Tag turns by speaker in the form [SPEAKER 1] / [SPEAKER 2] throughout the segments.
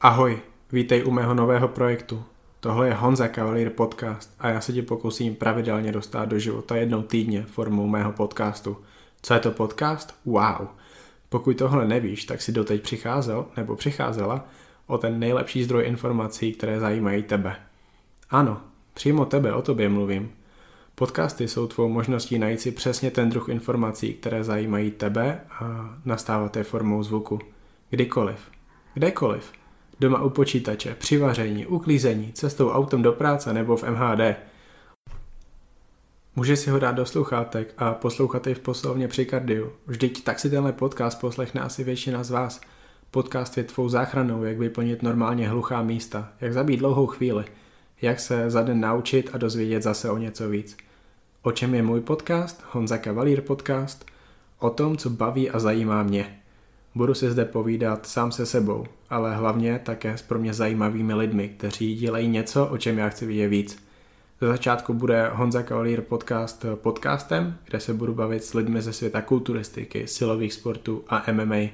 [SPEAKER 1] Ahoj, vítej u mého nového projektu. Tohle je Honza Cavalier Podcast a já se ti pokusím pravidelně dostat do života jednou týdně formou mého podcastu. Co je to podcast? Wow! Pokud tohle nevíš, tak si doteď přicházel nebo přicházela o ten nejlepší zdroj informací, které zajímají tebe. Ano, přímo tebe, o tobě mluvím. Podcasty jsou tvou možností najít si přesně ten druh informací, které zajímají tebe a nastávat je formou zvuku. Kdykoliv. Kdekoliv. Doma u počítače, při vaření, uklízení, cestou autem do práce nebo v MHD. Může si ho dát do sluchátek a poslouchat i v poslovně při kardiu. Vždyť tak si tenhle podcast poslechne asi většina z vás. Podcast je tvou záchranou, jak vyplnit normálně hluchá místa, jak zabít dlouhou chvíli, jak se za den naučit a dozvědět zase o něco víc. O čem je můj podcast, Honza Kavalír podcast? O tom, co baví a zajímá mě. Budu si zde povídat sám se sebou, ale hlavně také s pro mě zajímavými lidmi, kteří dělají něco, o čem já chci vidět víc. Ze začátku bude Honza Kavalír podcast podcastem, kde se budu bavit s lidmi ze světa kulturistiky, silových sportů a MMA,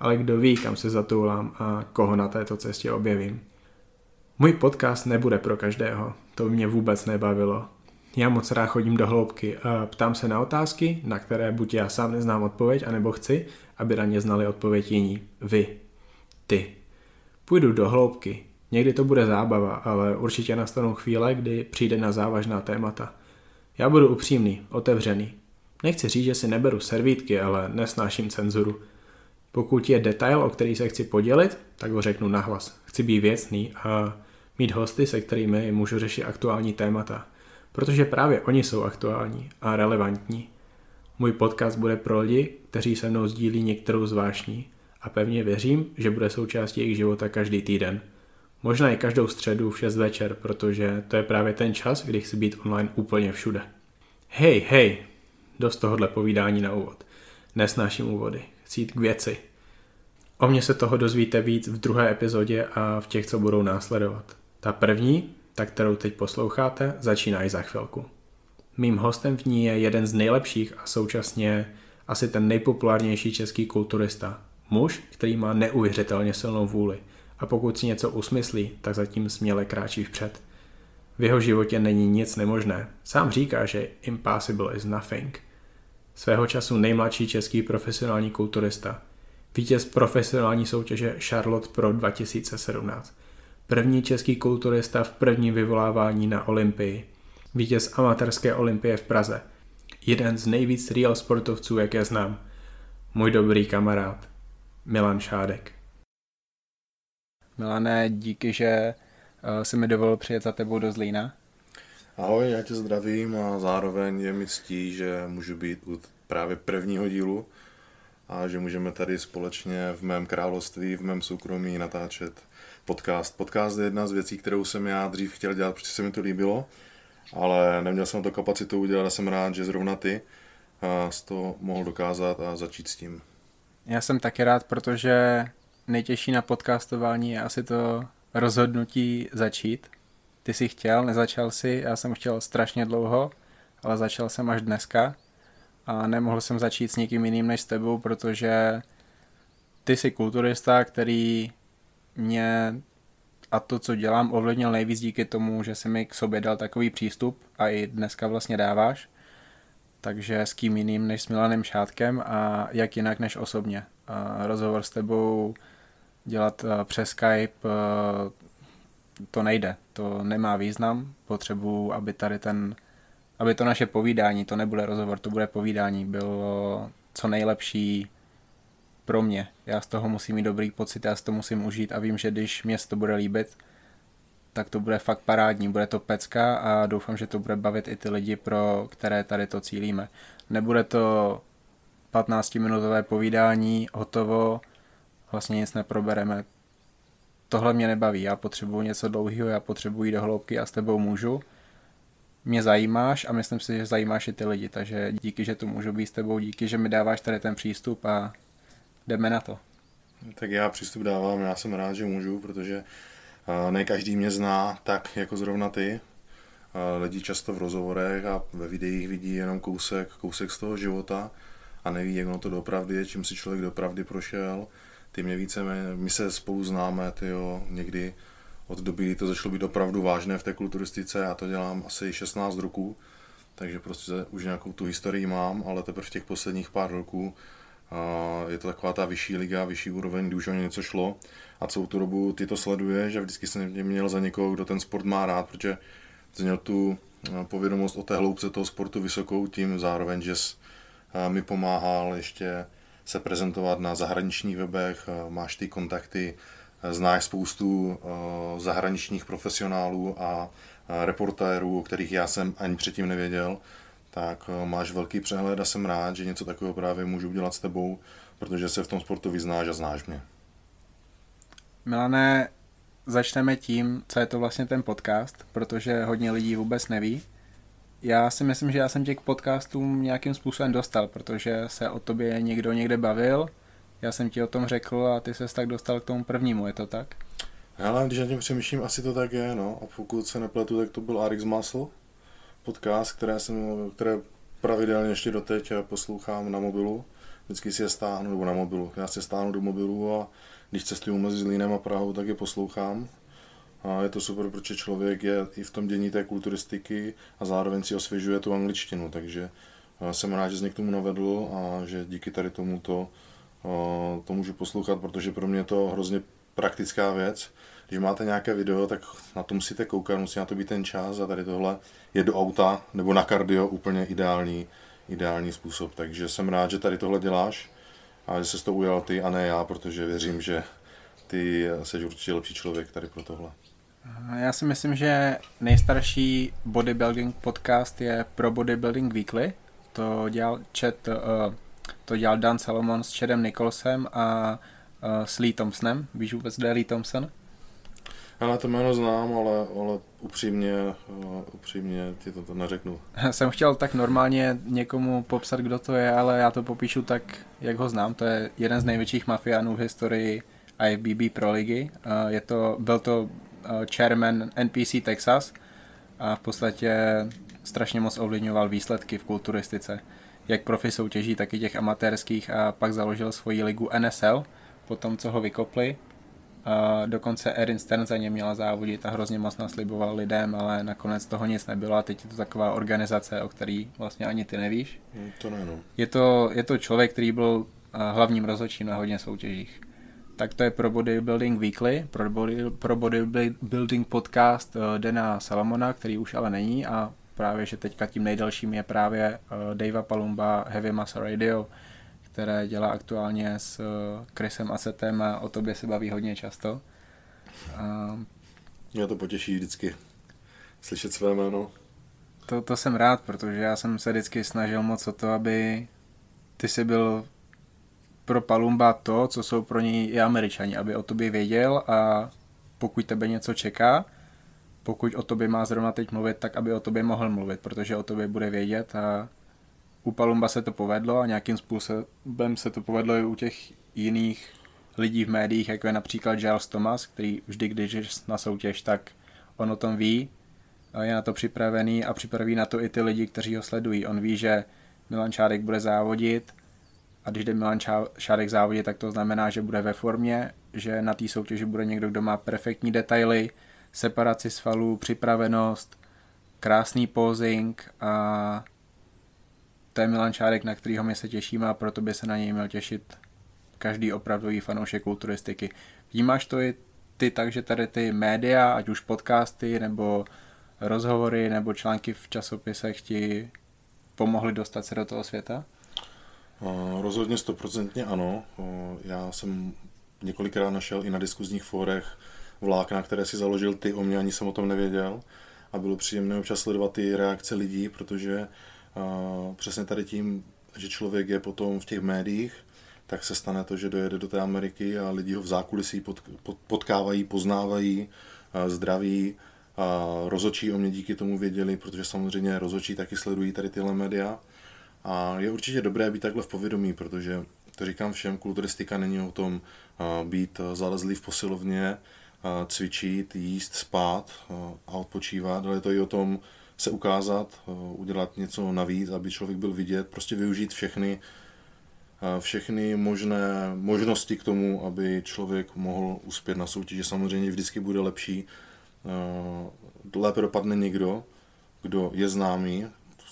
[SPEAKER 1] ale kdo ví, kam se zatoulám a koho na této cestě objevím. Můj podcast nebude pro každého, to mě vůbec nebavilo. Já moc rád chodím do hloubky a ptám se na otázky, na které buď já sám neznám odpověď, anebo chci, aby na ně znali odpověď jiní. Vy. Ty. Půjdu do hloubky. Někdy to bude zábava, ale určitě nastanou chvíle, kdy přijde na závažná témata. Já budu upřímný, otevřený. Nechci říct, že si neberu servítky, ale nesnáším cenzuru. Pokud je detail, o který se chci podělit, tak ho řeknu nahlas. Chci být věcný a mít hosty, se kterými můžu řešit aktuální témata protože právě oni jsou aktuální a relevantní. Můj podcast bude pro lidi, kteří se mnou sdílí některou zvláštní a pevně věřím, že bude součástí jejich života každý týden. Možná i každou středu v 6 večer, protože to je právě ten čas, kdy chci být online úplně všude. Hej, hej, dost tohohle povídání na úvod. Nesnáším úvody, chci jít k věci. O mně se toho dozvíte víc v druhé epizodě a v těch, co budou následovat. Ta první ta kterou teď posloucháte, začíná i za chvilku. Mým hostem v ní je jeden z nejlepších a současně asi ten nejpopulárnější český kulturista. Muž, který má neuvěřitelně silnou vůli a pokud si něco usmyslí, tak zatím směle kráčí vpřed. V jeho životě není nic nemožné. Sám říká, že impossible is nothing. Svého času nejmladší český profesionální kulturista. Vítěz profesionální soutěže Charlotte Pro 2017 první český kulturista v prvním vyvolávání na Olympii, vítěz amatérské olympie v Praze, jeden z nejvíc real sportovců, jak je znám, můj dobrý kamarád, Milan Šádek. Milané, díky, že uh, si mi dovolil přijet za tebou do Zlína.
[SPEAKER 2] Ahoj, já tě zdravím a zároveň je mi ctí, že můžu být u právě prvního dílu a že můžeme tady společně v mém království, v mém soukromí natáčet podcast. Podcast je jedna z věcí, kterou jsem já dřív chtěl dělat, protože se mi to líbilo, ale neměl jsem to kapacitu udělat a jsem rád, že zrovna ty z to mohl dokázat a začít s tím.
[SPEAKER 1] Já jsem taky rád, protože nejtěžší na podcastování je asi to rozhodnutí začít. Ty jsi chtěl, nezačal si, já jsem chtěl strašně dlouho, ale začal jsem až dneska a nemohl jsem začít s někým jiným než s tebou, protože ty jsi kulturista, který mě a to, co dělám, ovlivnil nejvíc díky tomu, že jsi mi k sobě dal takový přístup a i dneska vlastně dáváš. Takže s kým jiným než s Milanem Šátkem a jak jinak než osobně. A rozhovor s tebou dělat eh, přes Skype eh, to nejde, to nemá význam. Potřebuji, aby tady ten, aby to naše povídání, to nebude rozhovor, to bude povídání, bylo co nejlepší pro mě. Já z toho musím mít dobrý pocit, já si to musím užít a vím, že když mě to bude líbit, tak to bude fakt parádní, bude to pecka a doufám, že to bude bavit i ty lidi, pro které tady to cílíme. Nebude to 15-minutové povídání, hotovo, vlastně nic neprobereme. Tohle mě nebaví, já potřebuji něco dlouhého, já potřebuji do hloubky a s tebou můžu. Mě zajímáš a myslím si, že zajímáš i ty lidi, takže díky, že tu můžu být s tebou, díky, že mi dáváš tady ten přístup a jdeme na to.
[SPEAKER 2] Tak já přístup dávám, já jsem rád, že můžu, protože ne každý mě zná tak jako zrovna ty. Lidi často v rozhovorech a ve videích vidí jenom kousek, kousek z toho života a neví, jak ono to dopravdy je, čím si člověk dopravdy prošel. ty mě více, my se spolu známe, ty jo, někdy od doby, kdy to začalo být opravdu vážné v té kulturistice, já to dělám asi 16 roků, takže prostě už nějakou tu historii mám, ale teprve v těch posledních pár roků je to taková ta vyšší liga, vyšší úroveň, kdy už o něco šlo. A celou tu dobu ty to sleduješ a vždycky jsem měl za někoho, kdo ten sport má rád, protože měl tu povědomost o té hloubce toho sportu vysokou, tím zároveň, že jsi mi pomáhal ještě se prezentovat na zahraničních webech, máš ty kontakty, znáš spoustu zahraničních profesionálů a reportérů, o kterých já jsem ani předtím nevěděl, tak máš velký přehled a jsem rád, že něco takového právě můžu udělat s tebou, protože se v tom sportu vyznáš a znáš mě.
[SPEAKER 1] Milané, začneme tím, co je to vlastně ten podcast, protože hodně lidí vůbec neví. Já si myslím, že já jsem tě k podcastům nějakým způsobem dostal, protože se o tobě někdo někde bavil, já jsem ti o tom řekl a ty se tak dostal k tomu prvnímu, je to tak?
[SPEAKER 2] Hele, když na tím přemýšlím, asi to tak je, no. A pokud se nepletu, tak to byl RX Muscle podcast, které, jsem, které pravidelně ještě doteď poslouchám na mobilu. Vždycky si je stáhnu, nebo na mobilu. Já si je stáhnu do mobilu a když cestuju mezi Zlínem a Prahou, tak je poslouchám. A je to super, protože člověk je i v tom dění té kulturistiky a zároveň si osvěžuje tu angličtinu, takže jsem rád, že jsi k tomu navedl a že díky tady tomu to, to můžu poslouchat, protože pro mě je to hrozně praktická věc. Když máte nějaké video, tak na to musíte koukat, musí na to být ten čas a tady tohle je do auta nebo na kardio úplně ideální, ideální způsob. Takže jsem rád, že tady tohle děláš a že se to ujal ty a ne já, protože věřím, že ty jsi určitě lepší člověk tady pro tohle.
[SPEAKER 1] Já si myslím, že nejstarší bodybuilding podcast je Pro Bodybuilding Weekly. To dělal, Chet, uh, to dělal Dan Salomon s Chadem Nicholsem a uh, s Lee Thompsonem. Víš vůbec, kde je Lee Thompson?
[SPEAKER 2] Já na to jméno znám, ale, ale upřímně, uh, upřímně ti to, to neřeknu.
[SPEAKER 1] Jsem chtěl tak normálně někomu popsat, kdo to je, ale já to popíšu tak, jak ho znám. To je jeden z největších mafiánů v historii IFBB Pro ligy. Uh, je to, byl to Eh, chairman NPC Texas a v podstatě strašně moc ovlivňoval výsledky v kulturistice, jak profi soutěží, tak i těch amatérských a pak založil svoji ligu NSL, po tom, co ho vykopli. Dokonce Erin Stern za ně měla závodit a hrozně moc nasliboval lidem, ale nakonec toho nic nebylo a teď je to taková organizace, o který vlastně ani ty nevíš.
[SPEAKER 2] Hmm, to ne, no.
[SPEAKER 1] je, to, je to člověk, který byl eh, hlavním rozhodčím na hodně soutěžích tak to je pro Bodybuilding Weekly, pro, body, pro Bodybuilding podcast uh, Dena Salamona, který už ale není a právě, že teďka tím nejdelším je právě uh, Davea Palumba Heavy Massa Radio, které dělá aktuálně s uh, Chrisem Asetem a o tobě se baví hodně často.
[SPEAKER 2] Uh, Mě to potěší vždycky slyšet své jméno.
[SPEAKER 1] To, to jsem rád, protože já jsem se vždycky snažil moc o to, aby ty jsi byl pro Palumba to, co jsou pro něj i američani, aby o tobě věděl a pokud tebe něco čeká, pokud o tobě má zrovna teď mluvit, tak aby o tobě mohl mluvit, protože o tobě bude vědět a u Palumba se to povedlo a nějakým způsobem se to povedlo i u těch jiných lidí v médiích, jako je například Giles Thomas, který vždy, když je na soutěž, tak on o tom ví, je na to připravený a připraví na to i ty lidi, kteří ho sledují. On ví, že Milan Čárek bude závodit, a když jde Milan Šádek závodě, tak to znamená, že bude ve formě, že na té soutěži bude někdo, kdo má perfektní detaily, separaci svalů, připravenost, krásný posing a to je Milan Šádek, na kterýho my se těšíme a proto by se na něj měl těšit každý opravdový fanoušek kulturistiky. Vnímáš to i ty tak, že tady ty média, ať už podcasty nebo rozhovory nebo články v časopisech ti pomohli dostat se do toho světa?
[SPEAKER 2] Rozhodně stoprocentně ano. Já jsem několikrát našel i na diskuzních fórech vlákna, které si založil ty, o mě ani jsem o tom nevěděl. A bylo příjemné občas sledovat ty reakce lidí, protože přesně tady tím, že člověk je potom v těch médiích, tak se stane to, že dojede do té Ameriky a lidi ho v zákulisí potkávají, poznávají, zdraví, a rozočí o mě díky tomu věděli, protože samozřejmě rozočí taky sledují tady tyhle média. A je určitě dobré být takhle v povědomí, protože to říkám všem, kulturistika není o tom být zalezlý v posilovně, cvičit, jíst, spát a odpočívat, ale je to i o tom se ukázat, udělat něco navíc, aby člověk byl vidět, prostě využít všechny všechny možné možnosti k tomu, aby člověk mohl uspět na soutěži. Samozřejmě vždycky bude lepší, lépe dopadne někdo, kdo je známý.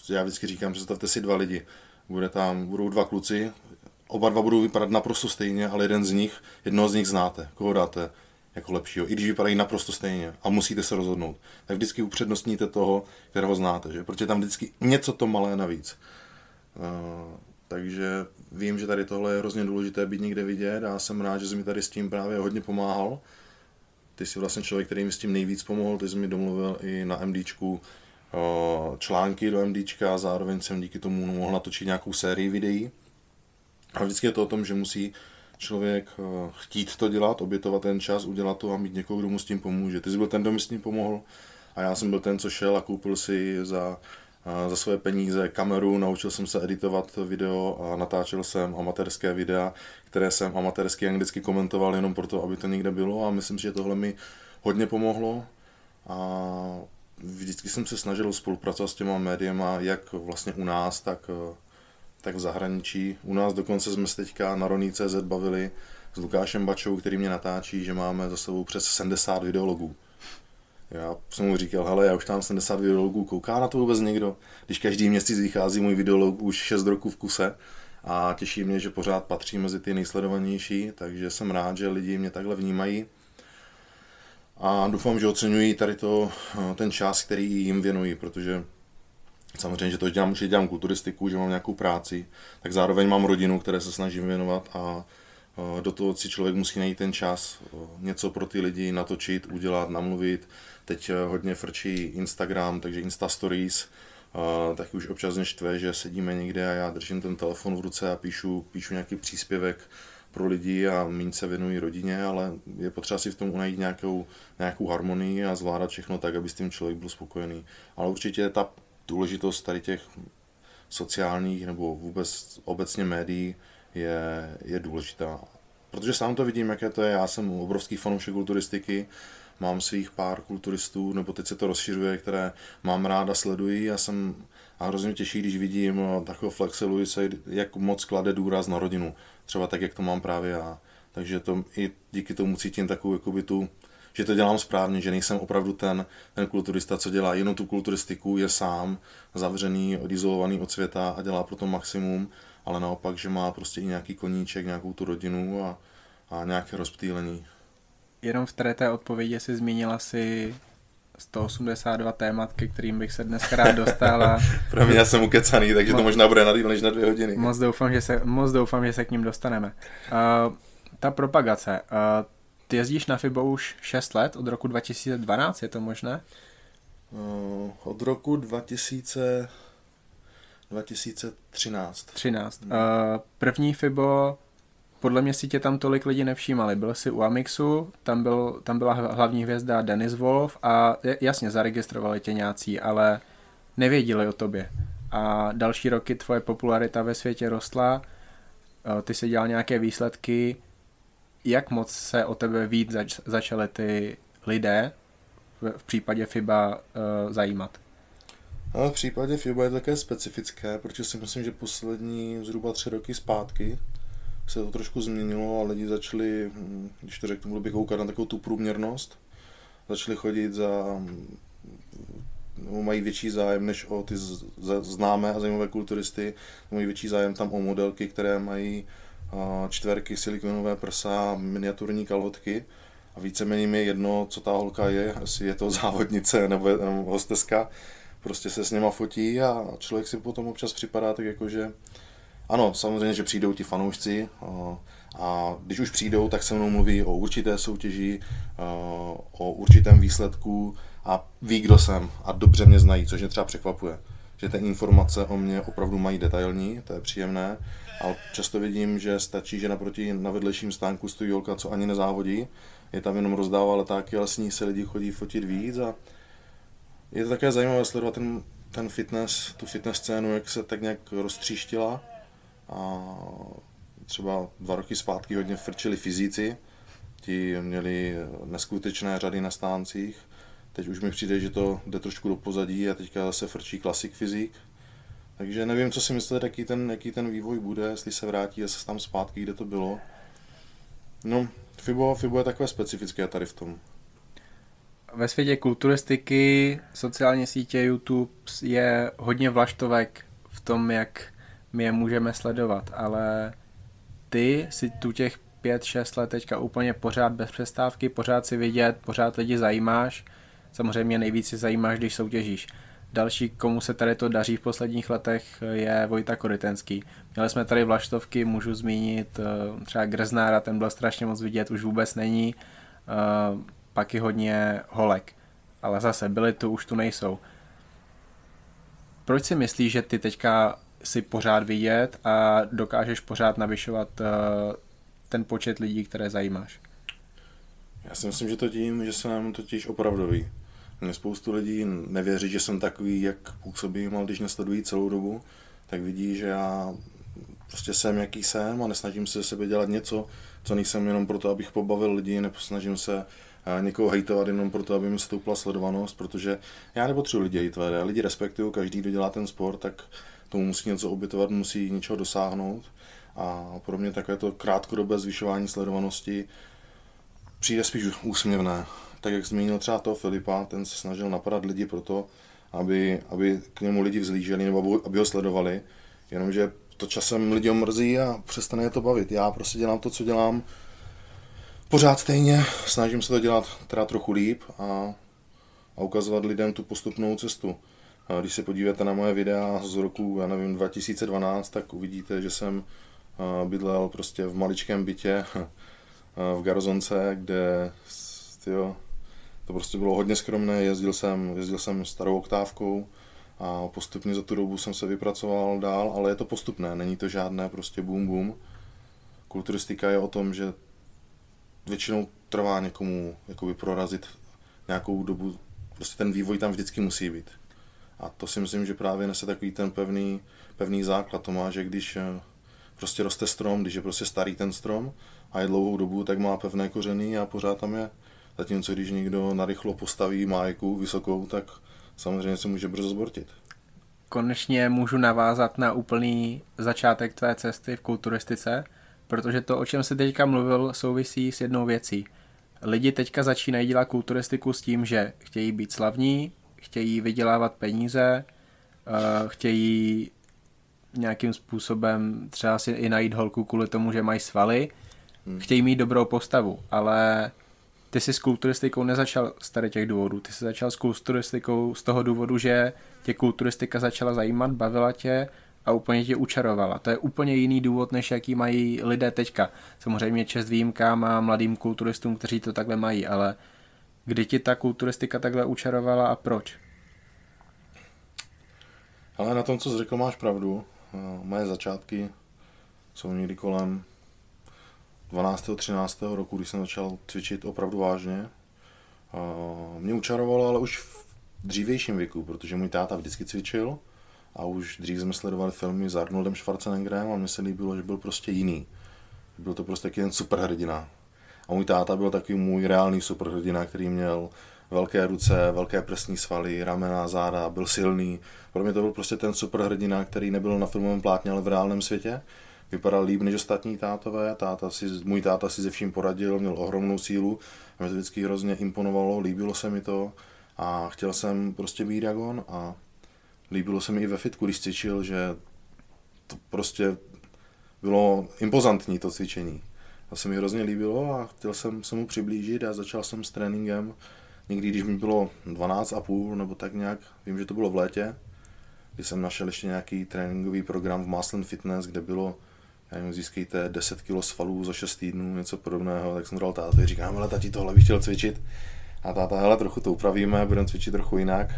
[SPEAKER 2] Já vždycky říkám, představte si dva lidi. Bude tam, budou dva kluci, oba dva budou vypadat naprosto stejně, ale jeden z nich, jednoho z nich znáte. Koho dáte jako lepšího, i když vypadají naprosto stejně a musíte se rozhodnout. Tak vždycky upřednostníte toho, kterého znáte, že? protože tam vždycky něco to malé navíc. Uh, takže vím, že tady tohle je hrozně důležité být někde vidět a jsem rád, že jsi mi tady s tím právě hodně pomáhal. Ty jsi vlastně člověk, který mi s tím nejvíc pomohl, ty jsi mi domluvil i na MDčku články do MDčka a zároveň jsem díky tomu mohl natočit nějakou sérii videí. A vždycky je to o tom, že musí člověk chtít to dělat, obětovat ten čas, udělat to a mít někoho, kdo mu s tím pomůže. Ty jsi byl ten, kdo mi s tím pomohl a já jsem byl ten, co šel a koupil si za za své peníze kameru, naučil jsem se editovat video a natáčel jsem amatérské videa, které jsem amatérsky anglicky komentoval jenom proto, aby to někde bylo a myslím si, že tohle mi hodně pomohlo a vždycky jsem se snažil spolupracovat s těma médiema, jak vlastně u nás, tak, tak v zahraničí. U nás dokonce jsme se teďka na Roní.cz bavili s Lukášem Bačou, který mě natáčí, že máme za sebou přes 70 videologů. Já jsem mu říkal, hele, já už tam 70 videologů, kouká na to vůbec někdo? Když každý měsíc vychází můj videolog už 6 roků v kuse a těší mě, že pořád patří mezi ty nejsledovanější, takže jsem rád, že lidi mě takhle vnímají. A doufám, že oceňují tady to, ten čas, který jim věnují, protože samozřejmě, že to dělám, že dělám kulturistiku, že mám nějakou práci, tak zároveň mám rodinu, které se snažím věnovat a do toho si člověk musí najít ten čas, něco pro ty lidi natočit, udělat, namluvit, Teď eh, hodně frčí Instagram, takže Insta Stories, uh, tak už občas mě štve, že sedíme někde a já držím ten telefon v ruce a píšu, píšu nějaký příspěvek pro lidi a méně se věnují rodině, ale je potřeba si v tom najít nějakou, nějakou harmonii a zvládat všechno tak, aby s tím člověk byl spokojený. Ale určitě ta důležitost tady těch sociálních nebo vůbec obecně médií je, je důležitá. Protože sám to vidím, jaké to je. Já jsem obrovský fanoušek kulturistiky mám svých pár kulturistů, nebo teď se to rozšiřuje, které mám rád a sleduji a jsem a hrozně těší, když vidím no, takového Flexe Luise, jak moc klade důraz na rodinu. Třeba tak, jak to mám právě já. Takže to, i díky tomu cítím takovou jakoby tu, že to dělám správně, že nejsem opravdu ten, ten kulturista, co dělá jenom tu kulturistiku, je sám zavřený, odizolovaný od světa a dělá pro to maximum, ale naopak, že má prostě i nějaký koníček, nějakou tu rodinu a, a nějaké rozptýlení
[SPEAKER 1] jenom v té odpovědi si zmínila si 182 témat, ke kterým bych se dneska rád dostal. A...
[SPEAKER 2] Pro mě já jsem ukecaný, takže to možná bude na než na dvě hodiny.
[SPEAKER 1] Moc doufám, že se, moc doufám, že se k ním dostaneme. Uh, ta propagace. Uh, ty jezdíš na FIBO už 6 let, od roku 2012, je to možné?
[SPEAKER 2] Uh, od roku 2000... 2013.
[SPEAKER 1] 13. Uh, první FIBO podle mě si tě tam tolik lidí nevšímali. Byl jsi u Amixu, tam, byl, tam byla hlavní hvězda Denis Wolf a jasně zaregistrovali tě nějací, ale nevěděli o tobě. A další roky tvoje popularita ve světě rostla, eh, ty si dělal nějaké výsledky. Jak moc se o tebe víc zač- začaly ty lidé v, v případě FIBA uh, zajímat?
[SPEAKER 2] No, v případě FIBA je to také specifické, protože si myslím, že poslední zhruba tři roky zpátky se to trošku změnilo a lidi začali, hm, když to řeknu, bych koukat na takovou tu průměrnost, začali chodit za, nebo mají větší zájem než o ty známé a zajímavé kulturisty, mají větší zájem tam o modelky, které mají čtverky, silikonové prsa, miniaturní kalhotky. A víceméně mi je jedno, co ta holka je, jestli je to závodnice nebo, nebo hosteska, prostě se s něma fotí a člověk si potom občas připadá tak jako, že ano, samozřejmě, že přijdou ti fanoušci a když už přijdou, tak se mnou mluví o určité soutěži, o určitém výsledku a ví, kdo jsem. A dobře mě znají, což mě třeba překvapuje. Že ty informace o mě opravdu mají detailní, to je příjemné, ale často vidím, že stačí, že naproti na vedlejším stánku stojí holka, co ani nezávodí, je tam jenom rozdává letáky, ale s ní se lidi chodí fotit víc a je to také zajímavé sledovat ten, ten fitness, tu fitness scénu, jak se tak nějak roztříštila a třeba dva roky zpátky hodně frčili fyzici, ti měli neskutečné řady na stáncích. Teď už mi přijde, že to jde trošku do pozadí a teďka zase frčí klasik fyzik. Takže nevím, co si myslet, jaký ten, jaký ten vývoj bude, jestli se vrátí, se tam zpátky, kde to bylo. No, FIBO, FIBO je takové specifické tady v tom.
[SPEAKER 1] Ve světě kulturistiky, sociální sítě, YouTube je hodně vlaštovek v tom, jak my je můžeme sledovat, ale ty si tu těch 5-6 let teďka úplně pořád bez přestávky, pořád si vidět, pořád lidi zajímáš, samozřejmě nejvíc si zajímáš, když soutěžíš. Další, komu se tady to daří v posledních letech, je Vojta Koritenský. Měli jsme tady vlaštovky, můžu zmínit eh, třeba Grznára, ten byl strašně moc vidět, už vůbec není. Eh, pak i hodně holek. Ale zase byli tu, už tu nejsou. Proč si myslíš, že ty teďka si pořád vidět a dokážeš pořád navyšovat eh, ten počet lidí, které zajímáš?
[SPEAKER 2] Já si myslím, že to tím, že jsem totiž opravdový. Mě spoustu lidí nevěří, že jsem takový, jak působím, ale když nesledují celou dobu, tak vidí, že já prostě jsem, jaký jsem a nesnažím se sebe dělat něco, co nejsem jenom proto, abych pobavil lidi, nebo snažím se eh, někoho hejtovat jenom proto, aby mi stoupla sledovanost, protože já nepotřebuji lidi hejtovat, já lidi respektuju, každý, kdo dělá ten sport, tak tomu musí něco obětovat, musí něčeho dosáhnout a pro mě takové to krátkodobé zvyšování sledovanosti přijde spíš úsměvné. Tak jak zmínil třeba toho Filipa, ten se snažil napadat lidi proto, aby, aby k němu lidi vzlíželi nebo aby ho sledovali, jenomže to časem lidi mrzí a přestane je to bavit. Já prostě dělám to, co dělám pořád stejně, snažím se to dělat teda trochu líp a, a ukazovat lidem tu postupnou cestu. Když se podíváte na moje videa z roku, já nevím, 2012, tak uvidíte, že jsem bydlel prostě v maličkém bytě v Garzonce, kde tyjo, to prostě bylo hodně skromné, jezdil jsem, jezdil jsem starou oktávkou a postupně za tu dobu jsem se vypracoval dál, ale je to postupné, není to žádné prostě boom boom. Kulturistika je o tom, že většinou trvá někomu jakoby prorazit nějakou dobu, prostě ten vývoj tam vždycky musí být. A to si myslím, že právě nese takový ten pevný, pevný základ. To má, že když eh, prostě roste strom, když je prostě starý ten strom a je dlouhou dobu, tak má pevné kořeny a pořád tam je. Zatímco když někdo narychlo postaví májku vysokou, tak samozřejmě se může brzo zbortit.
[SPEAKER 1] Konečně můžu navázat na úplný začátek tvé cesty v kulturistice, protože to, o čem se teďka mluvil, souvisí s jednou věcí. Lidi teďka začínají dělat kulturistiku s tím, že chtějí být slavní, chtějí vydělávat peníze, uh, chtějí nějakým způsobem třeba si i najít holku kvůli tomu, že mají svaly, hmm. chtějí mít dobrou postavu, ale ty jsi s kulturistikou nezačal z tady těch důvodů, ty jsi začal s kulturistikou z toho důvodu, že tě kulturistika začala zajímat, bavila tě a úplně tě učarovala. To je úplně jiný důvod, než jaký mají lidé teďka. Samozřejmě čest výjimkám a mladým kulturistům, kteří to takhle mají, ale Kdy ti ta kulturistika takhle učarovala a proč?
[SPEAKER 2] Ale na tom, co jsi řekl, máš pravdu. Moje začátky jsou někdy kolem 12. 13. roku, když jsem začal cvičit opravdu vážně. Mě učarovalo, ale už v dřívějším věku, protože můj táta vždycky cvičil a už dřív jsme sledovali filmy s Arnoldem Schwarzeneggerem a mně se líbilo, že byl prostě jiný. Byl to prostě taky ten superhrdina. A můj táta byl takový můj reálný superhrdina, který měl velké ruce, velké prsní svaly, ramena, záda, byl silný. Pro mě to byl prostě ten superhrdina, který nebyl na filmovém plátně, ale v reálném světě. Vypadal líp než ostatní tátové, táta si, můj táta si ze vším poradil, měl ohromnou sílu a mě to vždycky hrozně imponovalo, líbilo se mi to a chtěl jsem prostě být jak on a líbilo se mi i ve fitku, když cvičil, že to prostě bylo impozantní to cvičení. To se mi hrozně líbilo a chtěl jsem se mu přiblížit a začal jsem s tréninkem někdy, když mi bylo 12 a půl nebo tak nějak, vím, že to bylo v létě, kdy jsem našel ještě nějaký tréninkový program v Maslin Fitness, kde bylo, já nevím, získejte 10 kg svalů za 6 týdnů, něco podobného, tak jsem dal tátovi, říkám, ale tati, tohle bych chtěl cvičit. A táta, hele, trochu to upravíme, budeme cvičit trochu jinak,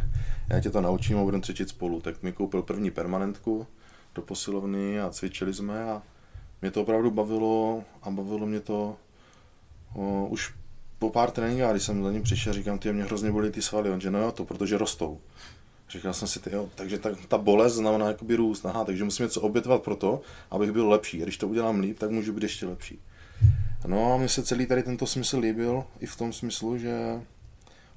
[SPEAKER 2] já tě to naučím a budeme cvičit spolu. Tak mi koupil první permanentku do posilovny a cvičili jsme a mě to opravdu bavilo a bavilo mě to o, už po pár tréninkách, když jsem za ním přišel, říkám, ty mě hrozně bolí ty svaly, on že no jo, to protože rostou. Říkal jsem si, ty jo, takže ta, ta bolest znamená jakoby růst, aha, takže musím něco obětovat pro to, abych byl lepší. Když to udělám líp, tak můžu být ještě lepší. No a mně se celý tady tento smysl líbil i v tom smyslu, že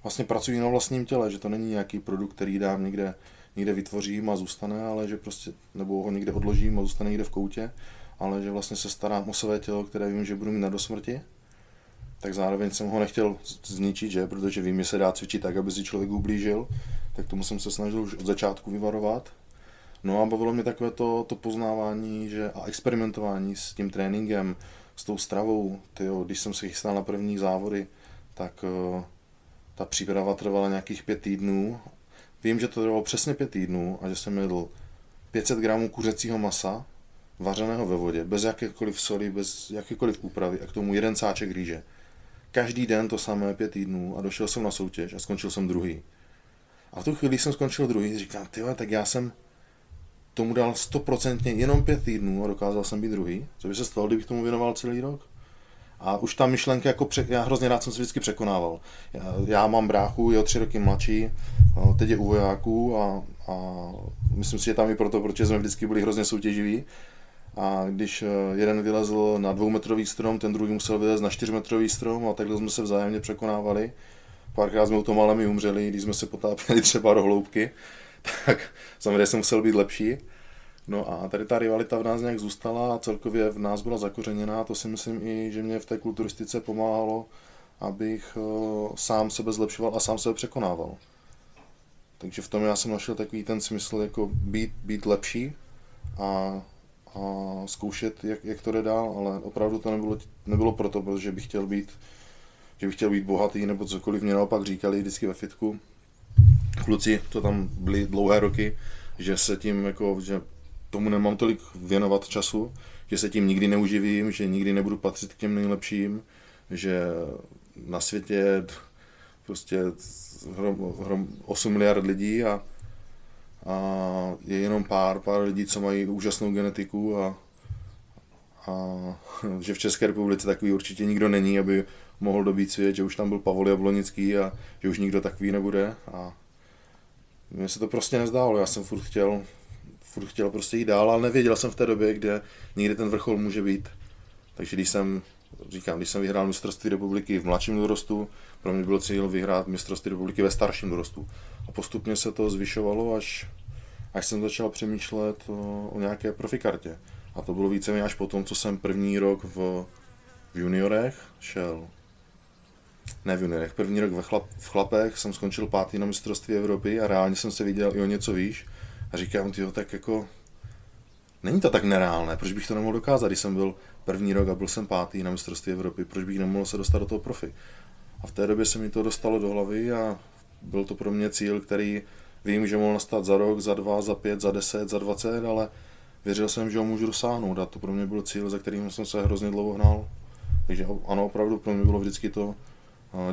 [SPEAKER 2] vlastně pracuji na vlastním těle, že to není nějaký produkt, který dám někde, někde vytvořím a zůstane, ale že prostě, nebo ho někde odložím a zůstane někde v koutě, ale že vlastně se starám o své tělo, které vím, že budu mít na dosmrti, tak zároveň jsem ho nechtěl zničit, že? protože vím, že se dá cvičit tak, aby si člověk ublížil, tak tomu jsem se snažil už od začátku vyvarovat. No a bavilo mě takové to, to poznávání že, a experimentování s tím tréninkem, s tou stravou. Tyjo, když jsem se chystal na první závody, tak uh, ta příprava trvala nějakých pět týdnů. Vím, že to trvalo přesně pět týdnů a že jsem jedl 500 gramů kuřecího masa, vařeného ve vodě, bez jakékoliv soli, bez jakékoliv úpravy a k tomu jeden sáček rýže. Každý den to samé pět týdnů a došel jsem na soutěž a skončil jsem druhý. A v tu chvíli, jsem skončil druhý, říkám, ty tak já jsem tomu dal stoprocentně jenom pět týdnů a dokázal jsem být druhý. Co by se stalo, kdybych tomu věnoval celý rok? A už ta myšlenka, jako pře- já hrozně rád jsem se vždycky překonával. Já, já mám bráchu, je o tři roky mladší, teď je u vojáků a, a myslím si, že tam i proto, protože jsme vždycky byli hrozně soutěživí. A když eh, jeden vylezl na dvoumetrový strom, ten druhý musel vylez na čtyřmetrový strom a takhle jsme se vzájemně překonávali. Párkrát jsme u toho malemi umřeli, když jsme se potápěli třeba do hloubky, tak samozřejmě jsem musel být lepší. No a tady ta rivalita v nás nějak zůstala a celkově v nás byla zakořeněná. To si myslím i, že mě v té kulturistice pomáhalo, abych uh, sám sebe zlepšoval a sám sebe překonával. Takže v tom já jsem našel takový ten smysl jako být, být lepší a, a zkoušet, jak, jak to jde dál, ale opravdu to nebylo, nebylo proto, protože bych chtěl být že bych chtěl být bohatý nebo cokoliv, mě naopak říkali vždycky ve fitku. Kluci, to tam byli dlouhé roky, že se tím jako, že tomu nemám tolik věnovat času, že se tím nikdy neuživím, že nikdy nebudu patřit k těm nejlepším, že na světě prostě hrom, hrom 8 miliard lidí a, a je jenom pár, pár lidí, co mají úžasnou genetiku a, a že v České republice takový určitě nikdo není, aby mohl dobít svět, že už tam byl Pavol Jablonický a že už nikdo takový nebude a mně se to prostě nezdálo, já jsem furt chtěl furt chtěl prostě jít dál, ale nevěděl jsem v té době, kde někde ten vrchol může být. Takže když jsem, říkám, když jsem vyhrál mistrovství republiky v mladším dorostu, pro mě byl cíl vyhrát mistrovství republiky ve starším dorostu. A postupně se to zvyšovalo, až, až jsem začal přemýšlet o, o nějaké profikartě. A to bylo více až potom, co jsem první rok v, v juniorech šel ne v juniorech, první rok ve chlap, v chlapech jsem skončil pátý na mistrovství Evropy a reálně jsem se viděl i o něco výš a říkám, tyjo, tak jako, není to tak nereálné, proč bych to nemohl dokázat, když jsem byl první rok a byl jsem pátý na mistrovství Evropy, proč bych nemohl se dostat do toho profi. A v té době se mi to dostalo do hlavy a byl to pro mě cíl, který vím, že mohl nastat za rok, za dva, za pět, za deset, za dvacet, ale věřil jsem, že ho můžu dosáhnout a to pro mě byl cíl, za kterým jsem se hrozně dlouho hnal. Takže ano, opravdu pro mě bylo vždycky to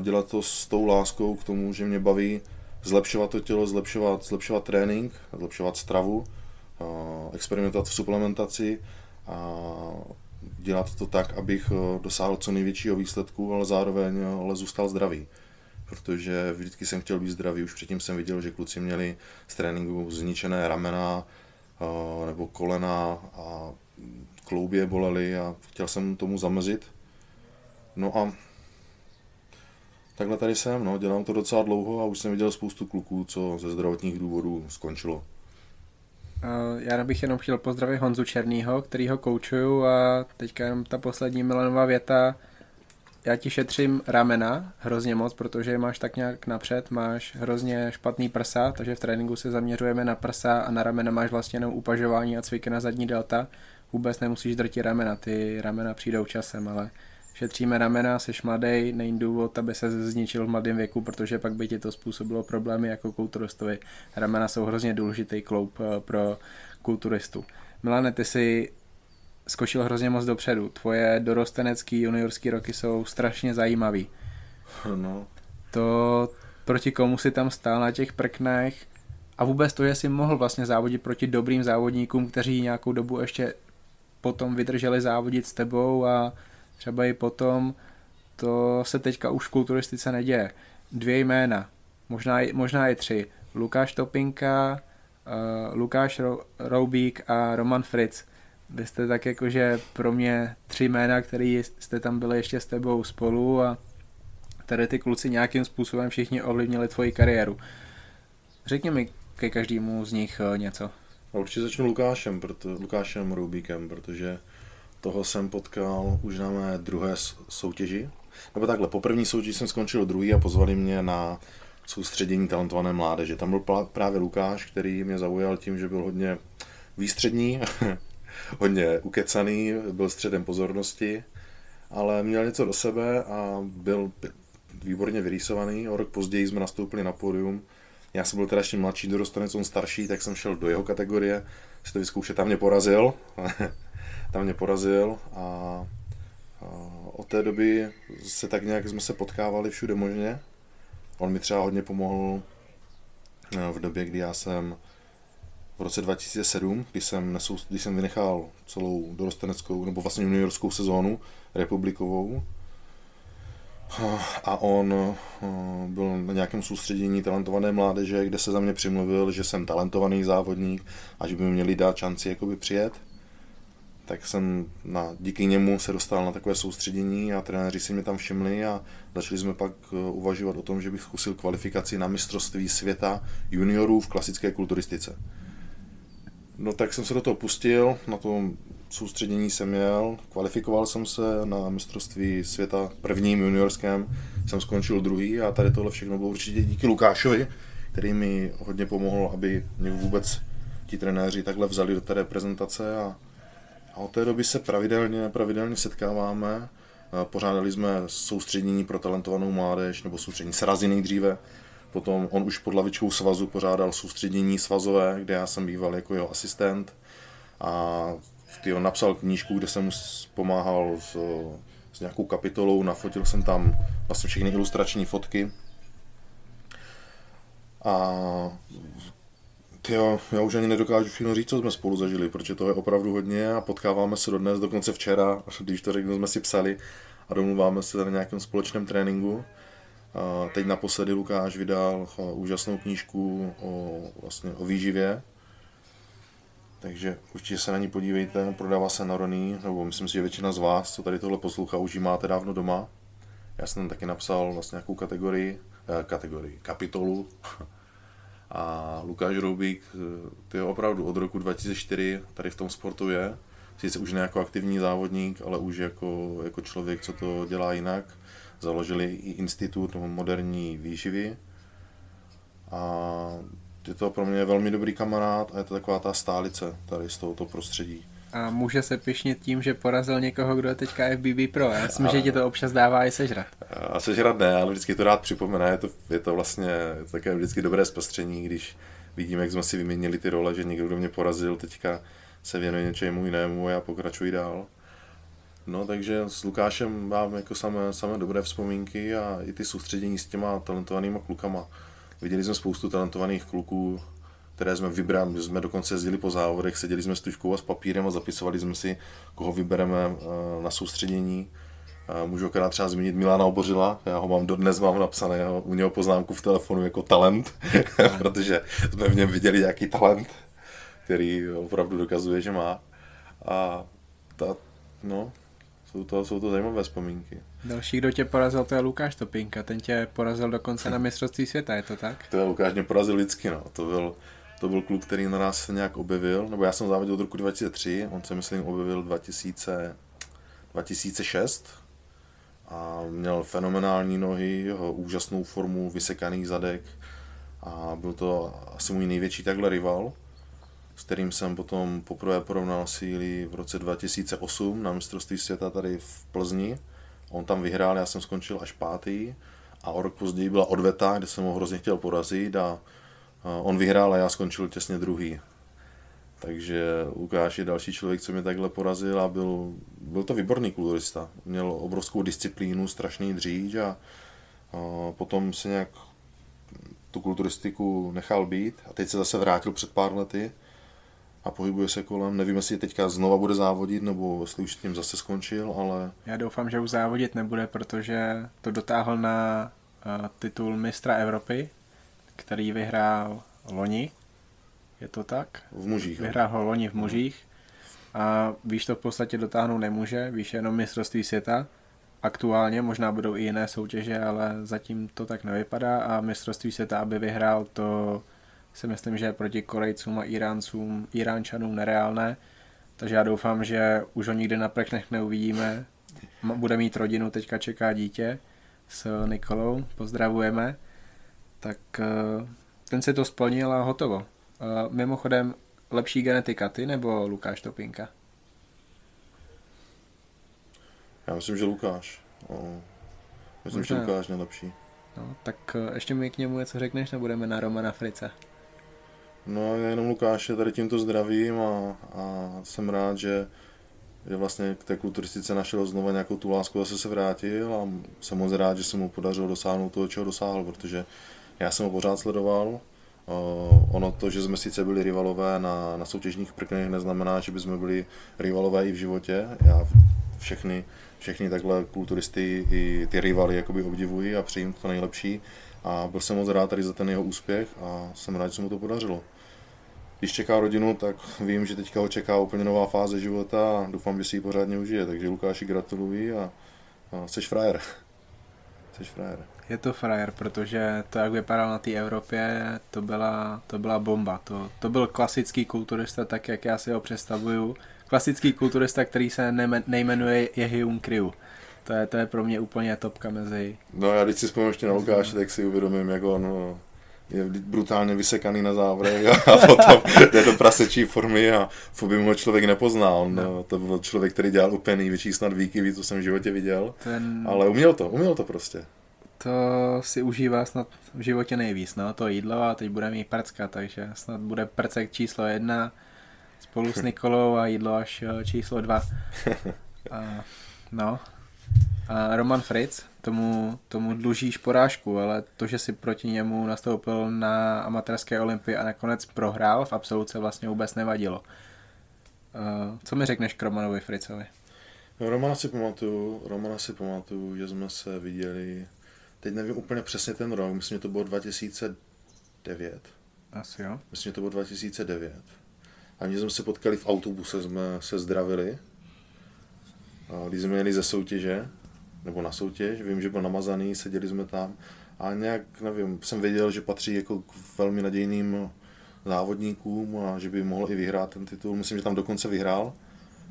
[SPEAKER 2] dělat to s tou láskou k tomu, že mě baví zlepšovat to tělo, zlepšovat, zlepšovat trénink, zlepšovat stravu, experimentovat v suplementaci a dělat to tak, abych dosáhl co největšího výsledku, ale zároveň ale zůstal zdravý. Protože vždycky jsem chtěl být zdravý, už předtím jsem viděl, že kluci měli z tréninku zničené ramena nebo kolena a kloubě bolely a chtěl jsem tomu zamezit. No a takhle tady jsem, no, dělám to docela dlouho a už jsem viděl spoustu kluků, co ze zdravotních důvodů skončilo.
[SPEAKER 1] Já bych jenom chtěl pozdravit Honzu Černýho, který ho koučuju a teďka jenom ta poslední Milanová věta. Já ti šetřím ramena hrozně moc, protože máš tak nějak napřed, máš hrozně špatný prsa, takže v tréninku se zaměřujeme na prsa a na ramena máš vlastně jenom upažování a cviky na zadní delta. Vůbec nemusíš drtit ramena, ty ramena přijdou časem, ale šetříme ramena, seš mladý, není důvod, aby se zničil v mladém věku, protože pak by ti to způsobilo problémy jako kulturistovi. Ramena jsou hrozně důležitý kloup eh, pro kulturistu. Milane, ty si skočil hrozně moc dopředu. Tvoje dorostenecký juniorský roky jsou strašně zajímavý.
[SPEAKER 2] No.
[SPEAKER 1] To proti komu si tam stál na těch prknech a vůbec to, že jsi mohl vlastně závodit proti dobrým závodníkům, kteří nějakou dobu ještě potom vydrželi závodit s tebou a třeba i potom, to se teďka už v kulturistice neděje. Dvě jména, možná, možná i tři. Lukáš Topinka, uh, Lukáš Ro- Roubík a Roman Fritz. Vy jste tak jakože pro mě tři jména, které jste tam byli ještě s tebou spolu a tady ty kluci nějakým způsobem všichni ovlivnili tvoji kariéru. Řekni mi, ke každému z nich eh, něco.
[SPEAKER 2] Určitě začnu Lukášem, proto, Lukášem Rubíkem, protože toho jsem potkal už na mé druhé soutěži. Nebo takhle, po první soutěži jsem skončil druhý a pozvali mě na soustředění talentované mládeže. Tam byl právě Lukáš, který mě zaujal tím, že byl hodně výstřední, hodně ukecaný, byl středem pozornosti, ale měl něco do sebe a byl výborně vyrýsovaný. O rok později jsme nastoupili na pódium. Já jsem byl teda ještě mladší dorostanec, on starší, tak jsem šel do jeho kategorie, si to vyzkoušet, tam mě porazil. tam mě porazil a, od té doby se tak nějak jsme se potkávali všude možně. On mi třeba hodně pomohl eh, v době, kdy já jsem v roce 2007, kdy jsem, nesou, kdy jsem vynechal celou dorosteneckou, nebo vlastně juniorskou sezónu republikovou, a on eh, byl na nějakém soustředění talentované mládeže, kde se za mě přimluvil, že jsem talentovaný závodník a že by mi měli dát šanci jakoby přijet. Tak jsem na, díky němu se dostal na takové soustředění a trenéři si mě tam všimli a začali jsme pak eh, uvažovat o tom, že bych zkusil kvalifikaci na mistrovství světa juniorů v klasické kulturistice. No tak jsem se do toho pustil, na tom soustředění jsem jel, kvalifikoval jsem se na mistrovství světa prvním juniorském, jsem skončil druhý a tady tohle všechno bylo určitě díky Lukášovi, který mi hodně pomohl, aby mě vůbec ti trenéři takhle vzali do té reprezentace a, a od té doby se pravidelně, pravidelně setkáváme. Pořádali jsme soustředění pro talentovanou mládež, nebo soustředění srazy nejdříve, Potom on už pod lavičkou svazu pořádal soustředění svazové, kde já jsem býval jako jeho asistent. A ty on napsal knížku, kde jsem mu pomáhal s, s nějakou kapitolou, nafotil jsem tam vlastně všechny ilustrační fotky. A tyjo, já už ani nedokážu všechno říct, co jsme spolu zažili, protože to je opravdu hodně a potkáváme se dodnes, dokonce včera, když to řeknu, jsme si psali a domluváme se na nějakém společném tréninku. A teď naposledy Lukáš vydal úžasnou knížku o, vlastně o výživě, takže určitě se na ní podívejte, prodává se na Roný, nebo myslím si, že většina z vás, co tady tohle poslouchá, už ji máte dávno doma. Já jsem tam taky napsal vlastně nějakou kategorii, eh, kategorii, kapitolu. A Lukáš Roubík, eh, ty opravdu od roku 2004 tady v tom sportu je. Sice už ne jako aktivní závodník, ale už jako, jako člověk, co to dělá jinak založili i institut moderní výživy a je to pro mě velmi dobrý kamarád a je to taková ta stálice tady z tohoto prostředí.
[SPEAKER 1] A může se pišnit tím, že porazil někoho, kdo je teďka FBB Pro. Já myslím, a... že ti to občas dává i sežrat.
[SPEAKER 2] A sežrat ne, ale vždycky to rád připomene. Je to, je to vlastně je to také vždycky dobré zpestření, když vidíme, jak jsme si vyměnili ty role, že někdo, kdo mě porazil, teďka se věnuje něčemu jinému a já pokračuji dál. No, takže s Lukášem mám jako samé, samé dobré vzpomínky a i ty soustředění s těma talentovanýma klukama. Viděli jsme spoustu talentovaných kluků, které jsme vybrali, jsme dokonce jezdili po závodech, seděli jsme s tuškou a s papírem a zapisovali jsme si, koho vybereme eh, na soustředění. Můžu akorát třeba zmínit Milana Obořila, já ho mám dodnes, mám napsané u něho poznámku v telefonu jako talent, protože jsme v něm viděli nějaký talent, který opravdu dokazuje, že má. A ta, no, jsou to, jsou to zajímavé vzpomínky.
[SPEAKER 1] Další, kdo tě porazil, to je Lukáš Topinka. Ten tě porazil dokonce na mistrovství světa, je to tak?
[SPEAKER 2] To je Lukáš mě porazil vždycky, no. To byl, to byl kluk, který na nás se nějak objevil, nebo já jsem závodil od roku 2003, on se myslím objevil 2000, 2006 a měl fenomenální nohy, úžasnou formu, vysekaný zadek a byl to asi můj největší takhle rival s kterým jsem potom poprvé porovnal síly v roce 2008 na mistrovství světa tady v Plzni. On tam vyhrál, já jsem skončil až pátý a o rok později byla odveta, kde jsem ho hrozně chtěl porazit a on vyhrál a já skončil těsně druhý. Takže Lukáš je další člověk, co mě takhle porazil a byl, byl to výborný kulturista. Měl obrovskou disciplínu, strašný dříč a, a potom se nějak tu kulturistiku nechal být a teď se zase vrátil před pár lety a pohybuje se kolem. Nevím, jestli teďka znova bude závodit, nebo jestli už tím zase skončil, ale...
[SPEAKER 1] Já doufám, že už závodit nebude, protože to dotáhl na uh, titul mistra Evropy, který vyhrál loni. Je to tak?
[SPEAKER 2] V mužích.
[SPEAKER 1] Vyhrál ho loni v mužích. A víš, to v podstatě dotáhnout nemůže, víš jenom mistrovství světa. Aktuálně možná budou i jiné soutěže, ale zatím to tak nevypadá a mistrovství světa, aby vyhrál, to si myslím, že je proti Korejcům a Iráncům, Iránčanům nereálné. Takže já doufám, že už ho nikdy na plechnech neuvidíme. Bude mít rodinu, teďka čeká dítě s Nikolou, pozdravujeme. Tak eh, ten si to splnil a hotovo. Eh, mimochodem, lepší genetika ty nebo Lukáš Topinka?
[SPEAKER 2] Já myslím, že Lukáš. O, myslím, Možná. že Lukáš nejlepší.
[SPEAKER 1] No, tak eh, ještě mi k němu něco řekneš, nebo budeme na Romana Frice?
[SPEAKER 2] No, já jenom Lukáše tady tímto zdravím a, a jsem rád, že, že vlastně k té kulturistice našel znovu nějakou tu lásku, zase se vrátil a jsem moc rád, že se mu podařilo dosáhnout toho, čeho dosáhl, protože já jsem ho pořád sledoval, ono to, že jsme sice byli rivalové na, na soutěžních prknech, neznamená, že bychom byli rivalové i v životě. Já všechny, všechny takhle kulturisty i ty rivaly jakoby obdivuji a přejím to nejlepší. A byl jsem moc rád tady za ten jeho úspěch a jsem rád, že se mu to podařilo. Když čeká rodinu, tak vím, že teďka ho čeká úplně nová fáze života a doufám, že si ji pořádně užije. Takže Lukáši gratuluji a, a jsi frajer. Jsi frajer.
[SPEAKER 1] Je to frajer, protože to, jak vypadal na té Evropě, to byla, to byla bomba. To, to byl klasický kulturista, tak jak já si ho představuju. Klasický kulturista, který se nejmenuje Jehyun Kriu. To je, to je pro mě úplně topka mezi...
[SPEAKER 2] No já když si vzpomínám ještě na Lukáše, tak si uvědomím, jak on je brutálně vysekaný na závrek a, potom je do prasečí formy a v by mu člověk nepoznal. No. no. To byl člověk, který dělal úplně největší snad výkyvy, co jsem v životě viděl. Ten... Ale uměl to, uměl to prostě
[SPEAKER 1] to si užívá snad v životě nejvíc, no, to jídlo a teď bude mít prcka, takže snad bude prcek číslo jedna spolu s Nikolou a jídlo až eh, číslo dva. A, no. A Roman Fritz, tomu, tomu dlužíš porážku, ale to, že si proti němu nastoupil na amatérské olympii a nakonec prohrál v absoluce vlastně vůbec nevadilo. Uh, co mi řekneš k Romanovi Fritzovi?
[SPEAKER 2] No, Romana si pamatuju, Romana si pamatuju, že jsme se viděli teď nevím úplně přesně ten rok, myslím, že to bylo 2009.
[SPEAKER 1] Asi jo.
[SPEAKER 2] Myslím, že to bylo 2009. A my jsme se potkali v autobuse, jsme se zdravili. A když jsme jeli ze soutěže, nebo na soutěž, vím, že byl namazaný, seděli jsme tam a nějak, nevím, jsem věděl, že patří jako k velmi nadějným závodníkům a že by mohl i vyhrát ten titul. Myslím, že tam dokonce vyhrál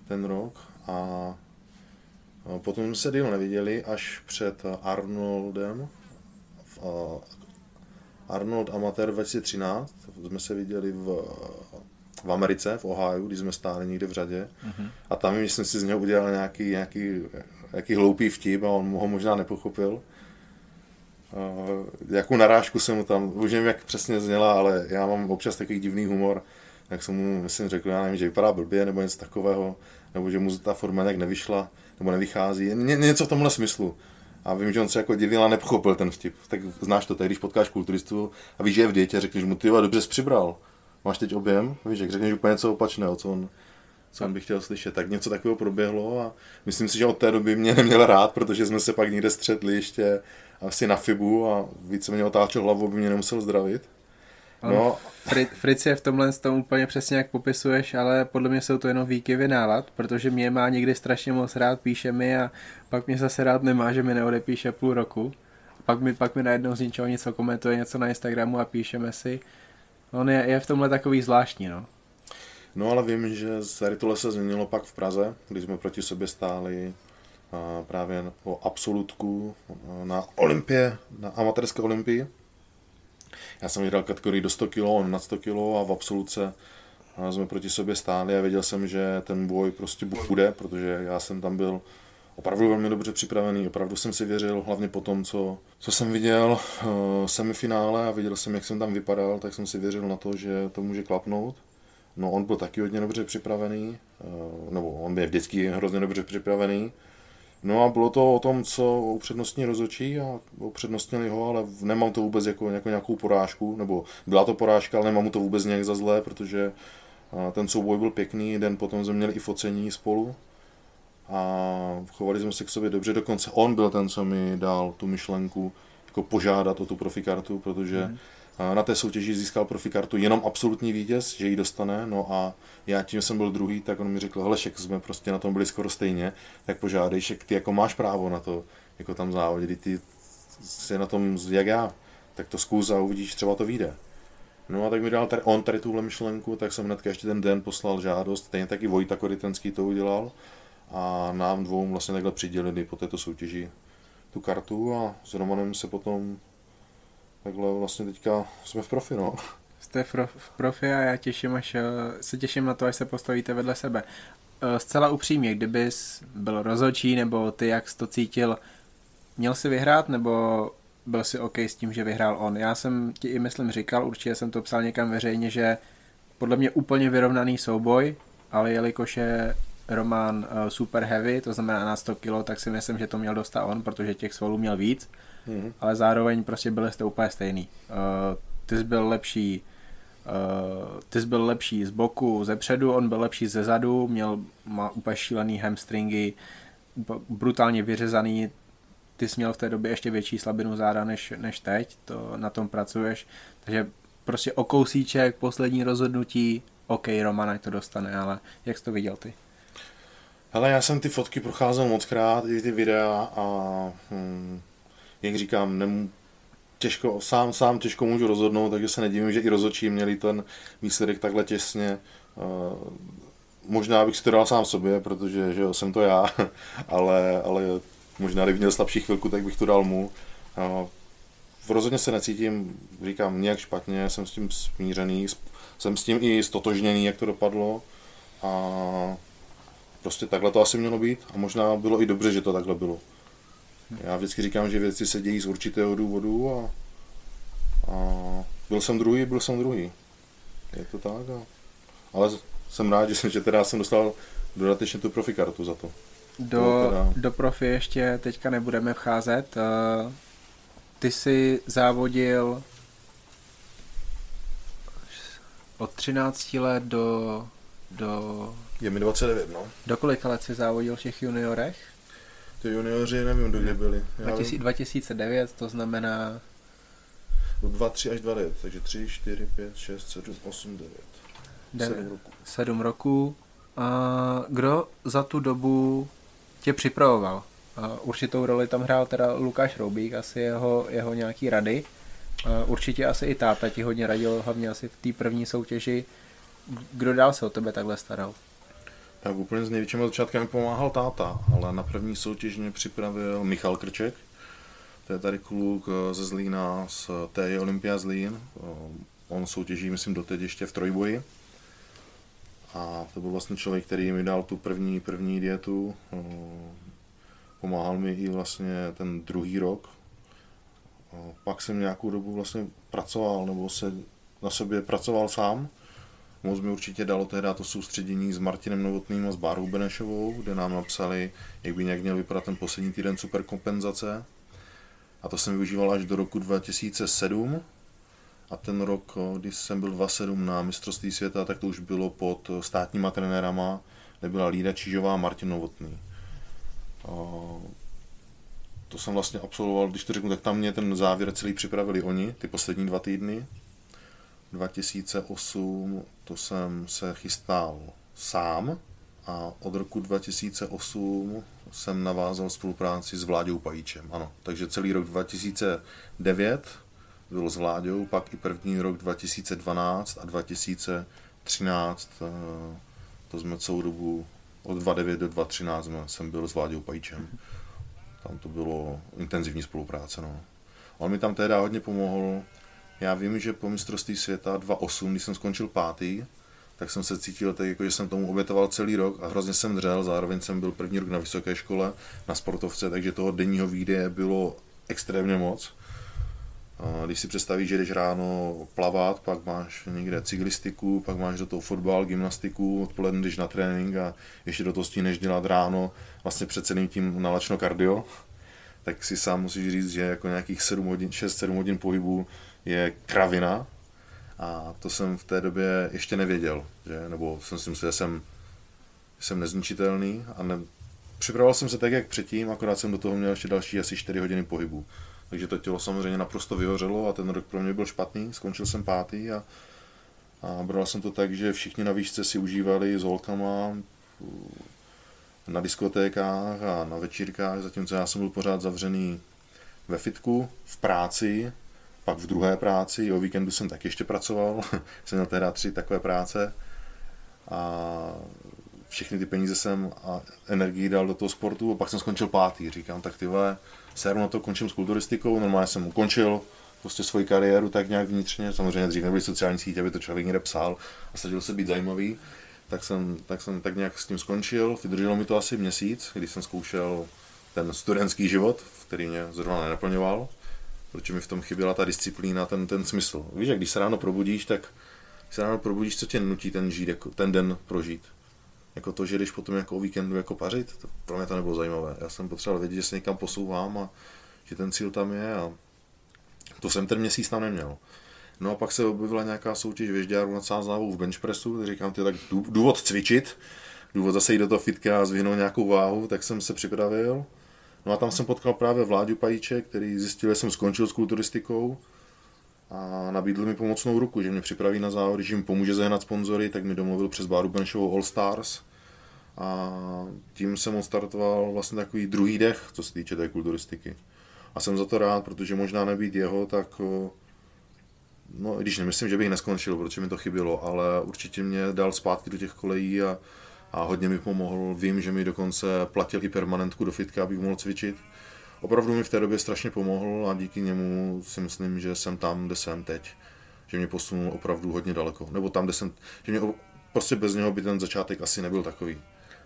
[SPEAKER 2] ten rok a Potom jsme se díl neviděli až před Arnoldem, v Arnold Amateur 2013, jsme se viděli v, v Americe, v Ohio, když jsme stáli někde v řadě. Mm-hmm. A tam myslím si z něho udělal nějaký, nějaký, nějaký hloupý vtip a on ho možná nepochopil. Uh, jakou narážku jsem mu tam, už nevím, jak přesně zněla, ale já mám občas takový divný humor, jak jsem mu, myslím, řekl, já nevím, že vypadá blbě nebo něco takového, nebo že mu ta forma nějak nevyšla nebo nevychází, Ně, něco v tomhle smyslu. A vím, že on se jako divil a nepochopil ten vtip. Tak znáš to, tak když potkáš kulturistu a víš, že je v dětě, řekneš mu, ty dobře jsi přibral. Máš teď objem, víš, jak řekneš úplně něco opačného, co on, co on by chtěl slyšet. Tak něco takového proběhlo a myslím si, že od té doby mě neměl rád, protože jsme se pak někde střetli ještě asi na FIBu a více mě otáčel hlavu, by mě nemusel zdravit.
[SPEAKER 1] No. Fritz je v tomhle tom úplně přesně jak popisuješ, ale podle mě jsou to jenom výkyvy nálad, protože mě má někdy strašně moc rád, píše mi a pak mě zase rád nemá, že mi neodepíše půl roku. Pak mi, pak mi najednou z ničeho něco komentuje, něco na Instagramu a píšeme si. On je, je v tomhle takový zvláštní, no.
[SPEAKER 2] No ale vím, že tady tohle se změnilo pak v Praze, kdy jsme proti sobě stáli právě o absolutku na Olympie, na amatérské olympii já jsem vyhrál kategorii do 100 kg, on na 100 kg a v absolutce jsme proti sobě stáli a věděl jsem, že ten boj prostě bude, protože já jsem tam byl opravdu velmi dobře připravený, opravdu jsem si věřil, hlavně po tom, co, co jsem viděl uh, semifinále a viděl jsem, jak jsem tam vypadal, tak jsem si věřil na to, že to může klapnout. No on byl taky hodně dobře připravený, uh, nebo on byl vždycky hrozně dobře připravený, No a bylo to o tom, co upřednostní rozočí a upřednostnili ho, ale nemám to vůbec jako, jako nějakou porážku, nebo byla to porážka, ale nemám to vůbec nějak za zlé, protože ten souboj byl pěkný, den potom jsme měli i focení spolu a chovali jsme se k sobě dobře, dokonce on byl ten, co mi dal tu myšlenku jako požádat o tu profikartu, protože mm. Na té soutěži získal profikartu jenom absolutní vítěz, že ji dostane, no a já tím jsem byl druhý, tak on mi řekl, hele, šek, jsme prostě na tom byli skoro stejně, tak požádej, šek, ty jako máš právo na to, jako tam závodit, ty jsi na tom jak já, tak to zkus a uvidíš, třeba to vyjde. No a tak mi dal tady, on tady tuhle myšlenku, tak jsem hnedka ještě ten den poslal žádost, stejně taky Vojta Korytenský to udělal a nám dvou vlastně takhle přidělili po této soutěži tu kartu a s Romanem se potom takhle vlastně teďka jsme v profi, no.
[SPEAKER 1] Jste v profi a já těším, až eh, se těším na to, až se postavíte vedle sebe. Eh, zcela upřímně, kdybys byl rozhodčí, nebo ty jak jsi to cítil, měl si vyhrát, nebo byl si OK s tím, že vyhrál on? Já jsem ti i myslím říkal, určitě jsem to psal někam veřejně, že podle mě úplně vyrovnaný souboj, ale jelikož je Roman uh, super heavy, to znamená na 100 kg, tak si myslím, že to měl dostat on, protože těch svalů měl víc, mm-hmm. ale zároveň prostě byli jste úplně stejný. Uh, ty jsi byl lepší Uh, ty jsi byl lepší z boku, ze předu, on byl lepší ze zadu, měl má úplně šílený hamstringy, brutálně vyřezaný, ty jsi měl v té době ještě větší slabinu záda než, než teď, to na tom pracuješ, takže prostě o kousíček, poslední rozhodnutí, OK, Roman to dostane, ale jak jsi to viděl ty?
[SPEAKER 2] Hele, já jsem ty fotky procházel moc krát, i ty videa a hm, jak říkám, nem, těžko, sám, sám těžko můžu rozhodnout, takže se nedivím, že i rozhodčí měli ten výsledek takhle těsně. Uh, možná bych si to dal sám sobě, protože že jo, jsem to já, ale, ale možná kdybych měl slabší chvilku, tak bych to dal mu. Uh, rozhodně se necítím, říkám, nějak špatně, jsem s tím smířený, jsem s tím i stotožněný, jak to dopadlo. A prostě takhle to asi mělo být a možná bylo i dobře, že to takhle bylo. Já vždycky říkám, že věci se dějí z určitého důvodu a, a byl jsem druhý, byl jsem druhý. Je to tak, a, ale jsem rád, že, že teda jsem dostal dodatečně tu profi kartu za to.
[SPEAKER 1] Do, teda... do profi ještě teďka nebudeme vcházet. Eh, ty jsi závodil od 13 let do, do...
[SPEAKER 2] Je mi 29, no.
[SPEAKER 1] Do kolika let jsi závodil v těch juniorech?
[SPEAKER 2] Ty junioři nevím, do kdy byli.
[SPEAKER 1] Já 2000, 2009, to znamená...
[SPEAKER 2] 2, 3 až 2 let, takže 3, 4, 5, 6, 7, 8, 9. 7 roků.
[SPEAKER 1] 7 roků. A kdo za tu dobu tě připravoval? A určitou roli tam hrál teda Lukáš Roubík, asi jeho, jeho nějaký rady. A určitě asi i táta ti hodně radil, hlavně asi v té první soutěži. Kdo dál se o tebe takhle staral?
[SPEAKER 2] Tak úplně s největším začátkem pomáhal táta, ale na první soutěž mě připravil Michal Krček. To je tady kluk eh, ze Zlína z TJ Olympia Zlín. Eh, on soutěží, myslím, doteď ještě v trojboji. A to byl vlastně člověk, který mi dal tu první, první dietu. Eh, pomáhal mi i vlastně ten druhý rok. Pak jsem nějakou dobu vlastně pracoval, nebo se na sobě pracoval sám Moc mi určitě dalo tehdy to soustředění s Martinem Novotným a s Bárou Benešovou, kde nám napsali, jak by nějak měl vypadat ten poslední týden superkompenzace. A to jsem využíval až do roku 2007. A ten rok, když jsem byl 27 na mistrovství světa, tak to už bylo pod státníma trenérama, kde byla Lída Čížová a Martin Novotný. To jsem vlastně absolvoval, když to řeknu, tak tam mě ten závěr celý připravili oni, ty poslední dva týdny. 2008 to jsem se chystal sám a od roku 2008 jsem navázal spolupráci s Vláďou Pajíčem. Ano, takže celý rok 2009 byl s Vláďou, pak i první rok 2012 a 2013 eh, to jsme celou dobu od 2009 do 2013 jsem byl s Vláďou Pajíčem. Tam to bylo intenzivní spolupráce. No. On mi tam tehdy hodně pomohl, já vím, že po mistrovství světa 2.8, když jsem skončil pátý, tak jsem se cítil tak, jako, že jsem tomu obětoval celý rok a hrozně jsem dřel, zároveň jsem byl první rok na vysoké škole, na sportovce, takže toho denního výdeje bylo extrémně moc. Když si představíš, že jdeš ráno plavat, pak máš někde cyklistiku, pak máš do toho fotbal, gymnastiku, odpoledne jdeš na trénink a ještě do toho stíneš dělat ráno vlastně před celým tím nalačno kardio, tak si sám musíš říct, že jako nějakých 7 hodin, 6-7 hodin pohybu je kravina. A to jsem v té době ještě nevěděl, že, nebo jsem si myslel, že jsem, jsem nezničitelný a ne, připravoval jsem se tak, jak předtím, akorát jsem do toho měl ještě další asi 4 hodiny pohybu. Takže to tělo samozřejmě naprosto vyhořelo a ten rok pro mě byl špatný, skončil jsem pátý a, a bral jsem to tak, že všichni na výšce si užívali s holkama na diskotékách a na večírkách, zatímco já jsem byl pořád zavřený ve fitku, v práci pak v druhé práci, o víkendu jsem tak ještě pracoval, jsem měl teda tři takové práce a všechny ty peníze jsem a energii dal do toho sportu a pak jsem skončil pátý. Říkám, tak ty vole, séru na to končím s kulturistikou, normálně jsem ukončil prostě svoji kariéru tak nějak vnitřně, samozřejmě dřív nebyly sociální sítě, aby to člověk někde psal a snažil se být zajímavý, tak jsem, tak jsem tak nějak s tím skončil, vydrželo mi to asi měsíc, když jsem zkoušel ten studentský život, který mě zrovna nenaplňoval, protože mi v tom chyběla ta disciplína, ten, ten smysl. Víš, jak když se ráno probudíš, tak když se ráno probudíš, co tě nutí ten, žít, jako, ten den prožít? Jako to, že když potom jako o víkendu jako pařit, to, pro mě to nebylo zajímavé. Já jsem potřeboval vědět, že se někam posouvám a že ten cíl tam je a to jsem ten měsíc tam neměl. No a pak se objevila nějaká soutěž věžďárů nad Sázávou v benchpressu, tak říkám, ty tak důvod cvičit, důvod zase jít do toho fitka a zvihnout nějakou váhu, tak jsem se připravil. No a tam jsem potkal právě Vláďu Pajíče, který zjistil, že jsem skončil s kulturistikou a nabídl mi pomocnou ruku, že mě připraví na závod, že mi pomůže zehnat sponzory, tak mi domluvil přes Báru Benšovou All Stars a tím jsem odstartoval vlastně takový druhý dech, co se týče té kulturistiky. A jsem za to rád, protože možná nebýt jeho, tak no, když nemyslím, že bych neskončil, protože mi to chybělo, ale určitě mě dal zpátky do těch kolejí a, a hodně mi pomohl. Vím, že mi dokonce platil i permanentku do fitka, abych mohl cvičit. Opravdu mi v té době strašně pomohl a díky němu si myslím, že jsem tam, kde jsem teď. Že mě posunul opravdu hodně daleko. Nebo tam, kde jsem, že mě, prostě bez něho by ten začátek asi nebyl takový.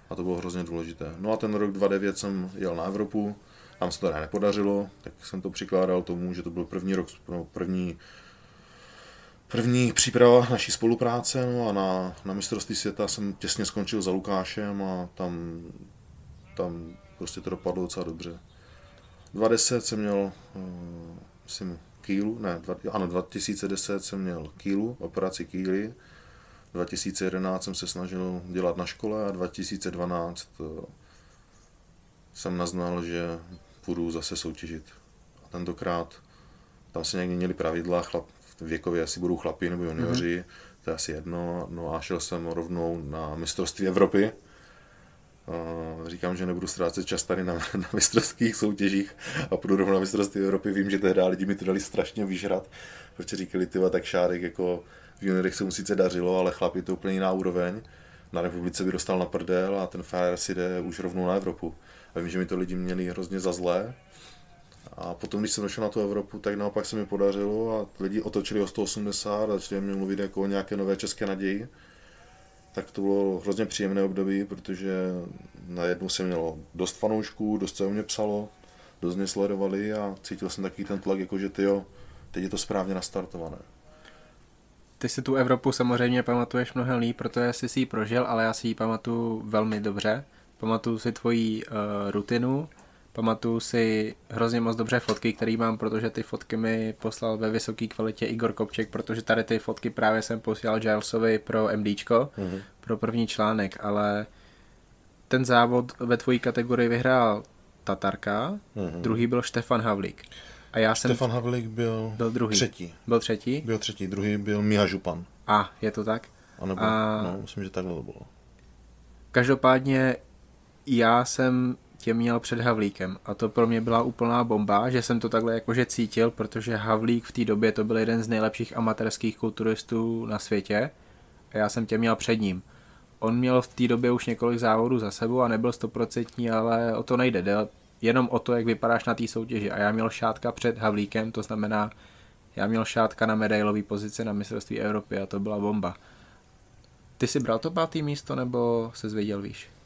[SPEAKER 2] A to bylo hrozně důležité. No a ten rok 2009 jsem jel na Evropu, tam se to nepodařilo, tak jsem to přikládal tomu, že to byl první rok, no, první První příprava naší spolupráce no a na, na mistrovství světa jsem těsně skončil za Lukášem a tam, tam prostě to dopadlo docela dobře. 2010 jsem měl, uh, myslím, kýlu, ne, dva, ano, 2010 jsem měl kýlu, operaci kýly, 2011 jsem se snažil dělat na škole a 2012 uh, eh, jsem naznal, že půjdu zase soutěžit. A tentokrát tam se někdy měli pravidla, chlap, věkově asi budou chlapi nebo junioři, mm-hmm. to je asi jedno. No a šel jsem rovnou na mistrovství Evropy. Říkám, že nebudu ztrácet čas tady na, na mistrovských soutěžích a půjdu rovnou na mistrovství Evropy. Vím, že tehdy lidi mi to dali strašně vyžrat, protože říkali, ty tak Šárek jako v juniorech se mu sice dařilo, ale chlap je to úplně jiná úroveň. Na republice by dostal na prdel a ten Fire si jde už rovnou na Evropu. A vím, že mi to lidi měli hrozně za zlé, a potom, když jsem došel na tu Evropu, tak naopak se mi podařilo a lidi otočili o 180 a začali mě mluvit jako o nějaké nové české naději. Tak to bylo hrozně příjemné období, protože najednou jsem měl dost fanoušků, dost se o mě psalo, dost mě sledovali a cítil jsem takový ten tlak, jako že tyjo, teď je to správně nastartované.
[SPEAKER 1] Ty si tu Evropu samozřejmě pamatuješ mnohem líp, protože jsi si ji prožil, ale já si ji pamatuju velmi dobře. Pamatuju si tvoji uh, rutinu, Pamatuju si hrozně moc dobře fotky, které mám, protože ty fotky mi poslal ve vysoké kvalitě Igor Kopček, protože tady ty fotky právě jsem posílal Gilesovi pro MDčko, mm-hmm. pro první článek, ale ten závod ve tvojí kategorii vyhrál Tatarka, mm-hmm. druhý byl Štefan Havlík.
[SPEAKER 2] A já jsem... Stefan Havlík byl, byl druhý. třetí.
[SPEAKER 1] Byl třetí?
[SPEAKER 2] Byl třetí, druhý byl Miha Župan.
[SPEAKER 1] A, je to tak?
[SPEAKER 2] A nebo, a... no, myslím, že takhle to bylo.
[SPEAKER 1] Každopádně já jsem tě měl před Havlíkem a to pro mě byla úplná bomba, že jsem to takhle jakože cítil, protože Havlík v té době to byl jeden z nejlepších amatérských kulturistů na světě a já jsem tě měl před ním. On měl v té době už několik závodů za sebou a nebyl stoprocentní, ale o to nejde, jde jenom o to, jak vypadáš na té soutěži a já měl šátka před Havlíkem, to znamená, já měl šátka na medailové pozici na mistrovství Evropy a to byla bomba. Ty jsi bral to pátý místo nebo se zvěděl víš?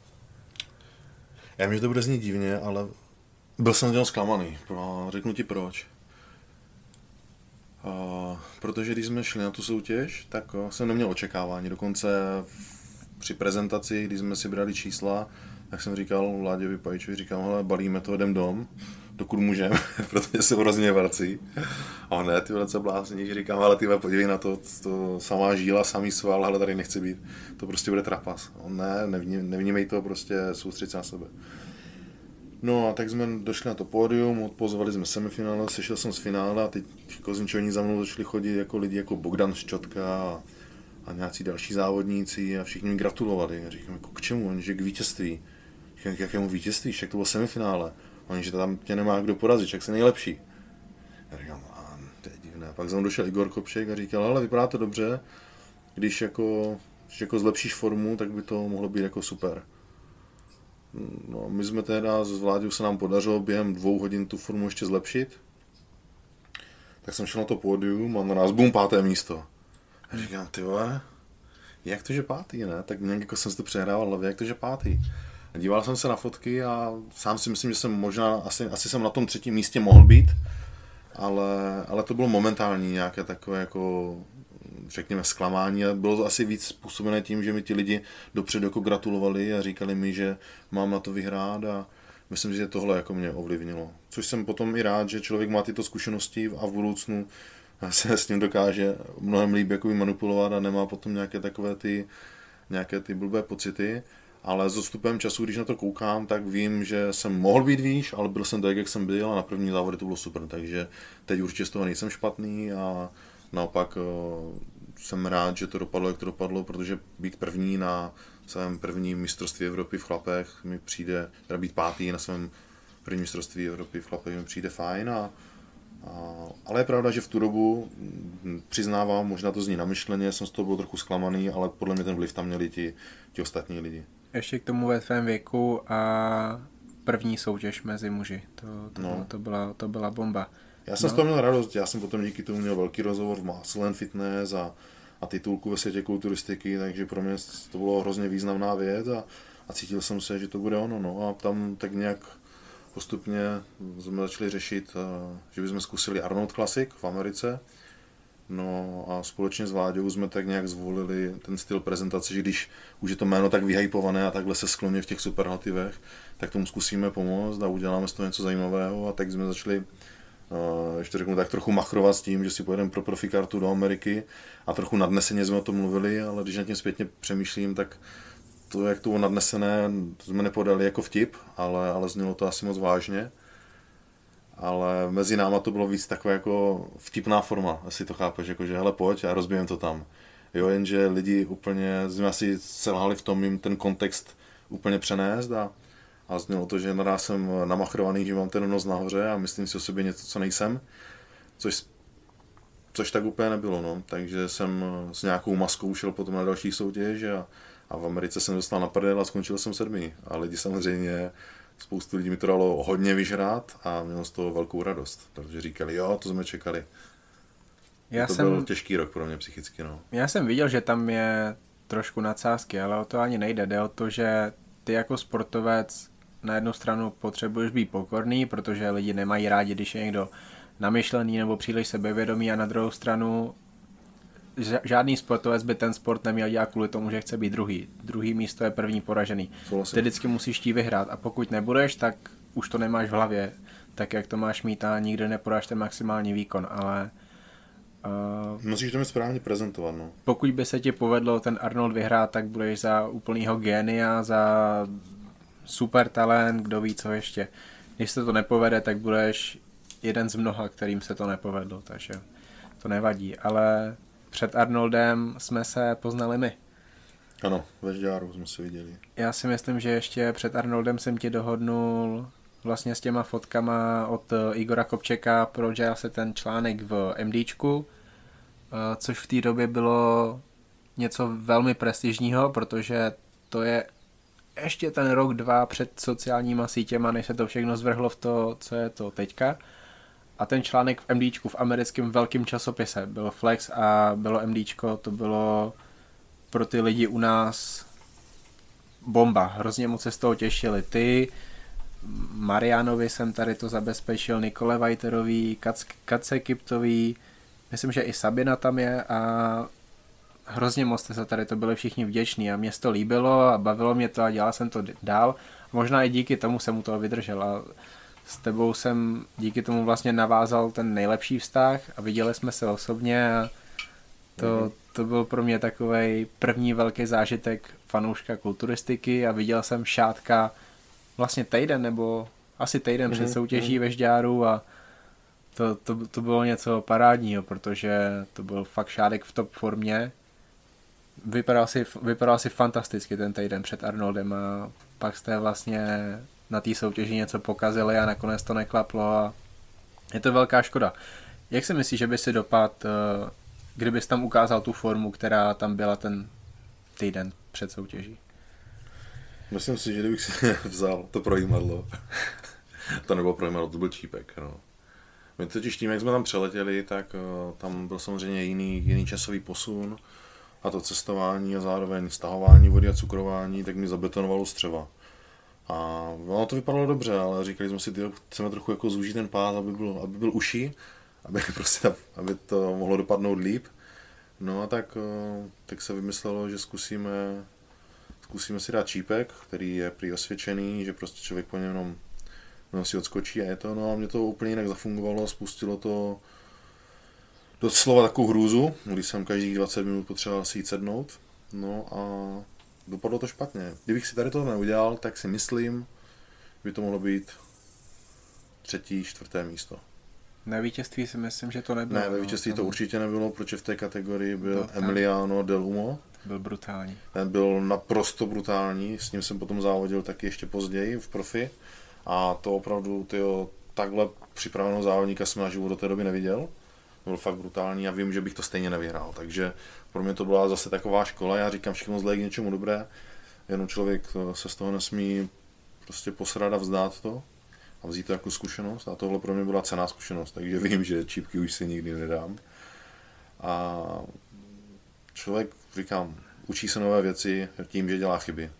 [SPEAKER 2] Já vím, že to bude znít divně, ale byl jsem z zklamaný. Řeknu ti proč. Uh, protože když jsme šli na tu soutěž, tak jsem neměl očekávání. Dokonce při prezentaci, když jsme si brali čísla, tak jsem říkal Vláďovi Pajčovi, říkám, hele, balíme to, jdem dom, dokud můžeme, protože jsou hrozně velcí. A on ne, ty velice blázní, říkám, ale ty podívej na to, to samá žíla, samý sval, ale tady nechci být. To prostě bude trapas. On ne, nevní, nevnímej to, prostě soustředit se na sebe. No a tak jsme došli na to pódium, odpozvali jsme semifinále, sešel jsem z finále a teď Kozinčovní za mnou začali chodit jako lidi jako Bogdan Ščotka a, a nějací další závodníci a všichni mi gratulovali. Říkám, jako k čemu? Oni, že k vítězství. Říkám, k jakému vítězství? Však to bylo semifinále. Oni, že tam tě nemá kdo porazit, však jsi nejlepší. Já říkám, to je divné, Pak za mnou došel Igor Kopček a říkal, ale vypadá to dobře, když jako, když jako zlepšíš formu, tak by to mohlo být jako super. No, my jsme teda s Vláďou se nám podařilo během dvou hodin tu formu ještě zlepšit. Tak jsem šel na to pódium a na nás bum páté místo. A říkám, ty vole, jak to, že pátý, ne? Tak nějak jako jsem si to přehrával hlavě, jak to, že pátý. Díval jsem se na fotky a sám si myslím, že jsem možná, asi, asi jsem na tom třetím místě mohl být, ale, ale to bylo momentální nějaké takové jako řekněme, zklamání a bylo to asi víc způsobené tím, že mi ti lidi dopředu jako gratulovali a říkali mi, že mám na to vyhrát a myslím, že tohle jako mě ovlivnilo. Což jsem potom i rád, že člověk má tyto zkušenosti a v budoucnu se s ním dokáže mnohem líp jako manipulovat a nemá potom nějaké takové ty, nějaké ty blbé pocity. Ale s odstupem času, když na to koukám, tak vím, že jsem mohl být výš, ale byl jsem tak, jak jsem byl a na první závody to bylo super. Takže teď určitě z toho nejsem špatný a naopak eh, jsem rád, že to dopadlo, jak to dopadlo, protože být první na svém prvním mistrovství Evropy v chlapech mi přijde, teda být pátý na svém prvním mistrovství Evropy v chlapech mi přijde fajn a, a, ale je pravda, že v tu dobu hm, přiznávám, možná to zní namyšleně, jsem z toho byl trochu zklamaný, ale podle mě ten vliv tam měli ti, ti ostatní lidi.
[SPEAKER 1] Ještě k tomu ve tvém věku a první soutěž mezi muži, to, to, no. to, byla, to byla bomba.
[SPEAKER 2] Já jsem no. z toho měl radost, já jsem potom díky tomu měl velký rozhovor v Muscle Fitness a, a titulku ve světě kulturistiky, takže pro mě to bylo hrozně významná věc a, a cítil jsem se, že to bude ono. No a tam tak nějak postupně jsme začali řešit, eh, že bychom zkusili Arnold Classic v Americe. No a společně s Vláďou jsme tak nějak zvolili ten styl prezentace, že když už je to jméno tak vyhypované a takhle se skloní v těch superlativech, tak tomu zkusíme pomoct a uděláme z toho něco zajímavého a tak jsme začali ještě řeknu tak trochu machrovat s tím, že si pojedeme pro profikartu do Ameriky a trochu nadneseně jsme o tom mluvili, ale když na tím zpětně přemýšlím, tak to, jak to nadnesené, jsme nepodali jako vtip, ale, ale znělo to asi moc vážně. Ale mezi náma to bylo víc takové jako vtipná forma, asi to chápeš, jako že hele pojď a rozbijem to tam. Jo, jenže lidi úplně, jsme asi selhali v tom jim ten kontext úplně přenést a a znělo to, že naraz jsem namachrovaný, že mám ten nos nahoře a myslím si o sobě něco, co nejsem, což, což tak úplně nebylo, no. takže jsem s nějakou maskou šel potom na další soutěž a, a v Americe jsem dostal na prdel a skončil jsem sedmý a lidi samozřejmě spoustu lidí mi to dalo hodně vyžrát a měl z toho velkou radost, protože říkali, jo, to jsme čekali. Já to jsem, byl těžký rok pro mě psychicky. No.
[SPEAKER 1] Já jsem viděl, že tam je trošku nadsázky, ale o to ani nejde. Jde o to, že ty jako sportovec na jednu stranu potřebuješ být pokorný, protože lidi nemají rádi, když je někdo namyšlený nebo příliš sebevědomý a na druhou stranu žádný sportovec by ten sport neměl dělat kvůli tomu, že chce být druhý. Druhý místo je první poražený. Ty vždycky musíš tí vyhrát a pokud nebudeš, tak už to nemáš v hlavě, tak jak to máš mít a nikdy nepodáš ten maximální výkon, ale
[SPEAKER 2] Uh, Musíš to mít správně prezentovat, no.
[SPEAKER 1] Pokud by se ti povedlo ten Arnold vyhrát, tak budeš za úplnýho génia, za super talent, kdo ví co ještě. Když se to nepovede, tak budeš jeden z mnoha, kterým se to nepovedlo, takže to nevadí. Ale před Arnoldem jsme se poznali my.
[SPEAKER 2] Ano, ve Žďáru jsme se viděli.
[SPEAKER 1] Já si myslím, že ještě před Arnoldem jsem ti dohodnul vlastně s těma fotkama od Igora Kopčeka, prodělal se ten článek v MDčku, eh, což v té době bylo něco velmi prestižního, protože to je ještě ten rok, dva před sociálníma sítěma, než se to všechno zvrhlo v to, co je to teďka. A ten článek v MDčku, v americkém velkém časopise, byl Flex a bylo MDčko, to bylo pro ty lidi u nás bomba. Hrozně moc se z toho těšili. Ty, Marianovi jsem tady to zabezpečil, Nikole Vajterový, Kace Kiptový, myslím, že i Sabina tam je a hrozně moc jste se tady to byli všichni vděční a mě to líbilo a bavilo mě to a dělal jsem to dál. Možná i díky tomu jsem u toho vydržel a s tebou jsem díky tomu vlastně navázal ten nejlepší vztah a viděli jsme se osobně a to, mm-hmm. to byl pro mě takový první velký zážitek fanouška kulturistiky a viděl jsem šátka vlastně týden nebo asi týden mm-hmm. před mhm, soutěží mm-hmm. ve Žďáru a to, to, to bylo něco parádního, protože to byl fakt šádek v top formě vypadal si, vypadal si fantasticky ten týden před Arnoldem a pak jste vlastně na té soutěži něco pokazili a nakonec to neklaplo a je to velká škoda. Jak si myslíš, že by si dopad, eh, kdybys tam ukázal tu formu, která tam byla ten týden před soutěží?
[SPEAKER 2] Myslím si, že kdybych si vzal to projímadlo, to nebylo projímadlo, to byl čípek, no. My totiž tím, jak jsme tam přeletěli, tak uh, tam byl samozřejmě jiný, jiný časový posun a to cestování a zároveň stahování vody a cukrování, tak mi zabetonovalo střeva. A ono to vypadalo dobře, ale říkali jsme si, že chceme trochu jako zúžit ten pás, aby byl, aby byl uší, aby, prostě aby to mohlo dopadnout líp. No a tak, uh, tak se vymyslelo, že zkusíme, zkusíme si dát čípek, který je prý osvědčený, že prostě člověk po něm jenom no, si odskočí a je to, no a mě to úplně jinak zafungovalo, spustilo to doslova takovou hrůzu, když jsem každých 20 minut potřeboval si jít sednout, no a dopadlo to špatně. Kdybych si tady to neudělal, tak si myslím, by to mohlo být třetí, čtvrté místo.
[SPEAKER 1] Na vítězství si myslím, že to nebylo.
[SPEAKER 2] Ne, ve vítězství to určitě nebylo, protože v té kategorii byl, byl Emiliano Del Umo.
[SPEAKER 1] Byl brutální.
[SPEAKER 2] Ten byl naprosto brutální, s ním jsem potom závodil taky ještě později v profi. A to opravdu, tyjo, takhle připraveného závodníka jsem na život do té doby neviděl. Byl fakt brutální a vím, že bych to stejně nevyhrál. Takže pro mě to byla zase taková škola. Já říkám, všechno zlé k něčemu dobré. Jenom člověk eh, se z toho nesmí prostě posrat a vzdát to a vzít to jako zkušenost. A tohle pro mě byla cená zkušenost, takže vím, že čípky už si nikdy nedám. A člověk, říkám, učí se nové věci tím, že dělá chyby.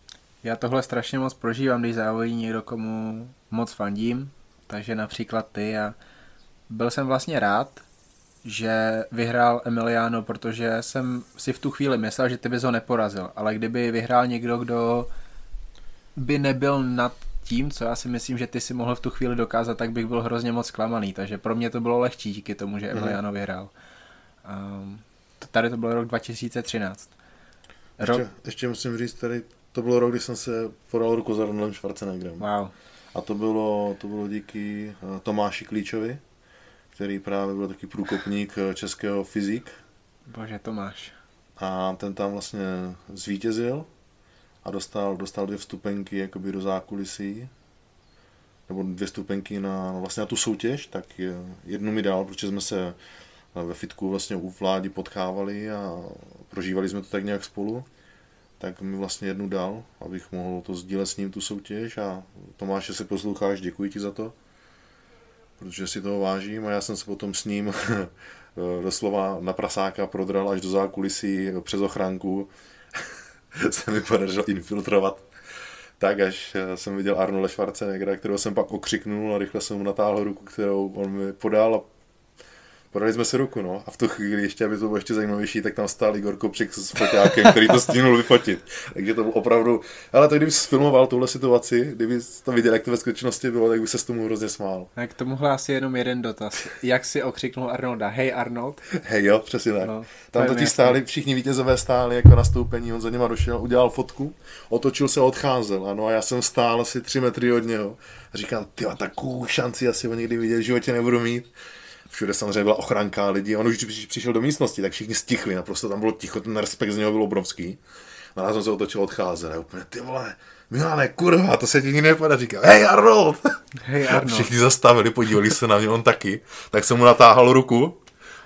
[SPEAKER 1] Já tohle strašně moc prožívám, když závodí někdo, komu moc fandím, takže například ty a byl jsem vlastně rád, že vyhrál Emiliano, protože jsem si v tu chvíli myslel, že ty bys ho neporazil, ale kdyby vyhrál někdo, kdo by nebyl nad tím, co já si myslím, že ty si mohl v tu chvíli dokázat, tak bych byl hrozně moc zklamaný, takže pro mě to bylo lehčí díky tomu, že mhm. Emiliano mm. vyhrál. Um, tady to byl rok 2013.
[SPEAKER 2] Rok... Ještě, ještě musím říct, tady to bylo rok, kdy jsem se podal ruku za Ronaldem Schwarzeneggerem.
[SPEAKER 1] Wow.
[SPEAKER 2] A to bylo, to bylo díky eh, Tomáši Klíčovi, který právě byl taky průkopník eh, českého fyzik.
[SPEAKER 1] Bože, Tomáš.
[SPEAKER 2] A ten tam vlastně zvítězil a dostal, dostal dvě vstupenky jakoby do zákulisí, nebo dvě vstupenky na, vlastně na tu soutěž, tak jednu mi dal, protože jsme se ve fitku vlastně u vládi potkávali a prožívali jsme to tak nějak spolu tak mi vlastně jednu dal, abych mohl to sdílet s ním tu soutěž a Tomáš, se posloucháš, děkuji ti za to, protože si toho vážím a já jsem se potom s ním doslova na prasáka prodral až do zákulisí přes ochránku. se mi podařilo infiltrovat tak, až jsem viděl Arnolda Schwarzeneggera, kterého jsem pak okřiknul a rychle jsem mu natáhl ruku, kterou on mi podal a podali jsme si ruku, no. A v tu chvíli, ještě, aby to bylo ještě zajímavější, tak tam stál Igor Kopřik s fotákem, který to stihnul vyfotit. Takže to bylo opravdu, ale to kdyby filmoval tuhle situaci, kdyby to viděl, jak to ve skutečnosti bylo, tak by se s tomu hrozně smál.
[SPEAKER 1] A k tomuhle asi jenom jeden dotaz. Jak si okřiknul Arnolda? Hej Arnold?
[SPEAKER 2] Hej jo, přesně tak. No, tam totiž stáli, všichni vítězové stáli jako nastoupení, on za něma došel, udělal fotku, otočil se a odcházel. Ano, a já jsem stál asi tři metry od něho. A říkám, ty takovou šanci asi ho někdy vidět v životě nebudu mít všude samozřejmě byla ochranka lidi. On už když přišel do místnosti, tak všichni stichli, naprosto tam bylo ticho, ten respekt z něho byl obrovský. A já jsem se otočil odcházet a úplně, ty vole, Milane, kurva, to se ti nikdy nepodaří. Říká, hej Arnold!
[SPEAKER 1] Hej Arnold.
[SPEAKER 2] Všichni zastavili, podívali se na mě, on taky. Tak jsem mu natáhl ruku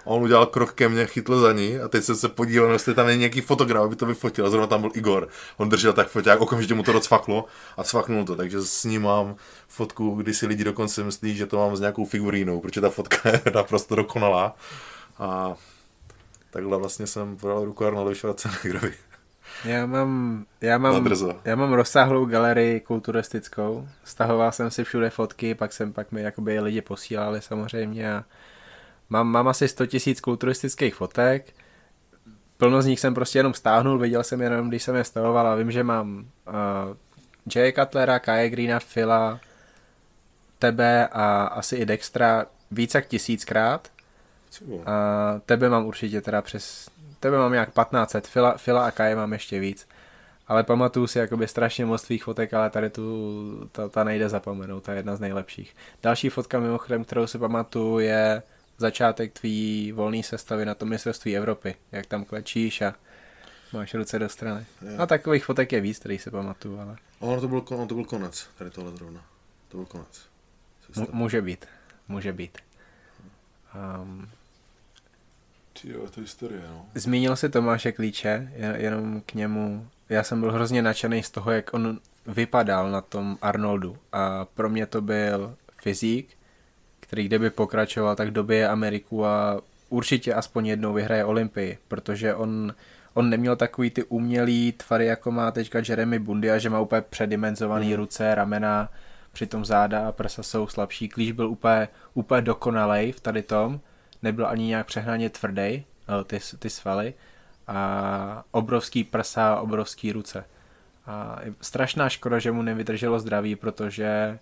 [SPEAKER 2] on udělal krok ke mně, chytl za ní a teď jsem se podíval, jestli tam je nějaký fotograf, aby to vyfotil. A zrovna tam byl Igor. On držel tak foták, okamžitě mu to docvaklo a cvaknul to. Takže s ním mám fotku, kdy si lidi dokonce myslí, že to mám s nějakou figurínou, protože ta fotka je naprosto dokonalá. A takhle vlastně jsem podal ruku Arnoldu Schwarzeneggerovi.
[SPEAKER 1] Já mám, já, mám, já mám rozsáhlou galerii kulturistickou, stahoval jsem si všude fotky, pak jsem pak mi jakoby lidi posílali samozřejmě a Mám, mám asi 100 tisíc kulturistických fotek, plno z nich jsem prostě jenom stáhnul, viděl jsem jenom, když jsem je stahoval a vím, že mám uh, Jay Cutlera, Kai Greena, Phila, tebe a asi i Dextra víc jak tisíckrát. A tebe mám určitě teda přes, tebe mám nějak 1500, Phila, Phila a Kai mám ještě víc. Ale pamatuju si jakoby strašně moc tvých fotek, ale tady tu, ta, ta nejde zapomenout, ta je jedna z nejlepších. Další fotka mimochodem, kterou si pamatuju je začátek tvý volné sestavy na tom mistrovství Evropy, jak tam klečíš a máš ruce do strany. Je. A takových fotek je víc, který se pamatuju, ale...
[SPEAKER 2] Ono to byl, ono to byl konec, tady tohle zrovna. To byl konec.
[SPEAKER 1] M- může být, může být. Um,
[SPEAKER 2] Jo, to historie, no.
[SPEAKER 1] Zmínil si Tomáše Klíče, jenom k němu. Já jsem byl hrozně nadšený z toho, jak on vypadal na tom Arnoldu a pro mě to byl fyzik, který kdyby pokračoval, tak dobije Ameriku a určitě aspoň jednou vyhraje Olympii, protože on, on neměl takový ty umělý tvary, jako má teďka Jeremy Bundy a že má úplně předimenzovaný mm. ruce, ramena, přitom záda a prsa jsou slabší. Klíč byl úplně, úplně dokonalej v tady tom, nebyl ani nějak přehnaně tvrdý, eh, ty, ty svaly a obrovský prsa, obrovský ruce. A strašná škoda, že mu nevydrželo zdraví, protože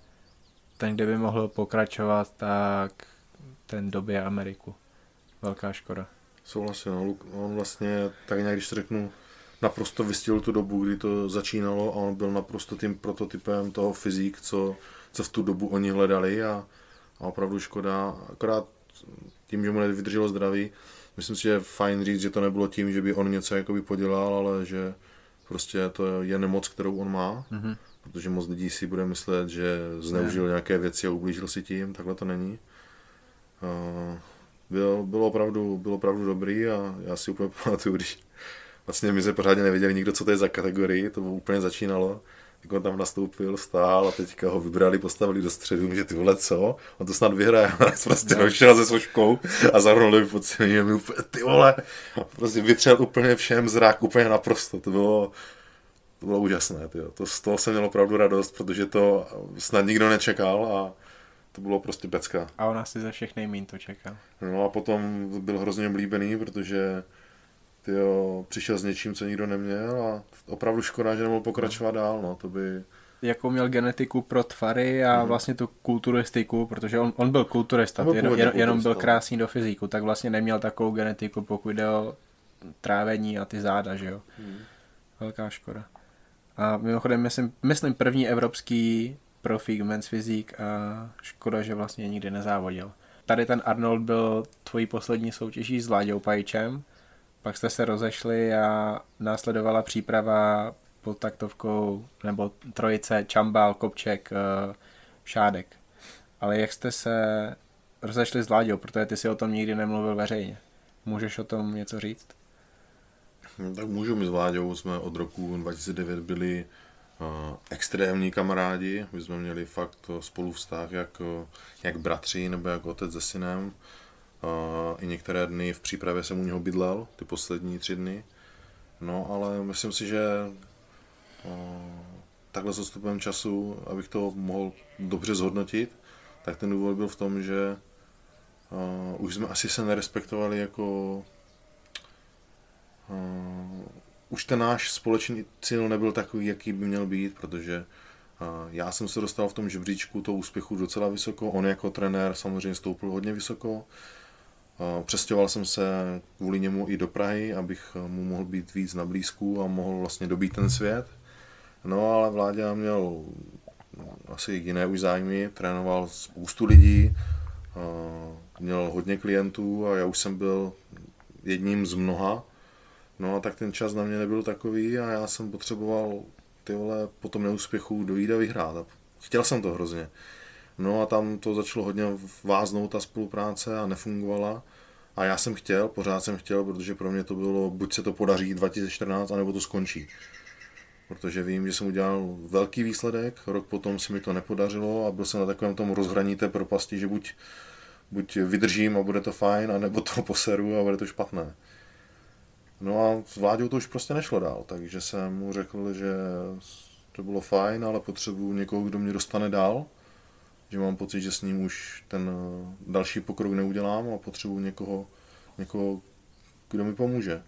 [SPEAKER 1] ten, kdyby mohl pokračovat, tak ten době Ameriku. Velká škoda.
[SPEAKER 2] Souhlasím, no. on vlastně, tak nějak když to řeknu, naprosto vystihl tu dobu, kdy to začínalo a on byl naprosto tím prototypem toho fyzik, co, co v tu dobu oni hledali a, a opravdu škoda, akorát tím, že mu nevydrželo zdraví, myslím si, že je fajn říct, že to nebylo tím, že by on něco jakoby podělal, ale že prostě to je nemoc, kterou on má, mm-hmm. Protože moc lidí si bude myslet, že zneužil ne. nějaké věci a ublížil si tím, takhle to není. Uh, byl, bylo, opravdu, bylo opravdu dobrý a já si úplně pamatuju, když vlastně my jsme pořádně nevěděli nikdo, co to je za kategorii, to úplně začínalo, jak on tam nastoupil, stál a teďka ho vybrali, postavili do středu, že ty vole co, on to snad vyhraje, a prostě no. šel se soškou a zahrnul mi pod mi úplně, ty vole, prostě vytřel úplně všem zrak, úplně naprosto, to bylo, to bylo úžasné, tyjo. To, z toho jsem měl opravdu radost, protože to snad nikdo nečekal a to bylo prostě pecka.
[SPEAKER 1] A on asi ze všech nejmín to čekal.
[SPEAKER 2] No a potom byl hrozně oblíbený, protože tyjo, přišel s něčím, co nikdo neměl a opravdu škoda, že nemohl pokračovat dál, no, to by...
[SPEAKER 1] Jakou měl genetiku pro tvary a mm. vlastně tu kulturistiku, protože on, on byl kulturista, byl jenom, jenom, jenom byl krásný do fyziku, tak vlastně neměl takovou genetiku, pokud jde o trávení a ty záda, že jo. Mm. Velká škoda. A mimochodem, myslím, myslím první evropský profík men's fyzik a škoda, že vlastně nikdy nezávodil. Tady ten Arnold byl tvojí poslední soutěží s Láďou Pajčem, pak jste se rozešli a následovala příprava pod taktovkou nebo trojice Čambal, Kopček, eh, Šádek. Ale jak jste se rozešli s Láďou, protože ty si o tom nikdy nemluvil veřejně. Můžeš o tom něco říct?
[SPEAKER 2] No, tak můžu, my s Láďou jsme od roku 2009 byli uh, extrémní kamarádi, my jsme měli fakt spolu vztah jak, jak bratři nebo jak otec se synem. I některé dny v přípravě jsem u něho bydlel, ty poslední tři dny. No, ale myslím si, že takhle s odstupem času, abych to mohl dobře zhodnotit, tak ten důvod byl v tom, že už jsme asi se nerespektovali jako už ten náš společný cíl nebyl takový, jaký by měl být, protože já jsem se dostal v tom žebříčku toho úspěchu docela vysoko, on jako trenér samozřejmě stoupil hodně vysoko, Přestěhoval jsem se kvůli němu i do Prahy, abych mu mohl být víc na blízku a mohl vlastně dobít ten svět. No ale Vláďa měl asi jiné už zájmy, trénoval spoustu lidí, měl hodně klientů a já už jsem byl jedním z mnoha. No a tak ten čas na mě nebyl takový a já jsem potřeboval ty vole po tom neúspěchu dojít a vyhrát. A chtěl jsem to hrozně. No a tam to začalo hodně váznout ta spolupráce a nefungovala. A já jsem chtěl, pořád jsem chtěl, protože pro mě to bylo, buď se to podaří 2014, anebo to skončí. Protože vím, že jsem udělal velký výsledek, rok potom se mi to nepodařilo a byl jsem na takovém tom rozhraní té propasti, že buď, buď vydržím a bude to fajn, anebo to poseru a bude to špatné. No a s Vláďou to už prostě nešlo dál, takže jsem mu řekl, že to bylo fajn, ale potřebuji někoho, kdo mě dostane dál že mám pocit, že s ním už ten eh, další pokrok neudělám a potřebuji někoho, někoho, kdo mi pomůže.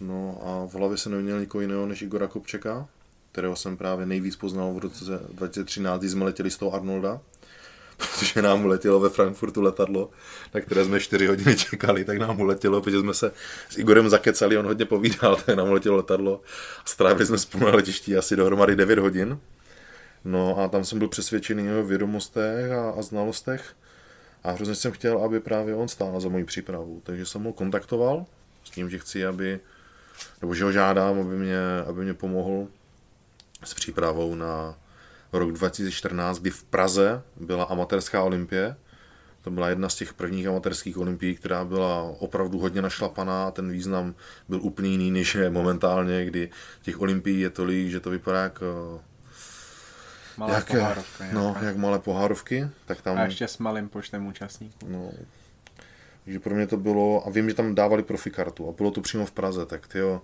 [SPEAKER 2] No a v hlavě jsem neměl nikoho jiného než Igora Kopčeka, kterého jsem právě nejvíc poznal v roce 2013, kdy jsme letěli z toho Arnolda, protože nám uletělo ve Frankfurtu letadlo, na které jsme 4 hodiny čekali, tak nám uletělo, protože jsme se s Igorem zakecali, on hodně povídal, tak nám uletělo letadlo a strávili jsme spolu na letišti asi dohromady 9 hodin. No a tam jsem byl přesvědčený o vědomostech a, a znalostech a hrozně jsem chtěl, aby právě on stál za moji přípravu. Takže jsem ho kontaktoval s tím, že chci, aby, nebo že ho žádám, aby mě, aby mě pomohl s přípravou na rok 2014, kdy v Praze byla amatérská olympie, To byla jedna z těch prvních amatérských olympií, která byla opravdu hodně našlapaná. Ten význam byl úplně jiný, než je momentálně, kdy těch olympií je tolik, že to vypadá jak
[SPEAKER 1] Malé jak, pohárovka.
[SPEAKER 2] No, jak malé pohárovky. Tak tam,
[SPEAKER 1] a ještě s malým počtem účastníků.
[SPEAKER 2] No, takže pro mě to bylo, a vím, že tam dávali profikartu a bylo to přímo v Praze, tak tyjo,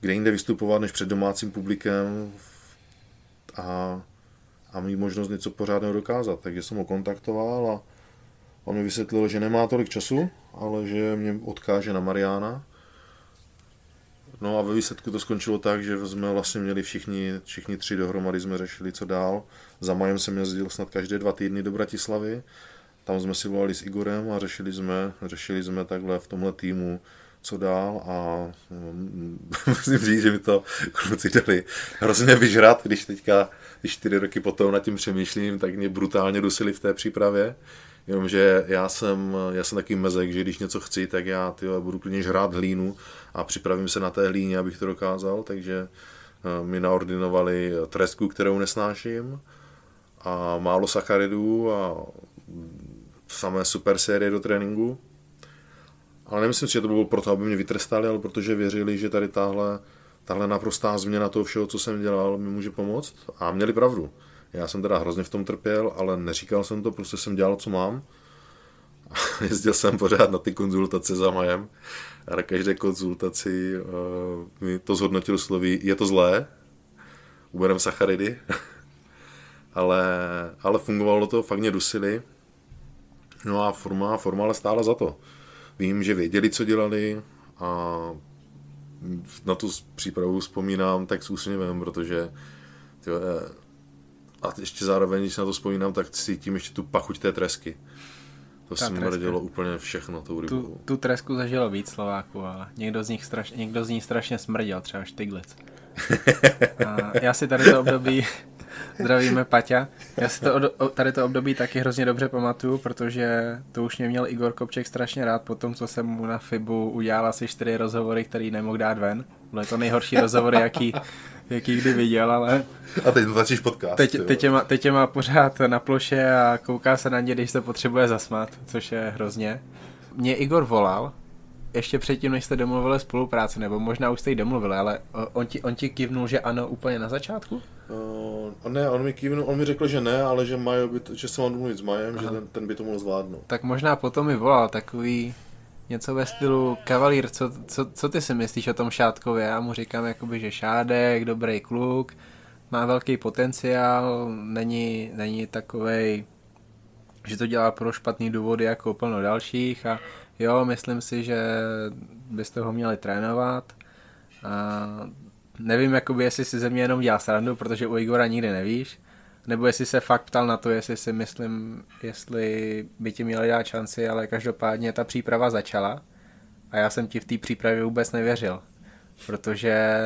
[SPEAKER 2] kde jinde vystupovat než před domácím publikem a, a mít možnost něco pořádného dokázat. Takže jsem ho kontaktoval a on mi vysvětlil, že nemá tolik času, ale že mě odkáže na Mariána. No a ve výsledku to skončilo tak, že jsme vlastně měli všichni, všichni tři dohromady, jsme řešili, co dál. Za majem jsem jezdil snad každé dva týdny do Bratislavy. Tam jsme si volali s Igorem a řešili jsme, řešili jsme takhle v tomhle týmu, co dál a mm, musím říct, že mi to kluci dali hrozně vyžrat, když teďka, když čtyři roky potom nad tím přemýšlím, tak mě brutálně dusili v té přípravě. Jenomže já jsem, já jsem taky mezek, že když něco chci, tak já tyjo, budu klidně žrát hlínu a připravím se na té hlíně, abych to dokázal, takže eh, mi naordinovali tresku, kterou nesnáším a málo sacharidů a samé super série do tréninku. Ale nemyslím si, že to bylo proto, aby mě vytrestali, ale protože věřili, že tady tahle, tahle naprostá změna toho všeho, co jsem dělal, mi může pomoct. A měli pravdu. Já jsem teda hrozně v tom trpěl, ale neříkal jsem to, prostě jsem dělal, co mám. Jezdil jsem pořád na ty konzultace za majem a na každé konzultaci uh, mi to zhodnotil sloví, je to zlé, uberem sacharidy, ale, ale fungovalo to, fakt mě dusili. No a forma, forma ale stála za to. Vím, že věděli, co dělali a na tu přípravu vzpomínám tak s úsměvem, protože tyjo, a ještě zároveň, když na to vzpomínám, tak cítím ještě tu pachuť té tresky. To smrdilo úplně všechno tou
[SPEAKER 1] rybou. Tu, tu tresku zažilo víc Slováků, ale někdo z nich straš, někdo z nich strašně smrděl, třeba Štiglic. A já si tady to období, zdravíme Paťa, já si to, tady to období taky hrozně dobře pamatuju, protože to už mě měl Igor Kopček strašně rád po tom, co jsem mu na FIBu udělal asi čtyři rozhovory, který nemohl dát ven. Byly to nejhorší rozhovory, jaký, jaký kdy viděl, ale...
[SPEAKER 2] A teď začíš podcast.
[SPEAKER 1] Teď, teď, tě má, teď tě má pořád na ploše a kouká se na ně, když se potřebuje zasmat, což je hrozně. Mě Igor volal, ještě předtím, než jste domluvili spolupráci, nebo možná už jste ji domluvili, ale on ti, on ti kivnul, že ano úplně na začátku?
[SPEAKER 2] Uh, ne, on mi kývnul, on mi řekl, že ne, ale že, Majo by to, že se mám domluvit s Majem, Aha. že ten, ten by to mohl zvládnout.
[SPEAKER 1] Tak možná potom mi volal takový, něco ve stylu Kavalír, co, co, co ty si myslíš o tom Šátkově? Já mu říkám, jakoby, že Šádek, dobrý kluk, má velký potenciál, není, není takovej, že to dělá pro špatný důvody jako plno dalších a jo, myslím si, že byste ho měli trénovat. A nevím, jakoby, jestli si ze mě jenom dělá srandu, protože u Igora nikdy nevíš, nebo jestli se fakt ptal na to, jestli si myslím, jestli by ti měli dát šanci, ale každopádně ta příprava začala a já jsem ti v té přípravě vůbec nevěřil, protože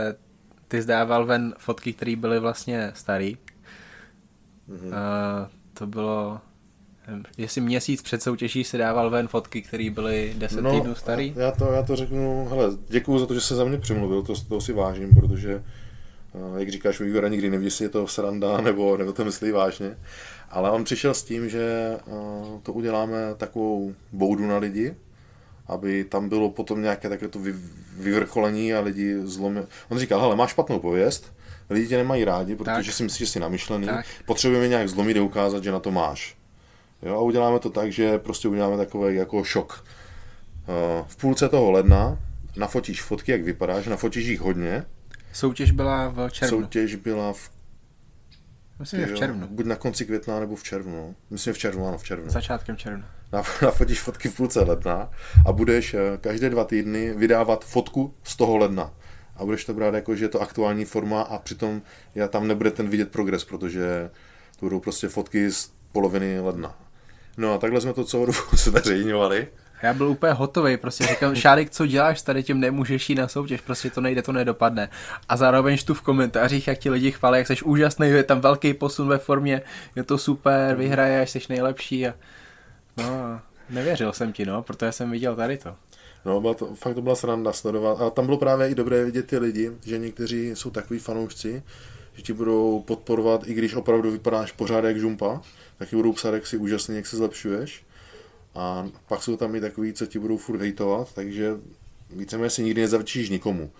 [SPEAKER 1] ty zdával ven fotky, které byly vlastně starý. Mm-hmm. A to bylo, jestli měsíc před soutěží si dával ven fotky, které byly 10 no, týdnů starý.
[SPEAKER 2] Já to, já to řeknu, hele, děkuju za to, že se za mě přimluvil, to, to si vážím, protože jak říkáš, u Igora nikdy neví, jestli je to sranda nebo, nebo to myslí vážně. Ale on přišel s tím, že to uděláme takovou boudu na lidi, aby tam bylo potom nějaké takové to vyvrcholení a lidi zlomili. On říkal, hele, máš špatnou pověst, lidi tě nemají rádi, protože tak. si myslíš, že jsi namyšlený, tak. potřebujeme nějak zlomit a ukázat, že na to máš. Jo, a uděláme to tak, že prostě uděláme takový jako šok. V půlce toho ledna nafotíš fotky, jak vypadáš, nafotíš jich hodně,
[SPEAKER 1] Soutěž byla v červnu.
[SPEAKER 2] Soutěž byla v
[SPEAKER 1] Myslím, že v červnu.
[SPEAKER 2] Buď na konci května nebo v červnu. No. Myslím, v červnu, ano, v červnu.
[SPEAKER 1] Začátkem června.
[SPEAKER 2] Nafotíš fotky v půlce ledna a budeš eh, každé dva týdny vydávat fotku z toho ledna. A budeš to brát jako, že je to aktuální forma a přitom já tam nebude ten vidět progres, protože to budou prostě fotky z poloviny ledna. No a takhle jsme to celou dobu zveřejňovali.
[SPEAKER 1] Já byl úplně hotový, prostě říkám, Šárek, co děláš, tady tím nemůžeš jít na soutěž, prostě to nejde, to nedopadne. A zároveň tu v komentářích, jak ti lidi chválí, jak jsi úžasný, je tam velký posun ve formě, je to super, vyhraješ, jsi nejlepší. A... No, nevěřil jsem ti, no, protože jsem viděl tady to.
[SPEAKER 2] No, byla to, fakt to byla sranda sledovat. A tam bylo právě i dobré vidět ty lidi, že někteří jsou takový fanoušci, že ti budou podporovat, i když opravdu vypadáš pořád jak žumpa, tak ti budou psát, jak si úžasný, jak se zlepšuješ. A pak jsou tam i takový, co ti budou furt hejtovat, takže víceméně si nikdy nezavčíš nikomu.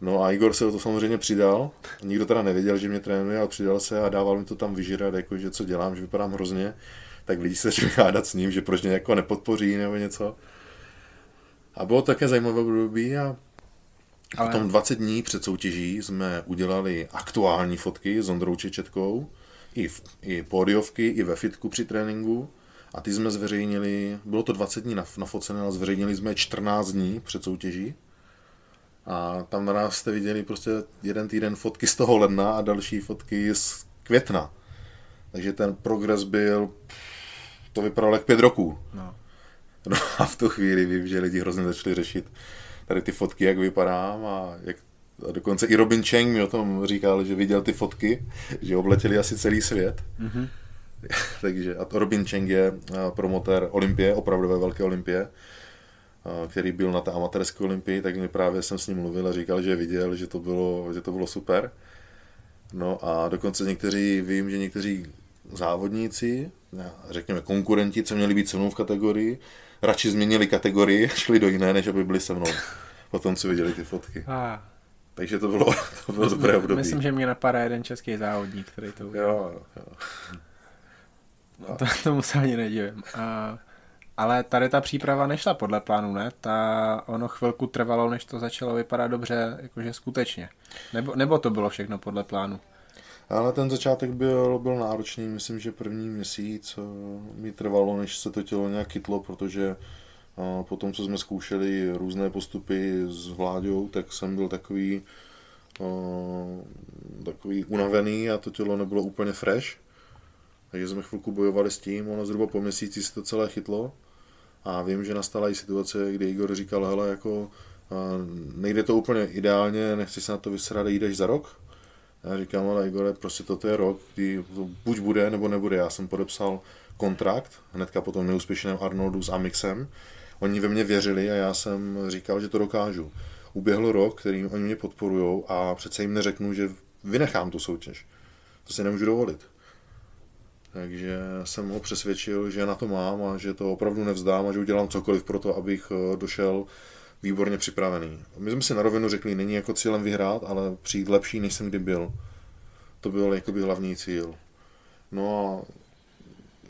[SPEAKER 2] No a Igor se o to samozřejmě přidal. Nikdo teda nevěděl, že mě trénuje, ale přidal se a dával mi to tam vyžírat, jako že co dělám, že vypadám hrozně. Tak lidi se začali hádat s ním, že proč mě jako nepodpoří nebo něco. A bylo také zajímavé období a ale... potom 20 dní před soutěží jsme udělali aktuální fotky s Ondrou Čečetkou, i, v, i pódiovky, i ve fitku při tréninku. A ty jsme zveřejnili, bylo to 20 dní nafocené, ale zveřejnili jsme 14 dní před soutěží. A tam na nás jste viděli prostě jeden týden fotky z toho ledna a další fotky z května. Takže ten progres byl, to vypadalo jak pět roků. No. no a v tu chvíli vím, že lidi hrozně začali řešit tady ty fotky, jak vypadám a jak a dokonce i Robin Cheng mi o tom říkal, že viděl ty fotky, že obletěli asi celý svět. Mm-hmm. Takže a to Robin Cheng je promotér Olympie, opravdové velké Olympie který byl na té amatérské olympii, tak mi právě jsem s ním mluvil a říkal, že viděl, že to bylo, že to bylo super. No a dokonce někteří, vím, že někteří závodníci, řekněme konkurenti, co měli být se mnou v kategorii, radši změnili kategorii, šli do jiné, než aby byli se mnou. Potom, co viděli ty fotky. A. Takže to bylo, to bylo dobré období.
[SPEAKER 1] Myslím, že mě napadá jeden český závodník, který to udělal. Jo, jo. No. To, tomu se ani nedivím. A ale tady ta příprava nešla podle plánu, ne? Ta, ono chvilku trvalo, než to začalo vypadat dobře, jakože skutečně. Nebo, nebo to bylo všechno podle plánu?
[SPEAKER 2] Ale ten začátek byl, byl náročný, myslím, že první měsíc eh, mi trvalo, než se to tělo nějak chytlo, protože eh, po tom, co jsme zkoušeli různé postupy s Vláďou, tak jsem byl takový, takový unavený a to tělo nebylo úplně fresh. Takže jsme chvilku bojovali s tím, ono zhruba po měsíci se to celé chytlo. A vím, že nastala i situace, kdy Igor říkal, hele, jako nejde to úplně ideálně, nechci se na to vysrat, jdeš za rok. Já říkám, ale Igore, prostě toto je rok, kdy to buď bude, nebo nebude. Já jsem podepsal kontrakt, hnedka po tom neúspěšném Arnoldu s Amixem. Oni ve mě věřili a já jsem říkal, že to dokážu. Uběhl rok, který oni mě podporují a přece jim neřeknu, že vynechám tu soutěž. To si nemůžu dovolit. Takže jsem ho přesvědčil, že na to mám a že to opravdu nevzdám a že udělám cokoliv pro to, abych eh, došel výborně připravený. My jsme si na rovinu řekli, není jako cílem vyhrát, ale přijít lepší, než jsem kdy byl. To byl jakoby hlavní cíl. No a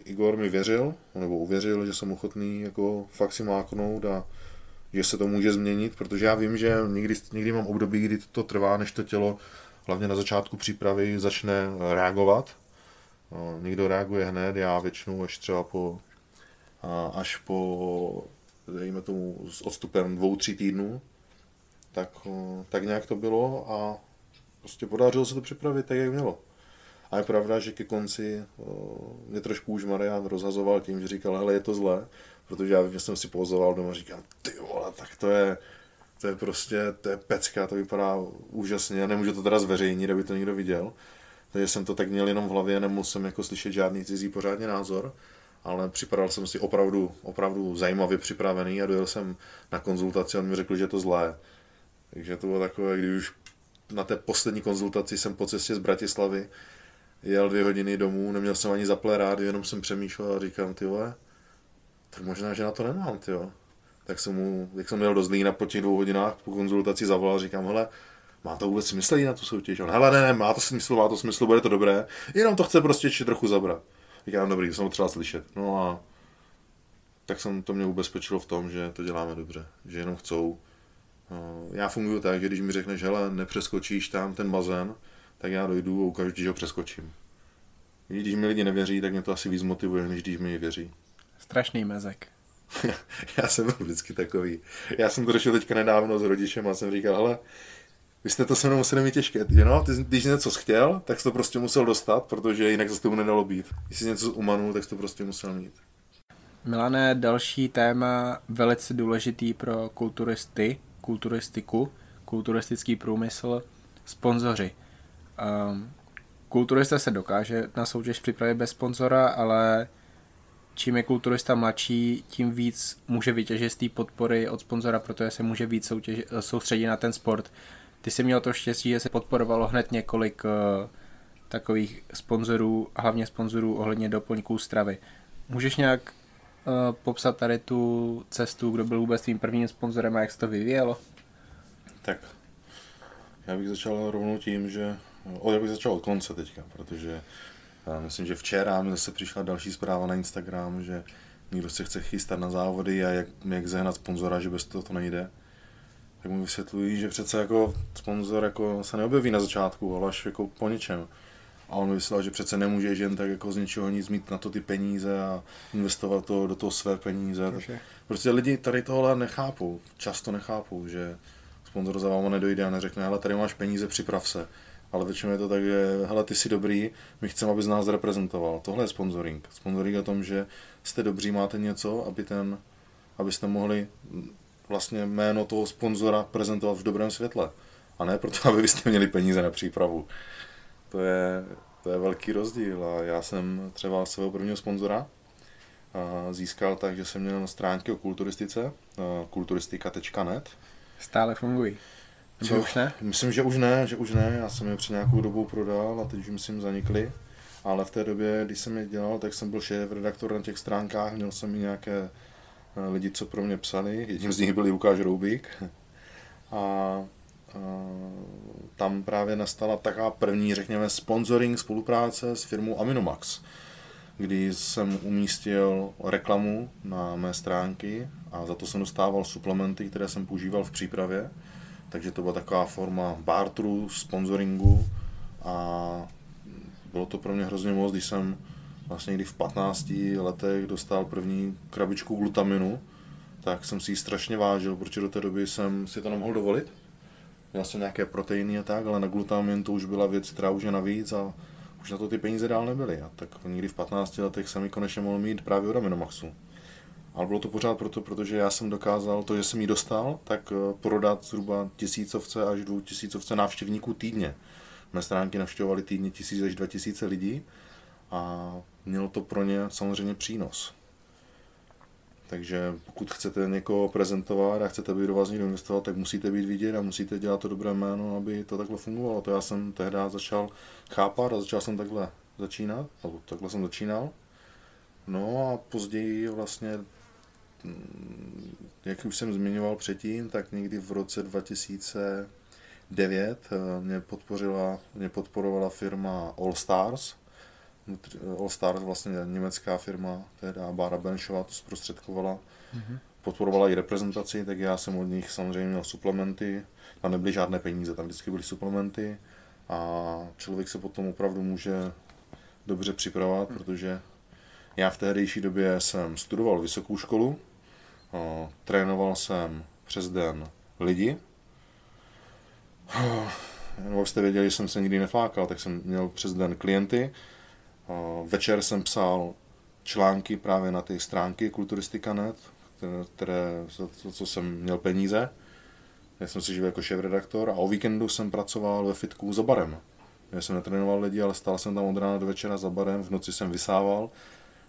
[SPEAKER 2] Igor mi věřil, nebo uvěřil, že jsem ochotný jako fakt si máknout a že se to může změnit, protože já vím, že někdy, někdy mám období, kdy to trvá, než to tělo hlavně na začátku přípravy začne reagovat No, někdo reaguje hned, já většinou až třeba po, až po, dejme tomu, s odstupem dvou, tří týdnů, tak, tak nějak to bylo a prostě podařilo se to připravit tak, jak mělo. A je pravda, že ke konci mě trošku už Marian rozhazoval tím, že říkal, hele, je to zlé, protože já že jsem si pozoval doma a říkám, ty vole, tak to je, to je prostě, to je pecka, to vypadá úžasně, nemůžu to teda zveřejnit, aby to někdo viděl, takže jsem to tak měl jenom v hlavě, nemohl jsem jako slyšet žádný cizí pořádně názor, ale připadal jsem si opravdu, opravdu zajímavě připravený a dojel jsem na konzultaci a on mi řekl, že je to zlé. Takže to bylo takové, když už na té poslední konzultaci jsem po cestě z Bratislavy jel dvě hodiny domů, neměl jsem ani zaplé rádio, jenom jsem přemýšlel a říkám, ty vole, tak možná, že na to nemám, ty Tak jsem mu, jak jsem měl do Zlína po těch dvou hodinách po konzultaci zavolal, říkám, hele, má to vůbec smysl jít na tu soutěž? On, hele, ne, ne, má to smysl, má to smysl, bude to dobré, jenom to chce prostě ještě trochu zabrat. Říkám, dobrý, jsem to třeba slyšet. No a tak jsem to mě ubezpečilo v tom, že to děláme dobře, že jenom chcou. No, já funguji tak, že když mi řekneš, hele, nepřeskočíš tam ten bazén, tak já dojdu a ukážu ti, že ho přeskočím. Když mi lidi nevěří, tak mě to asi víc motivuje, než když mi věří.
[SPEAKER 1] Strašný mezek.
[SPEAKER 2] já jsem byl vždycky takový. Já jsem to řešil teďka nedávno s rodičem a jsem říkal, ale vy jste to se mnou museli mít těžké, že no? Ty, když něco chtěl, tak jsi to prostě musel dostat, protože jinak se tomu nedalo být. Když jsi něco umanul, tak jsi to prostě musel mít.
[SPEAKER 1] Milané, další téma velice důležitý pro kulturisty, kulturistiku, kulturistický průmysl, sponzoři. Um, kulturista se dokáže na soutěž připravit bez sponzora, ale čím je kulturista mladší, tím víc může vytěžit z té podpory od sponzora, protože se může víc soutěž, soustředit na ten sport ty jsi měl to štěstí, že se podporovalo hned několik uh, takových sponzorů, hlavně sponzorů ohledně doplňků stravy. Můžeš nějak uh, popsat tady tu cestu, kdo byl vůbec tvým prvním sponzorem a jak se to vyvíjelo?
[SPEAKER 2] Tak, já bych začal rovnou tím, že, o, já bych začal od konce teďka, protože já myslím, že včera mi zase přišla další zpráva na Instagram, že někdo se chce chystat na závody a jak, jak zehnat sponzora, že bez toho to nejde. Tak mu vysvětlují, že přece jako sponzor jako se neobjeví na začátku, ale až jako po něčem. A on vysvětlil, že přece nemůže jen tak jako z ničeho nic mít na to ty peníze a investovat to do toho své peníze. Prostě lidi tady tohle nechápou, často nechápou, že sponzor za váma nedojde a neřekne, hele, tady máš peníze, připrav se. Ale většinou je to tak, že hele, ty jsi dobrý, my chceme, aby z nás reprezentoval. Tohle je sponsoring. Sponsoring je o tom, že jste dobří, máte něco, aby ten, abyste mohli vlastně jméno toho sponzora prezentovat v dobrém světle. A ne proto, aby byste měli peníze na přípravu. To je, to je velký rozdíl. A já jsem třeba svého prvního sponzora získal tak, že jsem měl stránky o kulturistice, kulturistika.net.
[SPEAKER 1] Stále fungují. Nebo už ne?
[SPEAKER 2] Myslím, že už ne, že už ne. Já jsem je před nějakou dobou prodal a teď už myslím zanikly. Ale v té době, když jsem je dělal, tak jsem byl šéf redaktor na těch stránkách, měl jsem i nějaké eh, lidi, co pro mě psali. Jedním z nich byl Lukáš Roubík. A, a tam právě nastala taková první, řekněme, sponsoring spolupráce s firmou Aminomax, kdy jsem umístil reklamu na mé stránky a za to jsem dostával suplementy, které jsem používal v přípravě takže to byla taková forma barteru, sponsoringu a bylo to pro mě hrozně moc, když jsem vlastně někdy v 15 letech dostal první krabičku glutaminu, tak jsem si ji strašně vážil, protože do té doby jsem si to nemohl dovolit. Měl jsem nějaké proteiny a tak, ale na glutamin to už byla věc, která už je navíc a už na to ty peníze dál nebyly. A tak někdy v 15 letech jsem ji konečně mohl mít právě od Aminomaxu. Ale bylo to pořád proto, protože já jsem dokázal to, že jsem ji dostal, tak eh, prodat zhruba tisícovce až dvou tisícovce návštěvníků týdně. Mé stránky navštěvovali týdně tisíc až dva tisíce lidí a mělo to pro ně samozřejmě přínos. Takže pokud chcete někoho prezentovat a chcete, aby do vás někdo investoval, tak musíte být vidět a musíte dělat to dobré jméno, aby to takhle fungovalo. To já jsem tehdy začal chápat a začal jsem takhle začínat, nebo takhle jsem začínal. No a později vlastně jak už jsem zmiňoval předtím, tak někdy v roce 2009 eh, mě, podpořila, mě podporovala firma All Stars. All Stars vlastně německá firma, teda Bára Benšová to zprostředkovala. Mm-hmm. Podporovala i reprezentaci, tak já jsem od nich samozřejmě měl suplementy. Tam nebyly žádné peníze, tam vždycky byly suplementy. A člověk se potom opravdu může dobře připravovat, mm. protože já v tehdejší době jsem studoval vysokou školu, trénoval jsem přes den lidi. Nebo jste věděli, že jsem se nikdy neflákal, tak jsem měl přes den klienty. Večer jsem psal články právě na ty stránky Kulturistika.net, které, které, za co jsem měl peníze. Já jsem si živil jako šéf-redaktor a o víkendu jsem pracoval ve fitku za barem. Já jsem netrénoval lidi, ale stál jsem tam od rána do večera za barem, v noci jsem vysával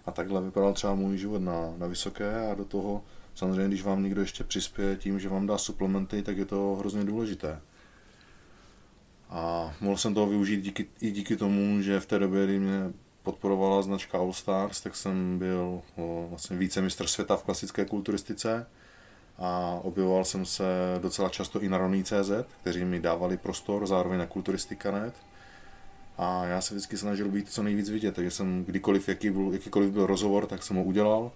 [SPEAKER 2] a takhle vypadal třeba můj život na, na vysoké a do toho Samozřejmě, když vám někdo ještě přispěje tím, že vám dá suplementy, tak je to hrozně důležité. A mohl jsem toho využít díky, i díky tomu, že v té době, kdy mě podporovala značka All Stars, tak jsem byl o, vlastně vícemistr světa v klasické kulturistice a objevoval jsem se docela často i na Roný.cz, kteří mi dávali prostor, zároveň na kulturistika.net. A já se vždycky snažil být co nejvíc vidět, takže jsem kdykoliv, jaký byl, jakýkoliv byl rozhovor, tak jsem ho udělal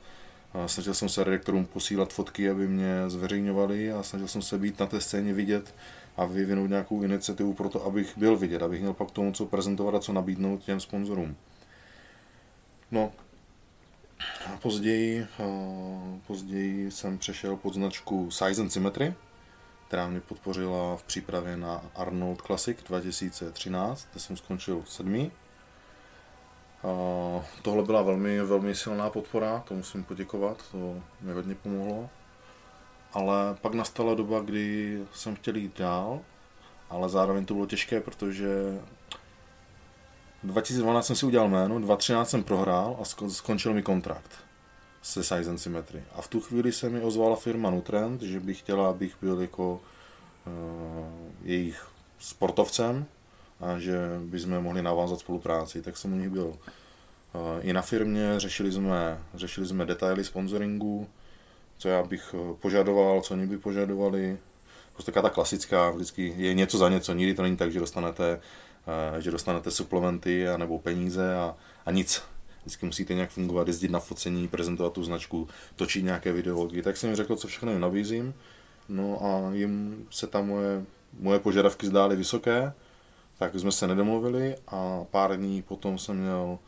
[SPEAKER 2] Snažil jsem se redaktorům posílat fotky, aby mě zveřejňovali a snažil jsem se být na té scéně vidět a vyvinout nějakou iniciativu pro to, abych byl vidět, abych měl pak tomu, co prezentovat a co nabídnout těm sponzorům. No, a později, později jsem přešel pod značku Size Symmetry, která mě podpořila v přípravě na Arnold Classic 2013, kde jsem skončil sedmý tohle byla velmi, velmi silná podpora, to musím poděkovat, to mi hodně pomohlo. Ale pak nastala doba, kdy jsem chtěl jít dál, ale zároveň to bylo těžké, protože 2012 jsem si udělal jméno, 2013 jsem prohrál a skončil mi kontrakt se Size and Symmetry. A v tu chvíli se mi ozvala firma Nutrend, že by chtěla, abych byl jako uh, jejich sportovcem a že bychom mohli navázat spolupráci, tak jsem u nich byl i na firmě, řešili jsme, řešili jsme detaily sponsoringu, co já bych požadoval, co oni by požadovali, prostě taková ta klasická, vždycky je něco za něco, nikdy to není tak, že dostanete, že dostanete suplementy a nebo peníze a, a nic. Vždycky musíte nějak fungovat, jezdit na focení, prezentovat tu značku, točit nějaké videology. Tak jsem jim řekl, co všechno jim nabízím. No a jim se tam moje, moje požadavky zdály vysoké, tak jsme se nedomluvili a pár dní potom jsem měl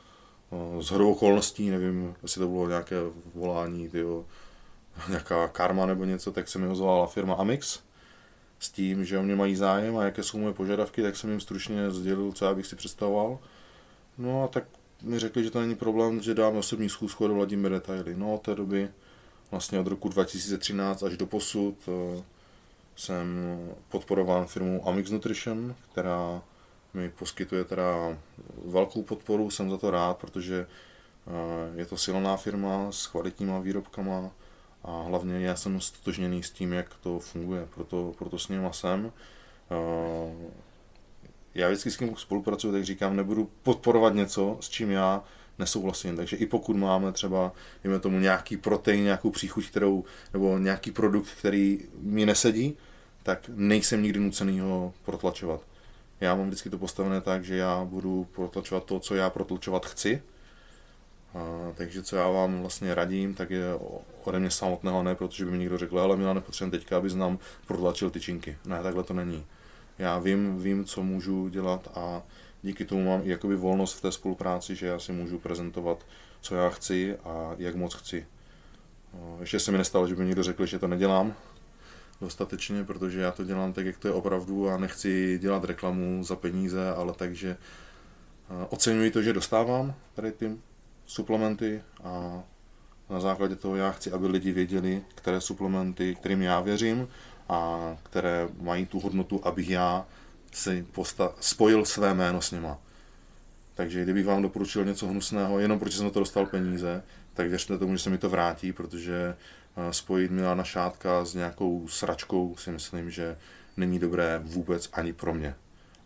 [SPEAKER 2] z hodou okolností, nevím, jestli to bylo nějaké volání, tyjo, nějaká karma nebo něco, tak se mi ozvala firma Amix s tím, že o mě mají zájem a jaké jsou moje požadavky, tak jsem jim stručně sdělil, co já bych si představoval. No a tak mi řekli, že to není problém, že dáme osobní schůzku a doladíme detaily. No od té doby, vlastně od roku 2013 až do posud, eh, jsem podporován firmou Amix Nutrition, která mi poskytuje teda velkou podporu, jsem za to rád, protože eh, je to silná firma s kvalitníma výrobkama a hlavně já jsem stotožněný s tím, jak to funguje, proto, proto s nima jsem. Eh, já vždycky s kým spolupracuju, tak říkám, nebudu podporovat něco, s čím já nesouhlasím. Takže i pokud máme třeba, dejme tomu, nějaký protein, nějakou příchuť, kterou, nebo nějaký produkt, který mi nesedí, tak nejsem nikdy nucený ho protlačovat. Já mám vždycky to postavené tak, že já budu protlačovat to, co já protlačovat chci. A, takže co já vám vlastně radím, tak je ode mě samotného ne, protože by mi někdo řekl, ale Milan, nepotřebujeme teďka, abys nám protlačil tyčinky. Ne, takhle to není. Já vím, vím, co můžu dělat a díky tomu mám jakoby volnost v té spolupráci, že já si můžu prezentovat, co já chci a jak moc chci. Ještě se mi nestalo, že by někdo řekl, že to nedělám, dostatečně, protože já to dělám tak, jak to je opravdu a nechci dělat reklamu za peníze, ale takže oceňuji to, že dostávám tady ty suplementy a na základě toho já chci, aby lidi věděli, které suplementy, kterým já věřím a které mají tu hodnotu, abych já si posta- spojil své jméno s nima. Takže kdybych vám doporučil něco hnusného, jenom protože jsem to dostal peníze, tak věřte tomu, že se mi to vrátí, protože spojit Milana Šátka s nějakou sračkou si myslím, že není dobré vůbec ani pro mě.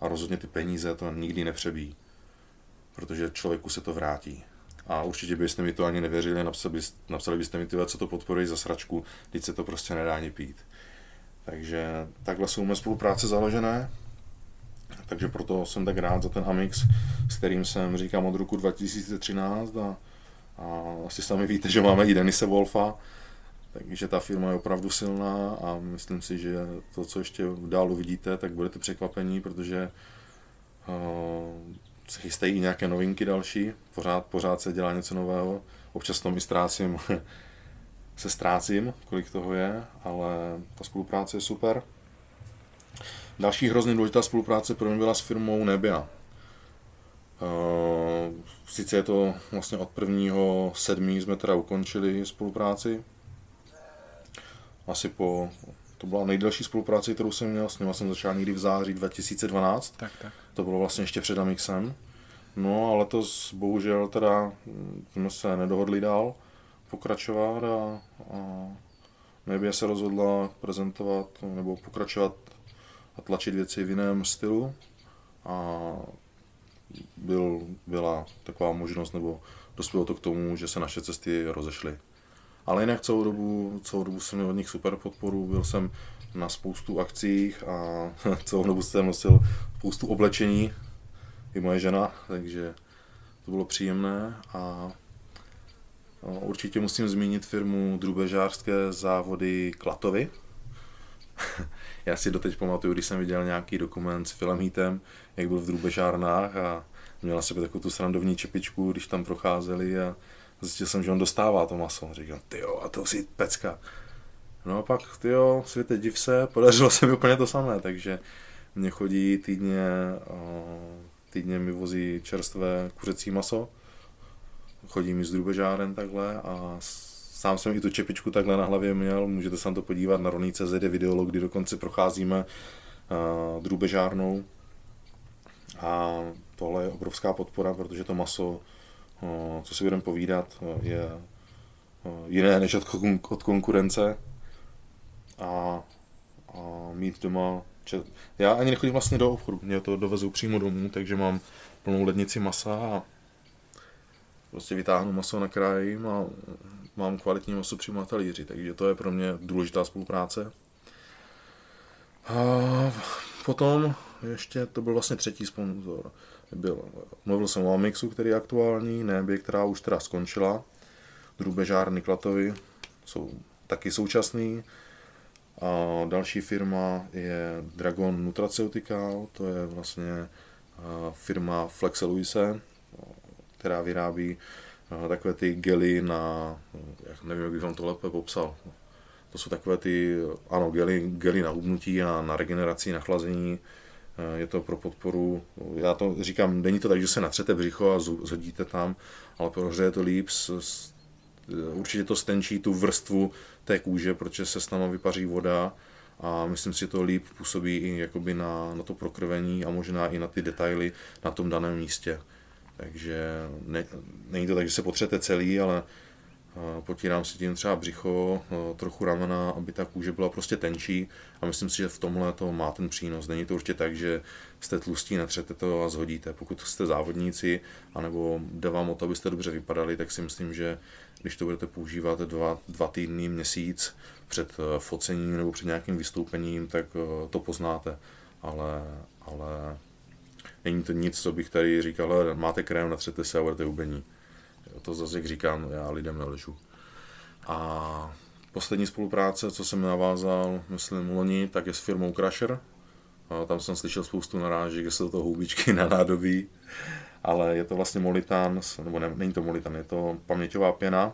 [SPEAKER 2] A rozhodně ty peníze to nikdy nepřebíjí, protože člověku se to vrátí. A určitě byste mi to ani nevěřili, napsali, byste, napsali byste mi ty, co to podporují za sračku, teď se to prostě nedá ani pít. Takže takhle jsou mé spolupráce založené. Takže proto jsem tak rád za ten Amix, s kterým jsem říkám od roku 2013 a, a asi sami víte, že máme i Denise Wolfa, takže ta firma je opravdu silná a myslím si, že to, co ještě dál uvidíte, tak budete překvapení, protože uh, se chystají nějaké novinky další, pořád, pořád se dělá něco nového, občas tom i ztrácím, se ztrácím, kolik toho je, ale ta spolupráce je super. Další hrozně důležitá spolupráce pro mě byla s firmou Nebia. Uh, sice je to vlastně od prvního sedmí jsme teda ukončili spolupráci, asi po, to byla nejdelší spolupráce, kterou jsem měl, s ním jsem začal někdy v září 2012.
[SPEAKER 1] Tak, tak.
[SPEAKER 2] To bylo vlastně ještě před Amixem. No a letos bohužel teda jsme se nedohodli dál pokračovat a, a Nebia se rozhodla prezentovat nebo pokračovat a tlačit věci v jiném stylu a byl, byla taková možnost, nebo dospělo to k tomu, že se naše cesty rozešly. Ale jinak celou dobu, celou dobu jsem měl od nich super podporu, byl jsem na spoustu akcích a celou dobu jsem nosil spoustu oblečení, i moje žena, takže to bylo příjemné a určitě musím zmínit firmu Drubežářské závody Klatovy. Já si doteď pamatuju, když jsem viděl nějaký dokument s Filmhítem, jak byl v Drubežárnách a měl na sebe takovou tu srandovní čepičku, když tam procházeli a zjistil jsem, že on dostává to maso. Říkal, ty jo, a to si pecka. No a pak, ty jo, světe div se, podařilo se mi úplně to samé, takže mě chodí týdně, týdně mi vozí čerstvé kuřecí maso, chodí mi z drubežáren takhle a sám jsem i tu čepičku takhle na hlavě měl, můžete se na to podívat na Roný.cz je video, kdy dokonce procházíme drubežárnou a tohle je obrovská podpora, protože to maso co si budeme povídat, je jiné než od, konkurence a, a mít doma Já ani nechodím vlastně do obchodu, mě to dovezou přímo domů, takže mám plnou lednici masa a prostě vytáhnu maso na kraji a mám kvalitní maso přímo na talíři, takže to je pro mě důležitá spolupráce. A potom ještě to byl vlastně třetí sponzor. Byl, mluvil jsem o Amixu, který je aktuální, Nebě, která už teda skončila. Drubežár Niklatovi jsou taky současný. A další firma je Dragon Nutraceutical, to je vlastně firma Flexe Luise, která vyrábí takové ty gely na, jak nevím, jak bych vám to lépe popsal. To jsou takové ty, ano, gely, gely na hubnutí a na regeneraci, na chlazení. Je to pro podporu, já to říkám, není to tak, že se natřete břicho a zhodíte tam, ale prohřeje to líp, určitě to stenčí tu vrstvu té kůže, protože se s náma vypaří voda a myslím si, že to líp působí i jakoby na, na to prokrvení a možná i na ty detaily na tom daném místě. Takže ne, není to tak, že se potřete celý, ale potírám si tím třeba břicho, trochu ramena, aby ta kůže byla prostě tenčí a myslím si, že v tomhle to má ten přínos. Není to určitě tak, že jste tlustí, natřete to a zhodíte. Pokud jste závodníci, anebo jde vám o to, abyste dobře vypadali, tak si myslím, že když to budete používat dva, dva týdny, měsíc před eh, focením nebo před nějakým vystoupením, tak eh, to poznáte. Ale, ale není to nic, co bych tady říkal, máte krém, natřete se a budete hubení. To zase, jak říkám, já lidem neležu. A poslední spolupráce, co jsem navázal, myslím, loni, tak je s firmou Crusher. A tam jsem slyšel spoustu narážek, že jsou to houbičky na nádobí ale je to vlastně molitán, nebo ne, není to molitán, je to paměťová pěna,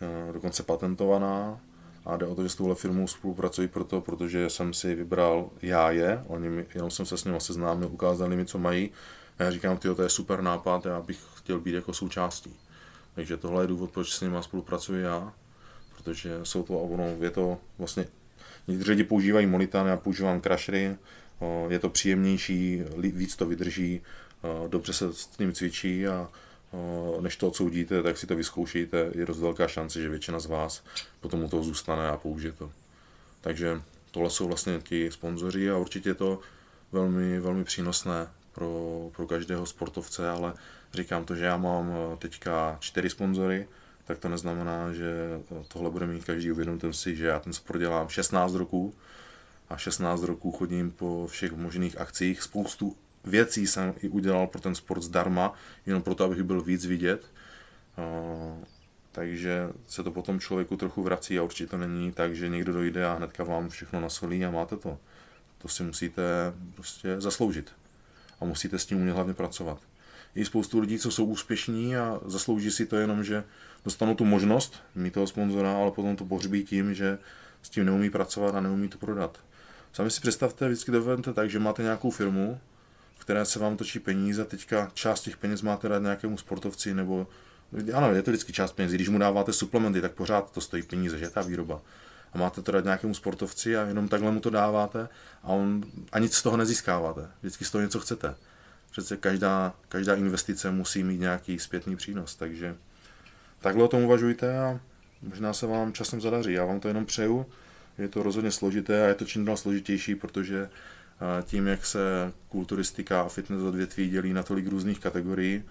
[SPEAKER 2] eh, dokonce patentovaná a jde o to, že s touhle firmou spolupracuji proto, protože jsem si vybral já je, oni jenom jsem se s nimi seznámil, ukázali mi, co mají a já říkám, tyjo, to je super nápad, já bych chtěl být jako součástí. Takže tohle je důvod, proč s nimi spolupracuji já, protože jsou to, ono, je to vlastně, lidi používají molitán, já používám crashery, je to příjemnější, víc to vydrží, dobře se s ním cvičí a než to odsoudíte, tak si to vyzkoušejte. Je dost velká šance, že většina z vás potom u toho zůstane a použije to. Takže tohle jsou vlastně ti sponzoři a určitě je to velmi, velmi přínosné pro, pro každého sportovce, ale říkám to, že já mám teďka čtyři sponzory, tak to neznamená, že tohle bude mít každý. Uvědomte si, že já ten sport dělám 16 roků a 16 roků chodím po všech možných akcích. Spoustu věcí jsem i udělal pro ten sport zdarma, jenom proto, abych byl víc vidět. Takže se to potom člověku trochu vrací a určitě to není tak, že někdo dojde a hnedka vám všechno nasolí a máte to. To si musíte prostě zasloužit. A musíte s tím umět hlavně pracovat. Je spoustu lidí, co jsou úspěšní a zaslouží si to jenom, že dostanou tu možnost mít toho sponzora, ale potom to pohřbí tím, že s tím neumí pracovat a neumí to prodat. Sami si představte, vždycky dovedete tak, že máte nějakou firmu, které se vám točí peníze, teďka část těch peněz máte dát nějakému sportovci, nebo ano, je to vždycky část peněz, když mu dáváte suplementy, tak pořád to stojí peníze, že ta výroba. A máte to dát nějakému sportovci a jenom takhle mu to dáváte a on a nic z toho nezískáváte. Vždycky z toho něco chcete. Přece každá, každá investice musí mít nějaký zpětný přínos, takže takhle o tom uvažujte a možná se vám časem zadaří. Já vám to jenom přeju. Je to rozhodně složité a je to čím dál složitější, protože tím, jak se kulturistika a fitness odvětví dělí na tolik různých kategorií.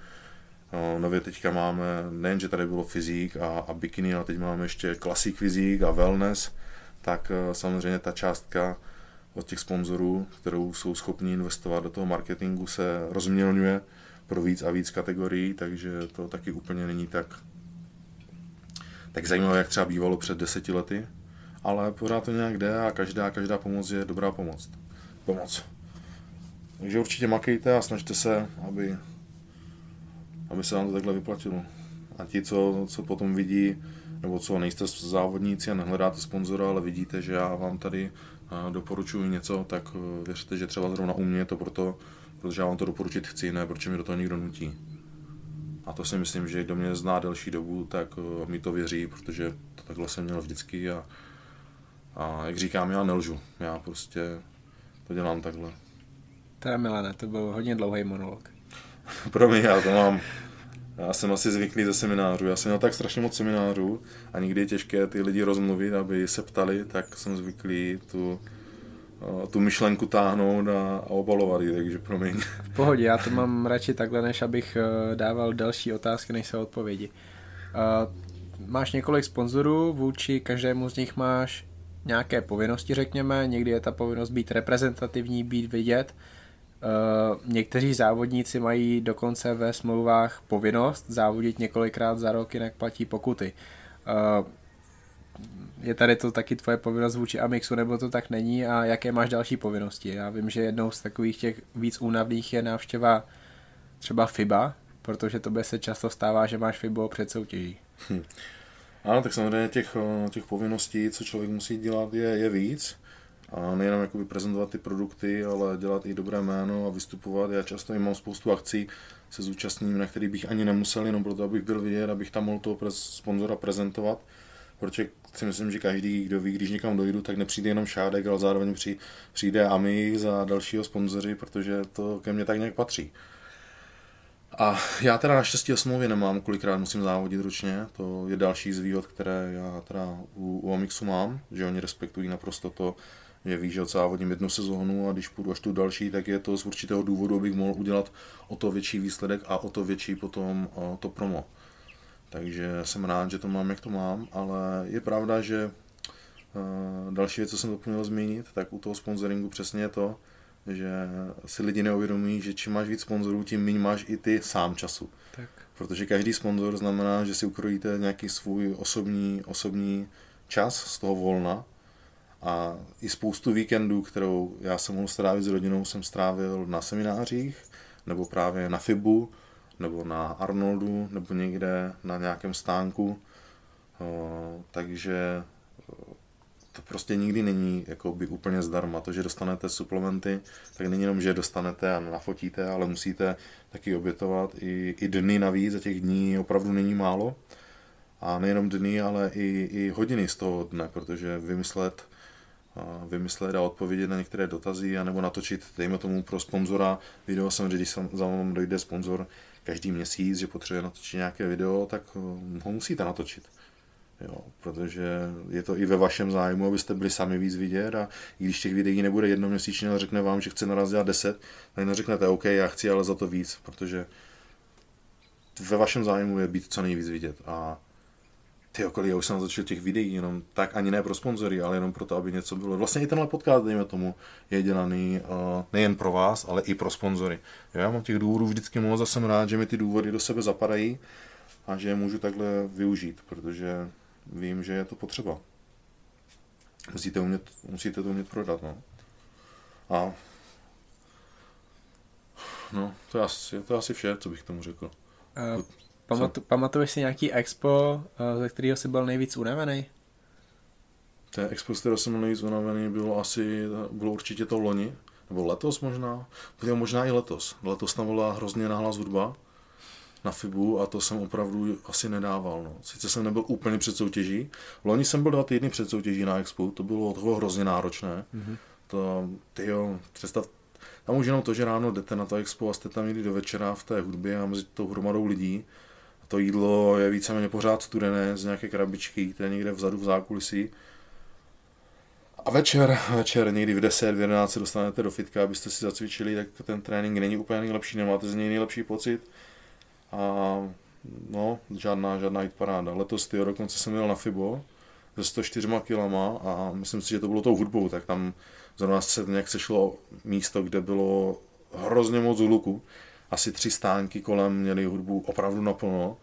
[SPEAKER 2] Nově teďka máme, nejen, že tady bylo fyzik a, a bikini, ale teď máme ještě klasik fyzik a wellness, tak e, samozřejmě ta částka od těch sponzorů, kterou jsou schopni investovat do toho marketingu, se rozmělňuje pro víc a víc kategorií, takže to taky úplně není tak, tak zajímavé, jak třeba bývalo před deseti lety, ale pořád to nějak jde a každá, každá pomoc je dobrá pomoc pomoc. Takže určitě makejte a snažte se, aby, aby se vám to takhle vyplatilo. A ti, co, co potom vidí, nebo co nejste závodníci a nehledáte sponzora, ale vidíte, že já vám tady doporučuji něco, tak e, věřte, že třeba zrovna u mě je to proto, protože já vám to doporučit chci, ne protože mi do toho někdo nutí. A to si myslím, že kdo mě zná delší dobu, tak e, mi to věří, protože to takhle jsem měl vždycky a, a jak říkám, já nelžu. Já prostě to dělám takhle.
[SPEAKER 1] Teda Milane, to byl hodně dlouhý monolog.
[SPEAKER 2] Promiň, já to mám. Já jsem asi zvyklý ze seminářů. Já jsem měl tak strašně moc seminářů a nikdy je těžké ty lidi rozmluvit, aby se ptali, tak jsem zvyklý tu tu myšlenku táhnout a, a obalovat ji, takže promiň.
[SPEAKER 1] V pohodě, já to mám radši takhle, než abych eh, dával další otázky, než se odpovědi. Uh, máš několik sponzorů, vůči každému z nich máš nějaké povinnosti, řekněme. Někdy je ta povinnost být reprezentativní, být vidět. Uh, někteří závodníci mají dokonce ve smlouvách povinnost závodit několikrát za rok, jinak platí pokuty. Uh, je tady to taky tvoje povinnost vůči Amixu, nebo to tak není a jaké máš další povinnosti? Já vím, že jednou z takových těch víc únavných je návštěva třeba FIBA, protože tobě se často stává, že máš FIBO před soutěží. Hm.
[SPEAKER 2] Ano, tak samozřejmě těch, eh, těch povinností, co člověk musí dělat, je, je víc. A nejenom jakoby prezentovat ty produkty, ale dělat i dobré jméno a vystupovat. Já často i mám spoustu akcí, se zúčastním, na který bych ani nemusel, jenom proto, abych byl vidět, abych tam mohl toho sponzora prezentovat. Protože si myslím, že každý, kdo ví, když někam dojdu, tak nepřijde jenom šádek, ale zároveň přijde Ami za dalšího sponzory, protože to ke mně tak nějak patří. A já teda naštěstí o smlouvě nemám, kolikrát musím závodit ručně, to je další z výhod, které já teda u, u Amixu mám, že oni respektují naprosto to, že ví, že závodím jednu sezónu a když půjdu až tu další, tak je to z určitého důvodu, abych mohl udělat o to větší výsledek a o to větší potom to promo. Takže jsem rád, že to mám, jak to mám, ale je pravda, že další věc, co jsem zapomněl zmínit, tak u toho sponsoringu přesně je to, že si lidi neuvědomí, že čím máš víc sponzorů, tím méně máš i ty sám času. Tak. Protože každý sponzor znamená, že si ukrojíte nějaký svůj osobní, osobní čas z toho volna a i spoustu víkendů, kterou já jsem mohl strávit s rodinou, jsem strávil na seminářích, nebo právě na FIBu, nebo na Arnoldu, nebo někde na nějakém stánku. Takže to prostě nikdy není jako by úplně zdarma. To, že dostanete suplementy, tak není jenom, že dostanete a nafotíte, ale musíte taky obětovat i, i dny navíc a těch dní opravdu není málo. A nejenom dny, ale i, i hodiny z toho dne, protože vymyslet, vymyslet a odpovědět na některé dotazy, nebo natočit, dejme tomu pro sponzora video, že když za vám dojde sponzor každý měsíc, že potřebuje natočit nějaké video, tak ho musíte natočit. Jo, protože je to i ve vašem zájmu, abyste byli sami víc vidět a i když těch videí nebude jedno měsíčně, ale řekne vám, že chce naraz dělat 10, tak neřeknete, OK, já chci ale za to víc, protože ve vašem zájmu je být co nejvíc vidět a ty okolí, já už jsem natočil těch videí, jenom tak ani ne pro sponzory, ale jenom proto, aby něco bylo. Vlastně i tenhle podcast, dejme tomu, je dělaný uh, nejen pro vás, ale i pro sponzory. Já mám těch důvodů vždycky moc a jsem rád, že mi ty důvody do sebe zapadají a že je můžu takhle využít, protože vím, že je to potřeba. Musíte, umět, musíte to umět prodat, no. A no, to je asi, to je asi vše, co bych tomu řekl.
[SPEAKER 1] Uh, pamatu, pamatuješ si nějaký expo, uh, ze kterého jsi byl nejvíc unavený?
[SPEAKER 2] To expo, z kterého jsem byl nejvíc unavený, bylo asi, bylo určitě to loni, nebo letos možná, bylo možná i letos. Letos tam byla hrozně nahlas hudba, na FIBu a to jsem opravdu asi nedával. No. Sice jsem nebyl úplně před soutěží, loni jsem byl dva týdny před soutěží na Expo, to bylo toho hrozně náročné. Mm-hmm. To, tyjo, představ, tam už jenom to, že ráno jdete na to Expo a jste tam někdy do večera v té hudbě a mezi tou hromadou lidí. To jídlo je víceméně pořád studené z nějaké krabičky, které někde vzadu v zákulisí. A večer, večer někdy v 10, v 11 se dostanete do fitka, abyste si zacvičili, tak ten trénink není úplně nejlepší, nemáte z něj nejlepší pocit a no, žádná, žádná paráda. Letos ty dokonce jsem měl na FIBO se 104 kilama a myslím si, že to bylo tou hudbou, tak tam zrovna se nějak sešlo místo, kde bylo hrozně moc hluku. Asi tři stánky kolem měly hudbu opravdu naplno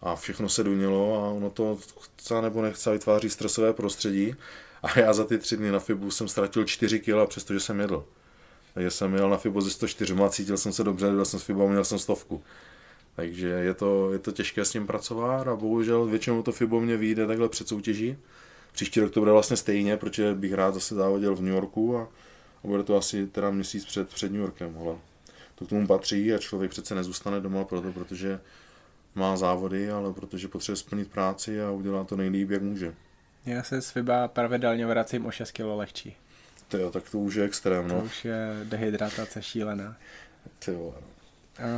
[SPEAKER 2] a všechno se dunilo a ono to chce nebo nechce vytváří stresové prostředí a já za ty tři dny na FIBu jsem ztratil 4 kg, přestože jsem jedl. Takže jsem jel na FIBO ze 104 a cítil jsem se dobře, byl jsem s FIBO a měl jsem stovku. Takže je to, je to těžké s tím pracovat a bohužel většinou to FIBO mě vyjde takhle před soutěží. Příští rok to bude vlastně stejně, protože bych rád zase závodil v New Yorku a, a bude to asi teda měsíc před, před New Yorkem, ale to k tomu patří a člověk přece nezůstane doma proto, protože má závody, ale protože potřebuje splnit práci a udělá to nejlíp, jak může.
[SPEAKER 1] Já se s FIBA pravidelně vracím o 6 kg lehčí.
[SPEAKER 2] Ty jo, tak to už je extrém, no.
[SPEAKER 1] To už je dehydratace šílená.
[SPEAKER 2] Ty vole, no.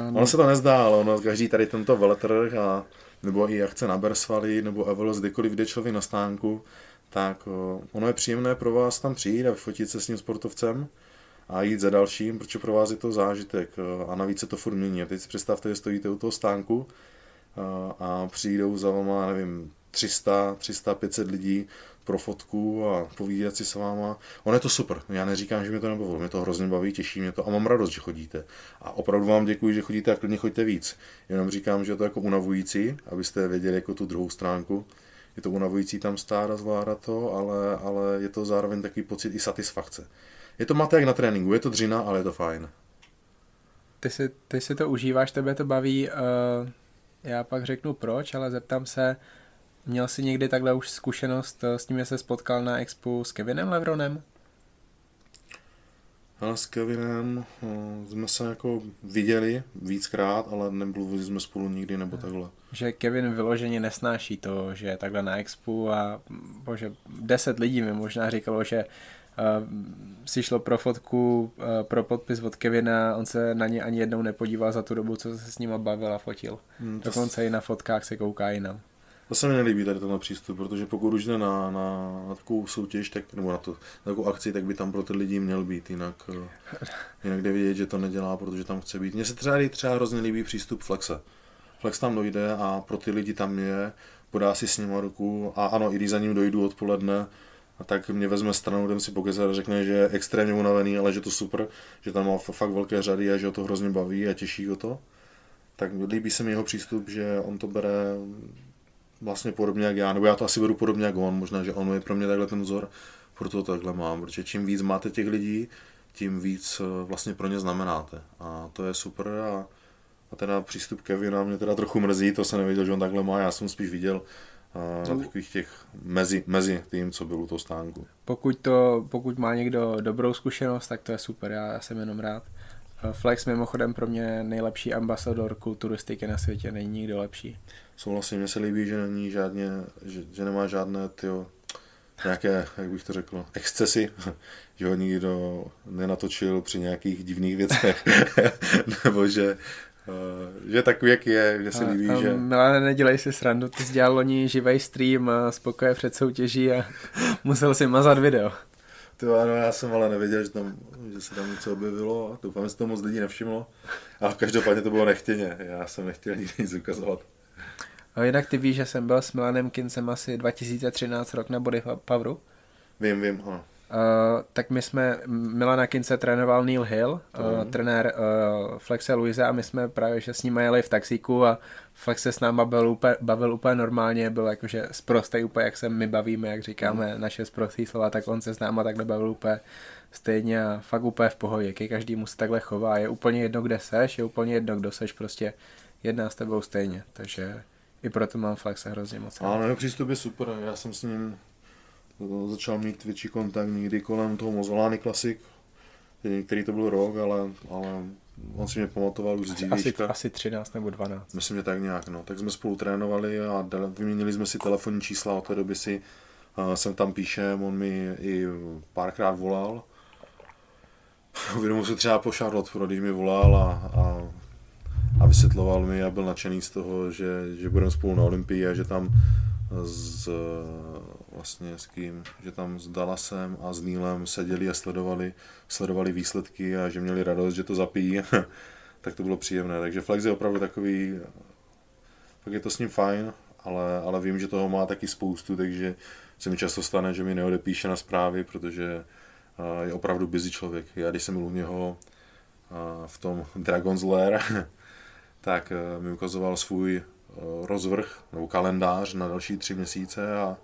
[SPEAKER 2] Um, ono se to nezdá, ale ono, každý tady tento veletrh a nebo i akce na Bersvali, nebo Evolos, kdekoliv jde člověk na stánku, tak ono je příjemné pro vás tam přijít a vyfotit se s tím sportovcem a jít za dalším, protože pro vás je to zážitek a navíc se to furt mění. teď si představte, že stojíte u toho stánku a, a přijdou za váma, nevím, 300, 300, 500 lidí pro fotku a povídat si s váma. Ono je to super, já neříkám, že mě to nebavilo, mě to hrozně baví, těší mě to a mám radost, že chodíte. A opravdu vám děkuji, že chodíte a klidně choďte víc. Jenom říkám, že je to jako unavující, abyste věděli jako tu druhou stránku. Je to unavující tam stát a zvládat to, ale, ale je to zároveň takový pocit i satisfakce. Je to matek na tréninku, je to dřina, ale je to fajn.
[SPEAKER 1] Ty si, ty si to užíváš, tebe to baví, uh, já pak řeknu proč, ale zeptám se, Měl jsi někdy takhle už zkušenost eh, s tím, že se spotkal na expu s Kevinem Levronem?
[SPEAKER 2] Ale s Kevinem eh, jsme se jako viděli víckrát, ale nemluvili jsme spolu nikdy nebo takhle.
[SPEAKER 1] Že Kevin vyloženě nesnáší to, že je takhle na expu a bože, deset lidí mi možná říkalo, že uh, si šlo pro fotku, uh, pro podpis od Kevina, on se na ně ani jednou nepodíval za tu dobu, co se s nima bavil a fotil. Hmm, Dokonce s... i na fotkách se kouká jinam.
[SPEAKER 2] To se mi nelíbí tady tenhle přístup, protože pokud už jde na, na, na takovou soutěž, tak, nebo na, to, na takovou akci, tak by tam pro ty lidi měl být, jinak, eh, jinak jde vidět, že to nedělá, protože tam chce být. Mně se třeba, třeba hrozně líbí přístup Flexe. Flex tam dojde a pro ty lidi tam je, podá si s ním ruku a ano, i když za ním dojdu odpoledne, a tak mě vezme stranou, ten si pokecat a řekne, že je extrémně unavený, ale že to super, že tam má fakt velké řady a že ho to hrozně baví a těší ho to. Tak líbí se mi jeho přístup, že on to bere vlastně podobně jak já, nebo já to asi beru podobně jak on, možná, že on je pro mě takhle ten vzor, proto to takhle mám, protože čím víc máte těch lidí, tím víc eh, vlastně pro ně znamenáte a to je super a, a teda přístup Kevina mě teda trochu mrzí, to jsem nevěděl, že on takhle má, já jsem spíš viděl na takových těch mezi, mezi tím, co byl u toho stánku.
[SPEAKER 1] Pokud, to, pokud má někdo dobrou zkušenost, tak to je super, já, já jsem jenom rád. Eh, Flex mimochodem pro mě nejlepší ambasador kulturistiky na světě, není nikdo lepší
[SPEAKER 2] souhlasím, mně se líbí, že není žádně, že, že nemá žádné tyjo, nějaké, jak bych to řekl, excesy, že ho nikdo nenatočil při nějakých divných věcech, nebo že že takový, jak je, že se líbí, že...
[SPEAKER 1] Milane, nedělej si srandu, ty jsi dělal loni živý stream z pokoje před soutěží a musel si mazat video.
[SPEAKER 2] To ano, já jsem ale nevěděl, že, tam, že se tam něco objevilo a doufám, že to moc lidí nevšimlo. A každopádně to bylo nechtěně, já jsem nechtěl nikdy nic ukazovat.
[SPEAKER 1] A jinak ty víš, že jsem byl s Milanem Kincem asi 2013 rok na Body Poweru?
[SPEAKER 2] Vím, vím, ano.
[SPEAKER 1] Uh, tak my jsme, Milana Kince trénoval Neil Hill, uh, trenér uh, Flexe Luise a my jsme právě že s ním jeli v taxíku a Flex se s náma bavil úplně, bavil úplně normálně, byl jakože zprostej úplně, jak se my bavíme, jak říkáme mm. naše zprostý slova, tak on se s náma takhle bavil úplně stejně a fakt úplně v pohodě, každý mu se takhle chová, je úplně jedno, kde seš, je úplně jedno, kdo seš, prostě jedná s tebou stejně, takže i proto mám Flexe hrozně moc.
[SPEAKER 2] Ano, jeho přístup je super, já jsem s ním začal mít větší kontakt někdy kolem toho Mozolány Classic, který to byl rok, ale, ale on si mě pamatoval už z
[SPEAKER 1] asi, asi 13 nebo 12.
[SPEAKER 2] Myslím, že tak nějak, no. Tak jsme spolu trénovali a vyměnili jsme si telefonní čísla, od té doby si uh, jsem tam píšem, on mi i párkrát volal. Uvědomuji se třeba po Charlotte, když mi volal a, a a vysvětloval mi a byl nadšený z toho, že, že budeme spolu na Olympii a že tam s, vlastně s kým, že tam s Dallasem a s Nílem seděli a sledovali, sledovali výsledky a že měli radost, že to zapíjí, tak to bylo příjemné. Takže Flex je opravdu takový, pak je to s ním fajn, ale, ale vím, že toho má taky spoustu, takže se mi často stane, že mi neodepíše na zprávy, protože je opravdu busy člověk. Já když jsem byl u něho v tom Dragon's Lair, tak eh, mi ukazoval svůj eh, rozvrh nebo kalendář na další tři měsíce a,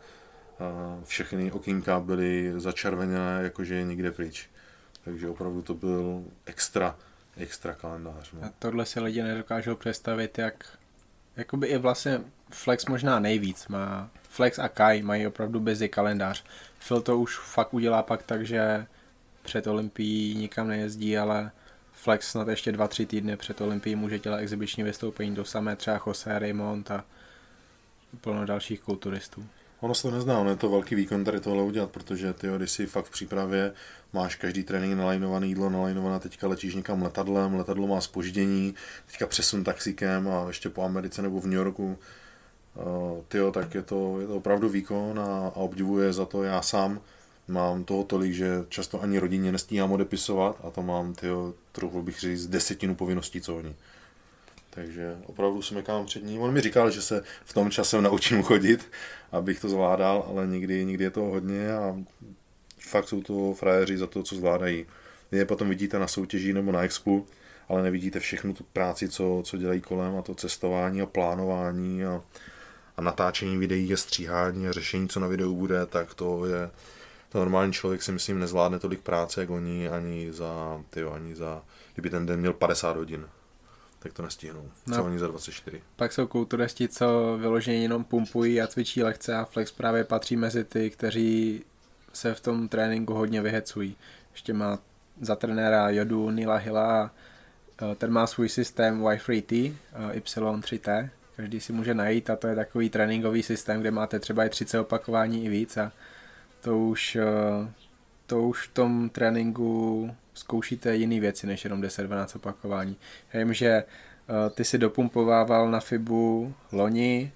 [SPEAKER 2] všechny okýnka byly začerveněné, jakože je nikde pryč. Takže opravdu to byl extra, extra kalendář. No.
[SPEAKER 1] A tohle si lidi nedokážou představit, jak jakoby i vlastně Flex možná nejvíc má. Flex a Kai mají opravdu busy kalendář. Phil to už fakt udělá pak tak, že před Olympií nikam nejezdí, ale Flex snad ještě dva, tři týdny před Olympií může dělat exibiční vystoupení do samé třeba Jose Raymond a plno dalších kulturistů.
[SPEAKER 2] Ono se to nezná, ono je to velký výkon tady tohle udělat, protože ty, když si fakt v přípravě máš každý trénink nalajnovaný jídlo, nalajnované, teďka letíš někam letadlem, letadlo má spoždění, teďka přesun taxíkem a ještě po Americe nebo v New Yorku tyjo, tak je to, je to opravdu výkon a, a obdivuje za to já sám. Mám toho tolik, že často ani rodině nestíhám odepisovat a to mám, tyjo, trochu bych říct, desetinu povinností, co oni. Takže opravdu se mekám před ním. On mi říkal, že se v tom čase naučím chodit, abych to zvládal, ale někdy, někdy je to hodně a fakt jsou to frajeři za to, co zvládají. Vy je potom vidíte na soutěži nebo na expu, ale nevidíte všechnu tu práci, co, co dělají kolem a to cestování a plánování a, a natáčení videí a stříhání a řešení, co na videu bude, tak to je, to normální člověk si myslím nezvládne tolik práce, jak oni ani za, tyjo, ani za, kdyby ten den měl 50 hodin tak to nestihnou. No. Co oni za 24.
[SPEAKER 1] Pak jsou kulturisti, co vyloženě jenom pumpují a cvičí lehce a Flex právě patří mezi ty, kteří se v tom tréninku hodně vyhecují. Ještě má za trenéra Jodu Nila Hilla eh, ten má svůj systém Y3T, eh, Y3T, každý si může najít a to je takový tréninkový systém, kde máte třeba i 30 opakování i víc a to už, eh, to už v tom tréninku zkoušíte jiné věci než jenom 10-12 opakování. Já vím, že ty si dopumpovával na FIBu loni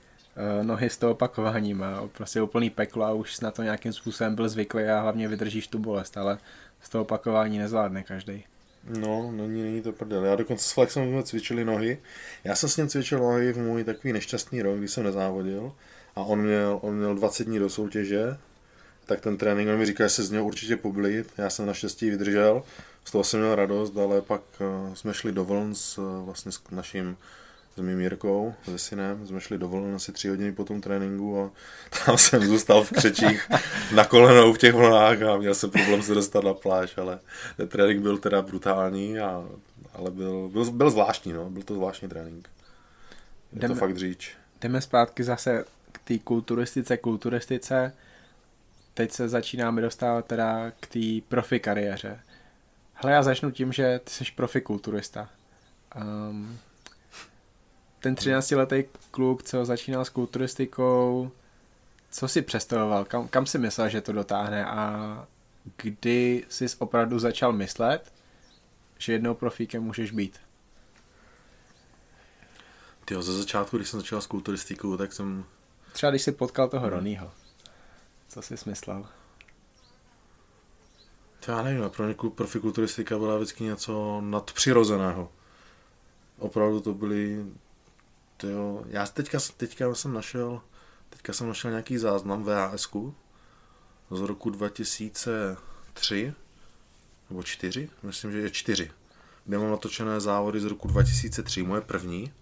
[SPEAKER 1] nohy s toho opakováním a prostě úplný peklo a už na to nějakým způsobem byl zvyklý a hlavně vydržíš tu bolest, ale z toho opakování nezvládne každý.
[SPEAKER 2] No, není, není to prdel. Já dokonce s Flexem jsme cvičili nohy. Já jsem s ním cvičil nohy v můj takový nešťastný rok, kdy jsem nezávodil. A on měl, on měl 20 dní do soutěže, tak ten trénink, on mi říkal, že se z něho určitě poblit. Já jsem naštěstí vydržel, z toho jsem měl radost, ale pak uh, jsme šli do vln s, uh, vlastně s naším s mým Jirkou, se synem, jsme šli dovolen asi tři hodiny po tom tréninku a tam jsem zůstal v křečích na kolenou v těch vlnách a měl jsem problém se dostat na pláž, ale ten trénink byl teda brutální, a, ale byl, byl, byl zvláštní, no, byl to zvláštní trénink. Je jdeme, to fakt říč.
[SPEAKER 1] Jdeme zpátky zase k té kulturistice, kulturistice. Teď se začínáme dostávat teda k té profi kariéře. Hele, já začnu tím, že ty jsi profi kulturista. Um, ten 13-letý kluk, co začínal s kulturistikou, co si představoval, kam, kam si myslel, že to dotáhne a kdy jsi opravdu začal myslet, že jednou profíkem můžeš být?
[SPEAKER 2] Ty ze začátku, když jsem začal s kulturistikou, tak jsem...
[SPEAKER 1] Třeba když jsi potkal toho hmm. Ronýho. Co jsi myslel?
[SPEAKER 2] To já nevím, pro mě profikulturistika byla vždycky něco nadpřirozeného. Opravdu to byly jo, já teďka, teďka jsem našel, teďka jsem našel nějaký záznam VHS z roku 2003 nebo 4, myslím, že je 4, kde mám natočené závody z roku 2003, moje první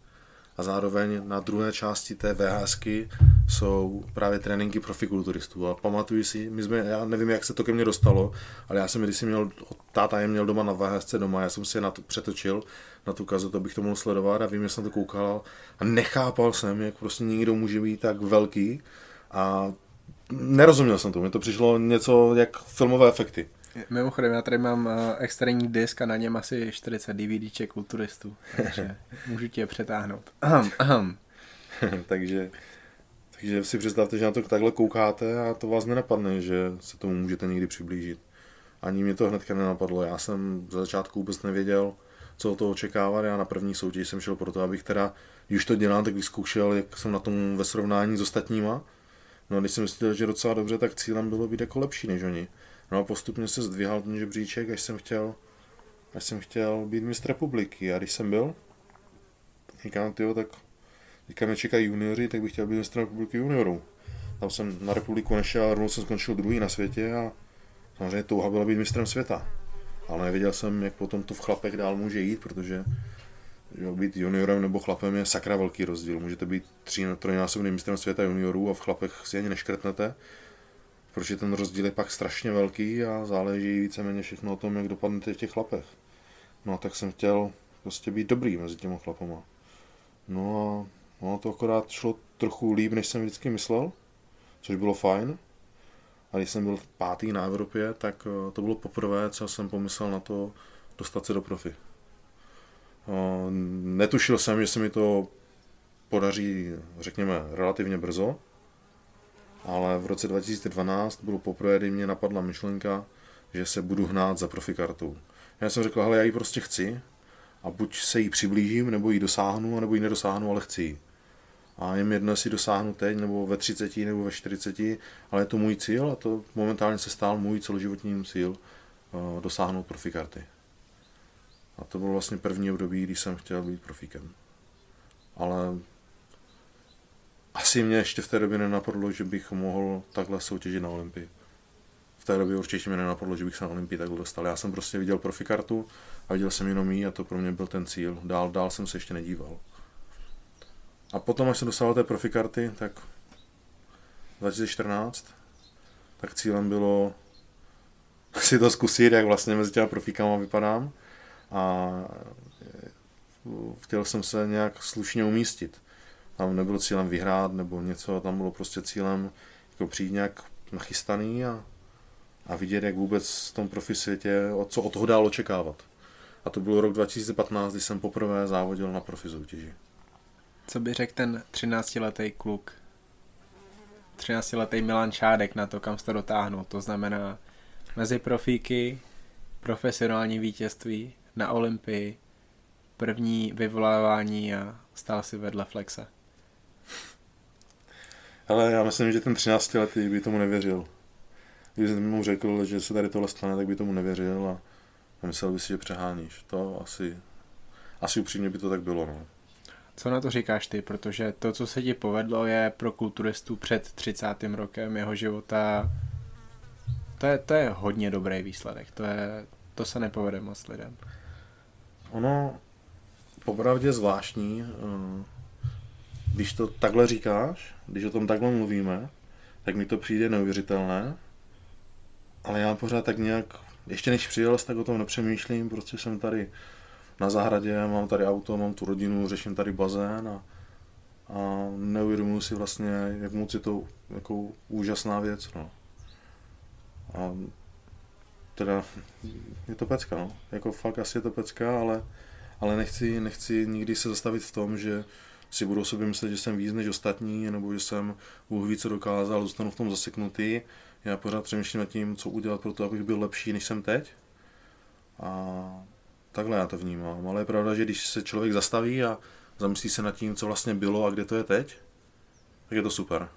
[SPEAKER 2] a zároveň na druhé části té VHSky jsou právě tréninky profikulturistů. A pamatuju si, my jsme, já nevím, jak se to ke mně dostalo, ale já jsem když jsem měl, táta je měl doma na VHSC doma, já jsem si je na to přetočil, na tu kazetu, abych to mohl sledovat a vím, že jsem to koukal a nechápal jsem, jak prostě někdo může být tak velký a nerozuměl jsem to, mi to přišlo něco jak filmové efekty.
[SPEAKER 1] Mimochodem, já tady mám uh, extrémní disk a na něm asi 40 DVDček kulturistů, takže můžu ti je přetáhnout. Aham, aham.
[SPEAKER 2] takže, takže si představte, že na to takhle koukáte a to vás nenapadne, že se tomu můžete někdy přiblížit. Ani mě to hnedka nenapadlo. Já jsem za začátku vůbec nevěděl, co to očekávat. Já na první soutěž jsem šel proto, abych teda, když to dělám, tak vyzkoušel, jak jsem na tom ve srovnání s ostatníma. No a když jsem myslel, že docela dobře, tak cílem bylo být jako lepší než oni. No a postupně se zdvihal ten žebříček, až jsem chtěl, až jsem chtěl být mistr republiky. A když jsem byl, říkám, tyjo, tak teďka mě čekají junioři, tak bych chtěl být mistr republiky juniorů. Tam jsem na republiku nešel, rovnou jsem skončil druhý na světě a samozřejmě touha byla být mistrem světa. Ale nevěděl jsem, jak potom to v chlapech dál může jít, protože že být juniorem nebo chlapem je sakra velký rozdíl. Můžete být tři, trojnásobným mistrem světa juniorů a v chlapech si ani neškrtnete protože ten rozdíl je pak strašně velký a záleží víceméně všechno o tom, jak dopadnete v těch chlapech. No a tak jsem chtěl prostě být dobrý mezi těma chlapama. No a no, to akorát šlo trochu líp, než jsem vždycky myslel, což bylo fajn. A když jsem byl pátý na Evropě, tak eh, to bylo poprvé, co jsem pomyslel na to dostat se do profi. Netušil jsem, že se mi to podaří, řekněme, relativně brzo, ale v roce 2012 bylo poprvé, kdy mě napadla myšlenka, že se budu hnát za profikartou. Já jsem řekl, hele, já ji prostě chci a buď se jí přiblížím, nebo ji dosáhnu, nebo ji nedosáhnu, ale chci ji. A je mi jedno, jestli dosáhnu teď, nebo ve 30, nebo ve 40, ale je to můj cíl a to momentálně se stál můj celoživotní cíl uh, dosáhnout profikarty. A to bylo vlastně první období, kdy jsem chtěl být profíkem. Ale asi mě ještě v té době nenapadlo, že bych mohl takhle soutěžit na Olympii. V té době určitě mě nenapadlo, že bych se na Olympii takhle dostal. Já jsem prostě viděl profikartu a viděl jsem jenom jí a to pro mě byl ten cíl. Dál, dál jsem se ještě nedíval. A potom, až jsem dostal té profikarty, tak 2014, tak cílem bylo si to zkusit, jak vlastně mezi těma profíkama vypadám a chtěl jsem se nějak slušně umístit. Tam nebylo cílem vyhrát nebo něco, tam bylo prostě cílem jako přijít nějak nachystaný a, a vidět, jak vůbec v tom profi světě, co od toho dál očekávat. A to byl rok 2015, kdy jsem poprvé závodil na profi soutěži.
[SPEAKER 1] Co by řekl ten 13-letý kluk? 13-letý Milan Čádek na to, kam jste dotáhnul. To znamená mezi profíky, profesionální vítězství, na Olympii, první vyvolávání a stál si vedle Flexa.
[SPEAKER 2] Ale já myslím, že ten 13 letý by tomu nevěřil. Když jsem mu řekl, že se tady tohle stane, tak by tomu nevěřil a myslel by si, že přeháníš. To asi, asi upřímně by to tak bylo. No.
[SPEAKER 1] Co na to říkáš ty? Protože to, co se ti povedlo, je pro kulturistu před 30. rokem jeho života to je, to je hodně dobrý výsledek. To, je, to se nepovede moc lidem.
[SPEAKER 2] Ono popravdě zvláštní, eh, když to takhle říkáš, když o tom takhle mluvíme, tak mi to přijde neuvěřitelné, ale já pořád tak nějak, ještě než přijel, tak o tom nepřemýšlím, prostě jsem tady na zahradě, mám tady auto, mám tu rodinu, řeším tady bazén a, a neuvědomuji si vlastně, jak moc je to jako úžasná věc. No. A teda je to pecka, no. Jako fakt asi je to pecka, ale, ale nechci, nechci nikdy se zastavit v tom, že si budu sobě myslet, že jsem víc než ostatní, nebo že jsem Bůh ví, co dokázal, zůstanu v tom zaseknutý. Já pořád přemýšlím nad tím, co udělat pro to, abych byl lepší, než jsem teď. A takhle já to vnímám. Ale je pravda, že když se člověk zastaví a zamyslí se nad tím, co vlastně bylo a kde to je teď, tak je to super.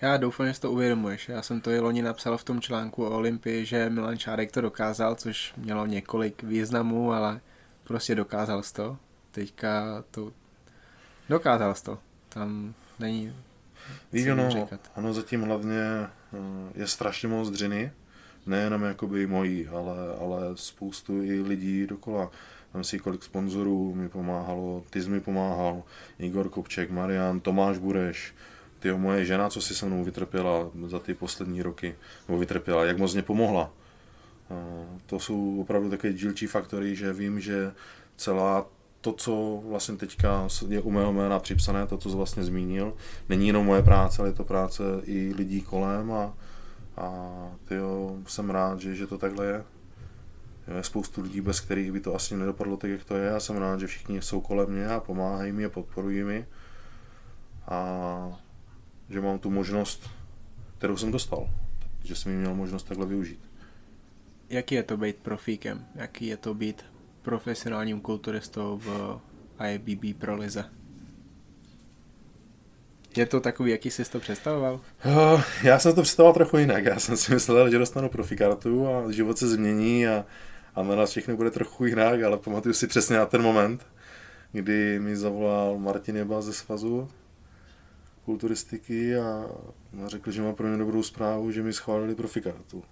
[SPEAKER 1] Já doufám, že si to uvědomuješ. Já jsem to i loni napsal v tom článku o Olympii, že Milan Čárek to dokázal, což mělo několik významů, ale prostě dokázal to. Teďka to... Dokázal to. Tam není
[SPEAKER 2] Víš, no, ano, zatím hlavně eh, je strašně moc dřiny, nejenom jakoby mojí, ale, ale spoustu i lidí dokola. Tam si kolik sponzorů mi pomáhalo, ty jsi mi pomáhal, Igor Kopček, Marian, Tomáš Bureš, ty moje žena, co si se mnou vytrpěla za ty poslední roky, nebo vytrpěla, jak moc mě pomohla. To jsou opravdu také dílčí faktory, že vím, že celá to, co vlastně teďka je u mého jména připsané, to, co jsi vlastně zmínil, není jenom moje práce, ale je to práce i lidí kolem a, a tyjo, jsem rád, že, že to takhle je. Je spoustu lidí, bez kterých by to asi nedopadlo tak, jak to je. Já jsem rád, že všichni jsou kolem mě a pomáhají mi a podporují mi. A že mám tu možnost, kterou jsem dostal. Že jsem ji měl možnost takhle využít.
[SPEAKER 1] Jaký je to být profíkem? Jaký je to být profesionálním kulturistou v IBB Pro Lize? Je to takový, jaký jsi to představoval?
[SPEAKER 2] Já jsem to představoval trochu jinak. Já jsem si myslel, že dostanu profikartu a život se změní a, a na nás všechno bude trochu jinak, ale pamatuju si přesně na ten moment, kdy mi zavolal Martin Jeba ze svazu kulturistiky a řekl, že má pro mě dobrou zprávu, že mi schválili profikartu.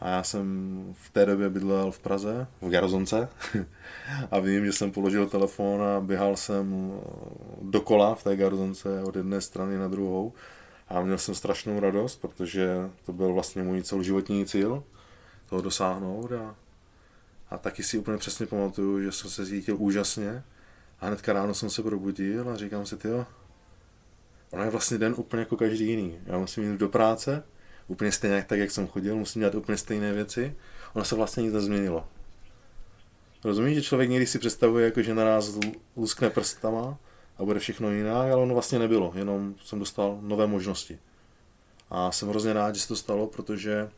[SPEAKER 2] A já jsem v té době bydlel v Praze, v Garzonce a vím, že jsem položil telefon a běhal jsem dokola v té Garzonce od jedné strany na druhou. A měl jsem strašnou radost, protože to byl vlastně můj celoživotní cíl toho dosáhnout. A, a taky si úplně přesně pamatuju, že jsem se cítil úžasně. A hnedka ráno jsem se probudil a říkám si, tyjo, ono je vlastně den úplně jako každý jiný. Já musím jít do práce, úplně stejně tak, jak jsem chodil, musím dělat úplně stejné věci. Ono se vlastně nic nezměnilo. Rozumíš, že člověk někdy si představuje, jako že naraz luskne prstama a bude všechno jinak, ale ono vlastně nebylo, jenom jsem dostal nové možnosti. A jsem hrozně rád, že se to stalo, protože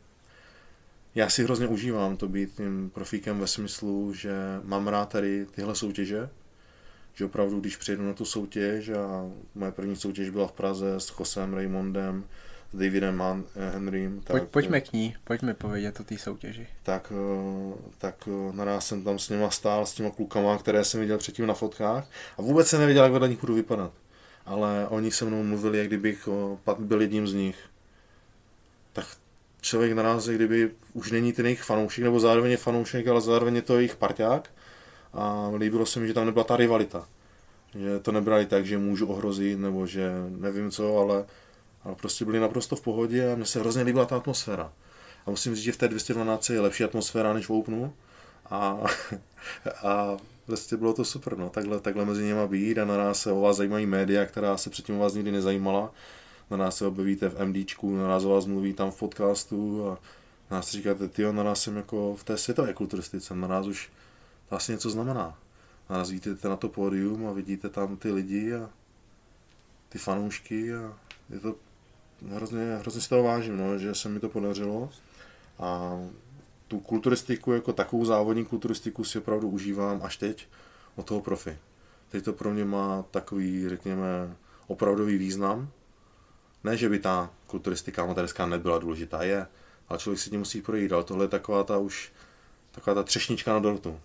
[SPEAKER 2] já si hrozně užívám to být tím profíkem ve smyslu, že mám rád tady tyhle soutěže, že opravdu, když přijedu na tu soutěž a moje první soutěž byla v Praze s Josem Raymondem, s Davidem Man- eh, Henrym.
[SPEAKER 1] Tak, Pojď, pojďme k ní, pojďme povědět o té soutěži.
[SPEAKER 2] Tak, eh, tak eh, naraz jsem tam s nima stál, s těma klukama, které jsem viděl předtím na fotkách a vůbec jsem nevěděl, jak vedle nich budu vypadat. Ale oni se mnou mluvili, jak kdybych byl jedním z nich. Tak člověk naraz, jak kdyby už není ten jejich fanoušek, nebo zároveň je fanoušek, ale zároveň je to jejich parťák. A líbilo se mi, že tam nebyla ta rivalita. Že to nebrali tak, že můžu ohrozit, nebo že nevím co, ale ale prostě byli naprosto v pohodě a mně se hrozně líbila ta atmosféra. A musím říct, že v té 212 je lepší atmosféra než v Openu a, a prostě bylo to super, no, takhle, takhle mezi nimi být a na nás se o vás zajímají média, která se předtím o vás nikdy nezajímala. Na nás se objevíte v MDčku, na nás o vás mluví tam v podcastu a na nás říkáte, ty na nás jsem jako v té světové kulturistice, na nás už to asi něco znamená. Na nás vidíte na to pódium a vidíte tam ty lidi a ty fanoušky a je to hrozně, hrozně z toho vážím, no, že se mi to podařilo. A tu kulturistiku jako takovou závodní kulturistiku si opravdu užívám až teď od toho profi. Teď to pro mě má takový, řekněme, opravdový význam. Ne, že by ta kulturistika amatérská nebyla důležitá, je, ale člověk si tím musí projít, ale tohle je taková ta už, taková ta třešnička na dortu.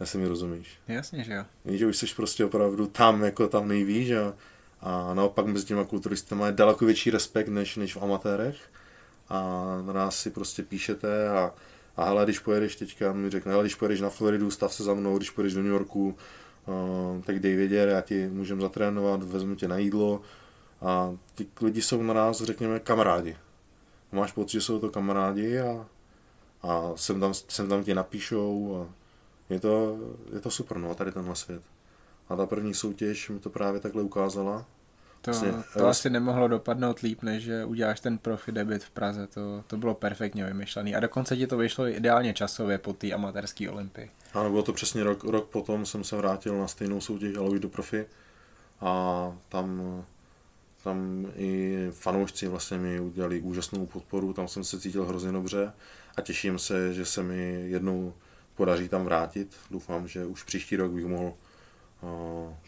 [SPEAKER 2] Jestli mi rozumíš.
[SPEAKER 1] Jasně, že jo.
[SPEAKER 2] Víš, že už jsi prostě opravdu tam, jako tam nejvíš a a naopak mezi těma kulturistama je daleko větší respekt než, než v amatérech. A na nás si prostě píšete a, a hele, když pojedeš teďka, mi řekne, hele, když pojedeš na Floridu, stav se za mnou, když pojedeš do New Yorku, uh, tak dej vědět, já ti můžem zatrénovat, vezmu tě na jídlo. A ty lidi jsou na nás, řekněme, kamarádi. Máš pocit, že jsou to kamarádi a, a sem, tam, sem tam ti napíšou a je to, je to super, no, tady tenhle svět. A ta první soutěž mi to právě takhle ukázala.
[SPEAKER 1] To, vlastně, to asi nemohlo dopadnout líp, než že uděláš ten profi debit v Praze. To, to bylo perfektně vymyšlené. A dokonce ti to vyšlo ideálně časově po té amatérské olympii.
[SPEAKER 2] Ano, bylo to přesně rok, rok potom jsem se vrátil na stejnou soutěž, ale už do profi. A tam, tam i fanoušci vlastně mi udělali úžasnou podporu, tam jsem se cítil hrozně dobře a těším se, že se mi jednou podaří tam vrátit. Doufám, že už příští rok bych mohl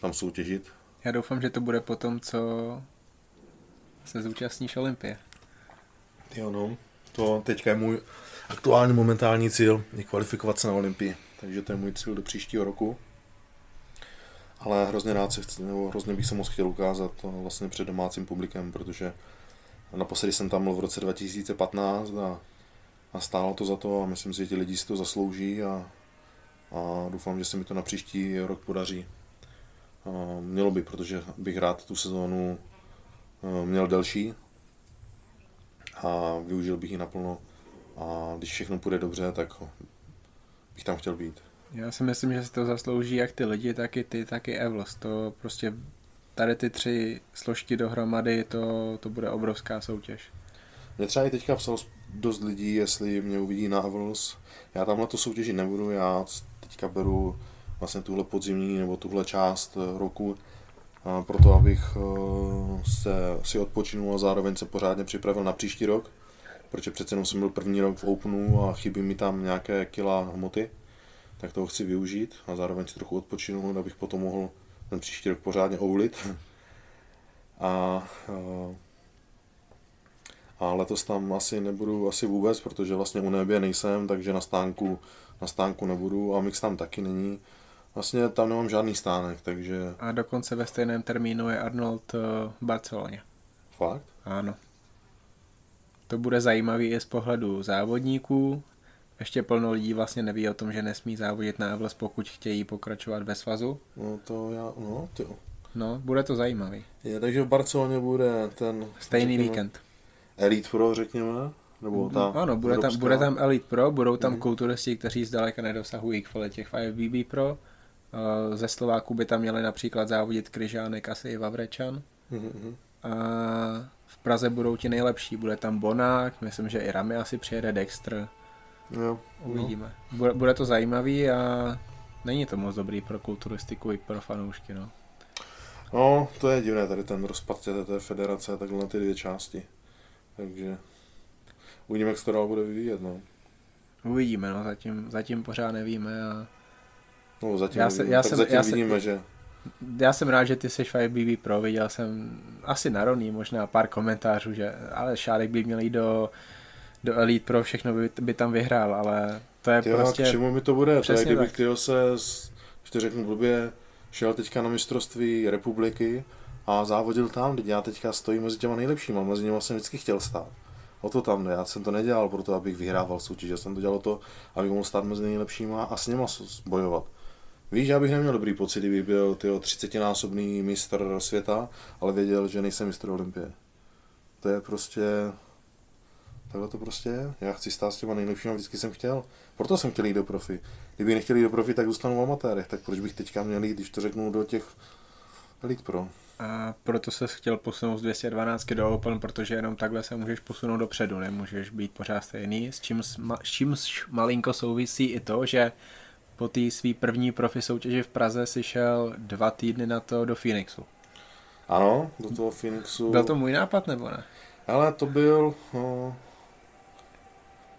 [SPEAKER 2] tam soutěžit.
[SPEAKER 1] Já doufám, že to bude potom, co se zúčastníš Olympie.
[SPEAKER 2] Jo, no. To teďka je můj aktuální momentální cíl, je kvalifikovat se na Olympii. Takže to je můj cíl do příštího roku. Ale hrozně rád se chci, nebo hrozně bych se moc chtěl ukázat to vlastně před domácím publikem, protože naposledy jsem tam byl v roce 2015 a, a stálo to za to a myslím si, že ti lidi si to zaslouží a, a doufám, že se mi to na příští rok podaří. Mělo by, protože bych rád tu sezónu e, měl delší a využil bych ji naplno a když všechno půjde dobře, tak bych tam chtěl být.
[SPEAKER 1] Já si myslím, že si to zaslouží jak ty lidi, tak i ty, tak i Evlos. To prostě tady ty tři složky dohromady, to, to bude obrovská soutěž.
[SPEAKER 2] Mě třeba i teďka psal dost lidí, jestli mě uvidí na Evlos. Já tamhle to soutěži nebudu, já teďka beru vlastně tuhle podzimní nebo tuhle část eh, roku, proto abych eh, se, si odpočinul a zároveň se pořádně připravil na příští rok, protože přece jenom jsem byl první rok v Openu a chybí mi tam nějaké kila hmoty, tak toho chci využít a zároveň si trochu odpočinout, abych potom mohl ten příští rok pořádně oulit. A, a, a letos tam asi nebudu asi vůbec, protože vlastně u nebe nejsem, takže na stánku, na stánku nebudu a mix tam taky není. Vlastně tam nemám žádný stánek, takže...
[SPEAKER 1] A dokonce ve stejném termínu je Arnold eh, v Barceloně.
[SPEAKER 2] Fakt?
[SPEAKER 1] Ano. To bude zajímavý i z pohledu závodníků. Ještě plno lidí vlastně neví o tom, že nesmí závodit na Evles, pokud chtějí pokračovat ve svazu.
[SPEAKER 2] No to já, no to
[SPEAKER 1] No, bude to zajímavý.
[SPEAKER 2] Je, takže v Barceloně bude ten...
[SPEAKER 1] Stejný řekněme, víkend.
[SPEAKER 2] Elite Pro, řekněme, nebo ta
[SPEAKER 1] Ano, bude tam, bude tam Elite Pro, budou tam mm. kulturisti, kteří zdaleka nedosahují kvality těch FBB Pro. Eh, ze Slováku by tam měli například závodit Kryžánek, asi i Vavrečan. Mm-hmm. A v Praze budou ti nejlepší. Bude tam Bonák, myslím, že i Rami asi přijede Dexter.
[SPEAKER 2] Jo.
[SPEAKER 1] Uvidíme. No. Bude, bude to zajímavý a není to moc dobrý pro kulturistiku i pro fanoušky. No.
[SPEAKER 2] No, to je divné, tady ten rozpad té federace, takhle na ty dvě části. Takže uvidíme, jak se to dál bude vyvíjet. No.
[SPEAKER 1] Uvidíme, no, zatím, zatím pořád nevíme a
[SPEAKER 2] No zatím, já se, já jsem, zatím já vidíme, se, že...
[SPEAKER 1] Já jsem rád, že ty jsi 5BB Pro, viděl jsem asi na rovný, možná pár komentářů, že ale Šárek by měl jít do, do Elite Pro, všechno by, by tam vyhrál, ale to je
[SPEAKER 2] Tyjo,
[SPEAKER 1] prostě...
[SPEAKER 2] k čemu mi to bude? To je,
[SPEAKER 1] Přesně tak.
[SPEAKER 2] tyjo, se, když to řeknu blbě, šel teďka na mistrovství republiky a závodil tam, teď já teďka stojím mezi těma nejlepšíma, mezi něma jsem vždycky chtěl stát. O to tam jde, já jsem to nedělal proto, abych vyhrával soutěž, já jsem to dělal to, abych mohl stát mezi nejlepšíma a s něma bojovat. Víš, já bych neměl dobrý pocit, kdybych byl tyjo, 30-násobný mistr světa, ale věděl, že nejsem mistr Olympie. To je prostě, takhle to prostě je. Já chci stát s těma nejlepšíma, vždycky jsem chtěl. Proto jsem chtěl jít do profi. Kdyby nechtěl jít do profi, tak zůstanu v amatérech. Tak proč bych teďka měl jít, když to řeknu, do těch Elite Pro?
[SPEAKER 1] A proto se chtěl posunout z 212 do Open, protože jenom takhle se můžeš posunout dopředu, nemůžeš být pořád stejný, s čím, s čím malinko souvisí i to, že po té svý první profi soutěži v Praze si šel dva týdny na to do Phoenixu.
[SPEAKER 2] Ano, do toho Phoenixu.
[SPEAKER 1] Byl to můj nápad nebo ne?
[SPEAKER 2] Ale to byl, no,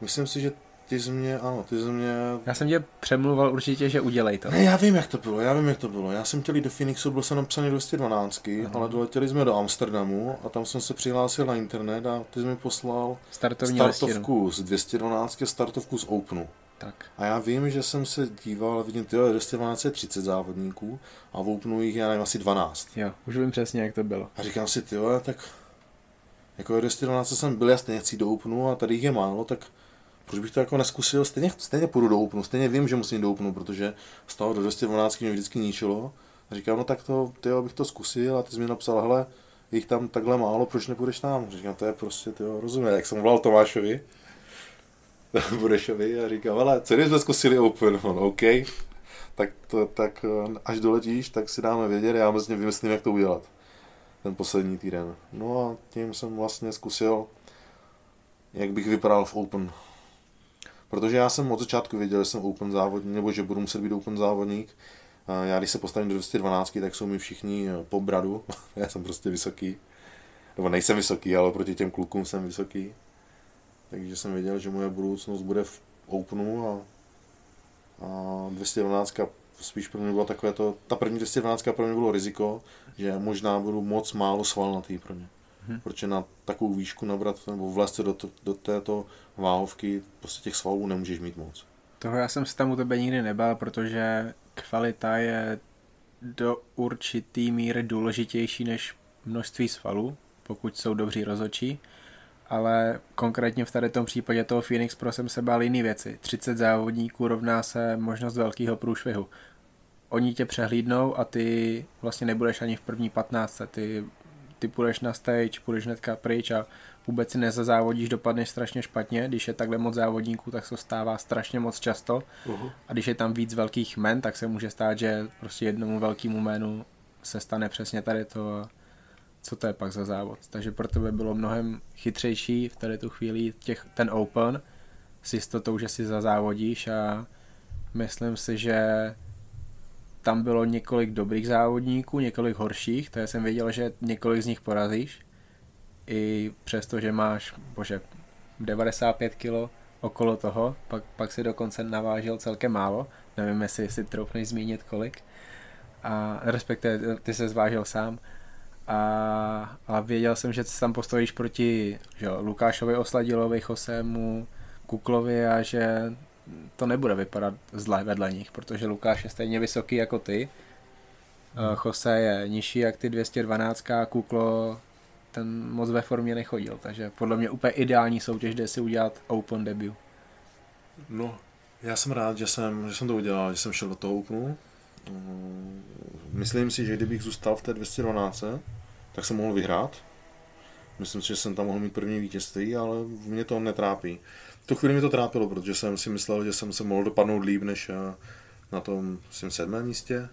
[SPEAKER 2] myslím si, že ty jsi mě, ano, ty jsi mě
[SPEAKER 1] Já jsem tě přemluval určitě, že udělej to.
[SPEAKER 2] Ne, já vím, jak to bylo, já vím, jak to bylo. Já jsem chtěl jít do Phoenixu, byl jsem napsaný 212,
[SPEAKER 1] Aha.
[SPEAKER 2] ale doletěli jsme do Amsterdamu a tam jsem se přihlásil na internet a ty jsi mi poslal
[SPEAKER 1] Startovní listinu.
[SPEAKER 2] startovku z 212 a startovku z Openu.
[SPEAKER 1] Tak.
[SPEAKER 2] A já vím, že jsem se díval vidím, tyjo, 212 je 30 závodníků a v Openu jich, já nevím, asi 12.
[SPEAKER 1] Jo, už vím přesně, jak to bylo.
[SPEAKER 2] A říkám si, tyjo, tak jako 212 jsem byl, já stejně chci do Openu a tady jich je málo, tak proč bych to jako neskusil, stejně, stejně půjdu do Openu, stejně vím, že musím do Openu, protože z toho do 212 mě vždycky ničilo. A říkám, no tak to, tyjo, bych to zkusil a ty jsi mi napsal, hele, je jich tam takhle málo, proč nepůjdeš tam? Říkám, to je prostě, tyjo, rozumím, jak jsem volal Tomášovi, Burešovi a říkám, ale co když jsme zkusili Open? On, OK, tak, to, tak eh, až doletíš, tak si dáme vědět, já mezi vymyslím, jak to udělat. Ten poslední týden. No a tím jsem vlastně zkusil, jak bych vypadal v Open. Protože já jsem od začátku věděl, že jsem Open závodník, nebo že budu muset být Open závodník. A já když se postavím do 212, tak jsou mi všichni eh, po bradu. já jsem prostě vysoký. Nebo nejsem vysoký, ale proti těm klukům jsem vysoký. Takže jsem věděl, že moje budoucnost bude v Openu a, a 212 spíš pro mě bylo takové to, ta první 212 pro mě bylo riziko, že možná budu moc málo svalnatý pro ně.
[SPEAKER 1] Mhm.
[SPEAKER 2] Protože na takovou výšku nabrat nebo se do, to, do této váhovky, prostě těch svalů nemůžeš mít moc.
[SPEAKER 1] Toho já jsem se tam u tebe nikdy nebál, protože kvalita je do určitý míry důležitější než množství svalů, pokud jsou dobří rozočí. Ale konkrétně v tady tom případě toho Phoenix Pro jsem se bál jiný věci. 30 závodníků rovná se možnost velkého průšvihu. Oni tě přehlídnou a ty vlastně nebudeš ani v první 15. Ty, ty půjdeš na stage, půjdeš hnedka pryč a vůbec si nezazávodíš, dopadneš strašně špatně. Když je takhle moc závodníků, tak se stává strašně moc často.
[SPEAKER 2] Uh-huh.
[SPEAKER 1] A když je tam víc velkých men, tak se může stát, že prostě jednomu velkému jménu se stane přesně tady to, a co to je pak za závod. Takže pro tebe bylo mnohem chytřejší v tady tu chvíli těch, ten Open s jistotou, že si zazávodíš a myslím si, že tam bylo několik dobrých závodníků, několik horších, to jsem věděl, že několik z nich porazíš. I přesto, že máš, bože, 95 kg okolo toho, pak, pak si dokonce navážil celkem málo, nevím, jestli si troufneš zmínit kolik, a respektive ty se zvážil sám, a, a věděl jsem, že se tam postojíš proti že jo, Lukášovi Osladilovi, Chosému, Kuklovi a že to nebude vypadat zle vedle nich, protože Lukáš je stejně vysoký jako ty, hmm. Jose je nižší jak ty 212 a Kuklo ten moc ve formě nechodil, takže podle mě úplně ideální soutěž, kde si udělat open debut.
[SPEAKER 2] No, já jsem rád, že jsem, že jsem to udělal, že jsem šel do toho Openu. Mm, Myslím si, že kdybych zůstal v té 212, tak jsem mohl vyhrát. Myslím si, že jsem tam mohl mít první vítězství, ale mě to netrápí. V tu chvíli mi to trápilo, protože jsem si myslel, že jsem se mohl dopadnout líp než eh, na tom myslím, sedmém místě,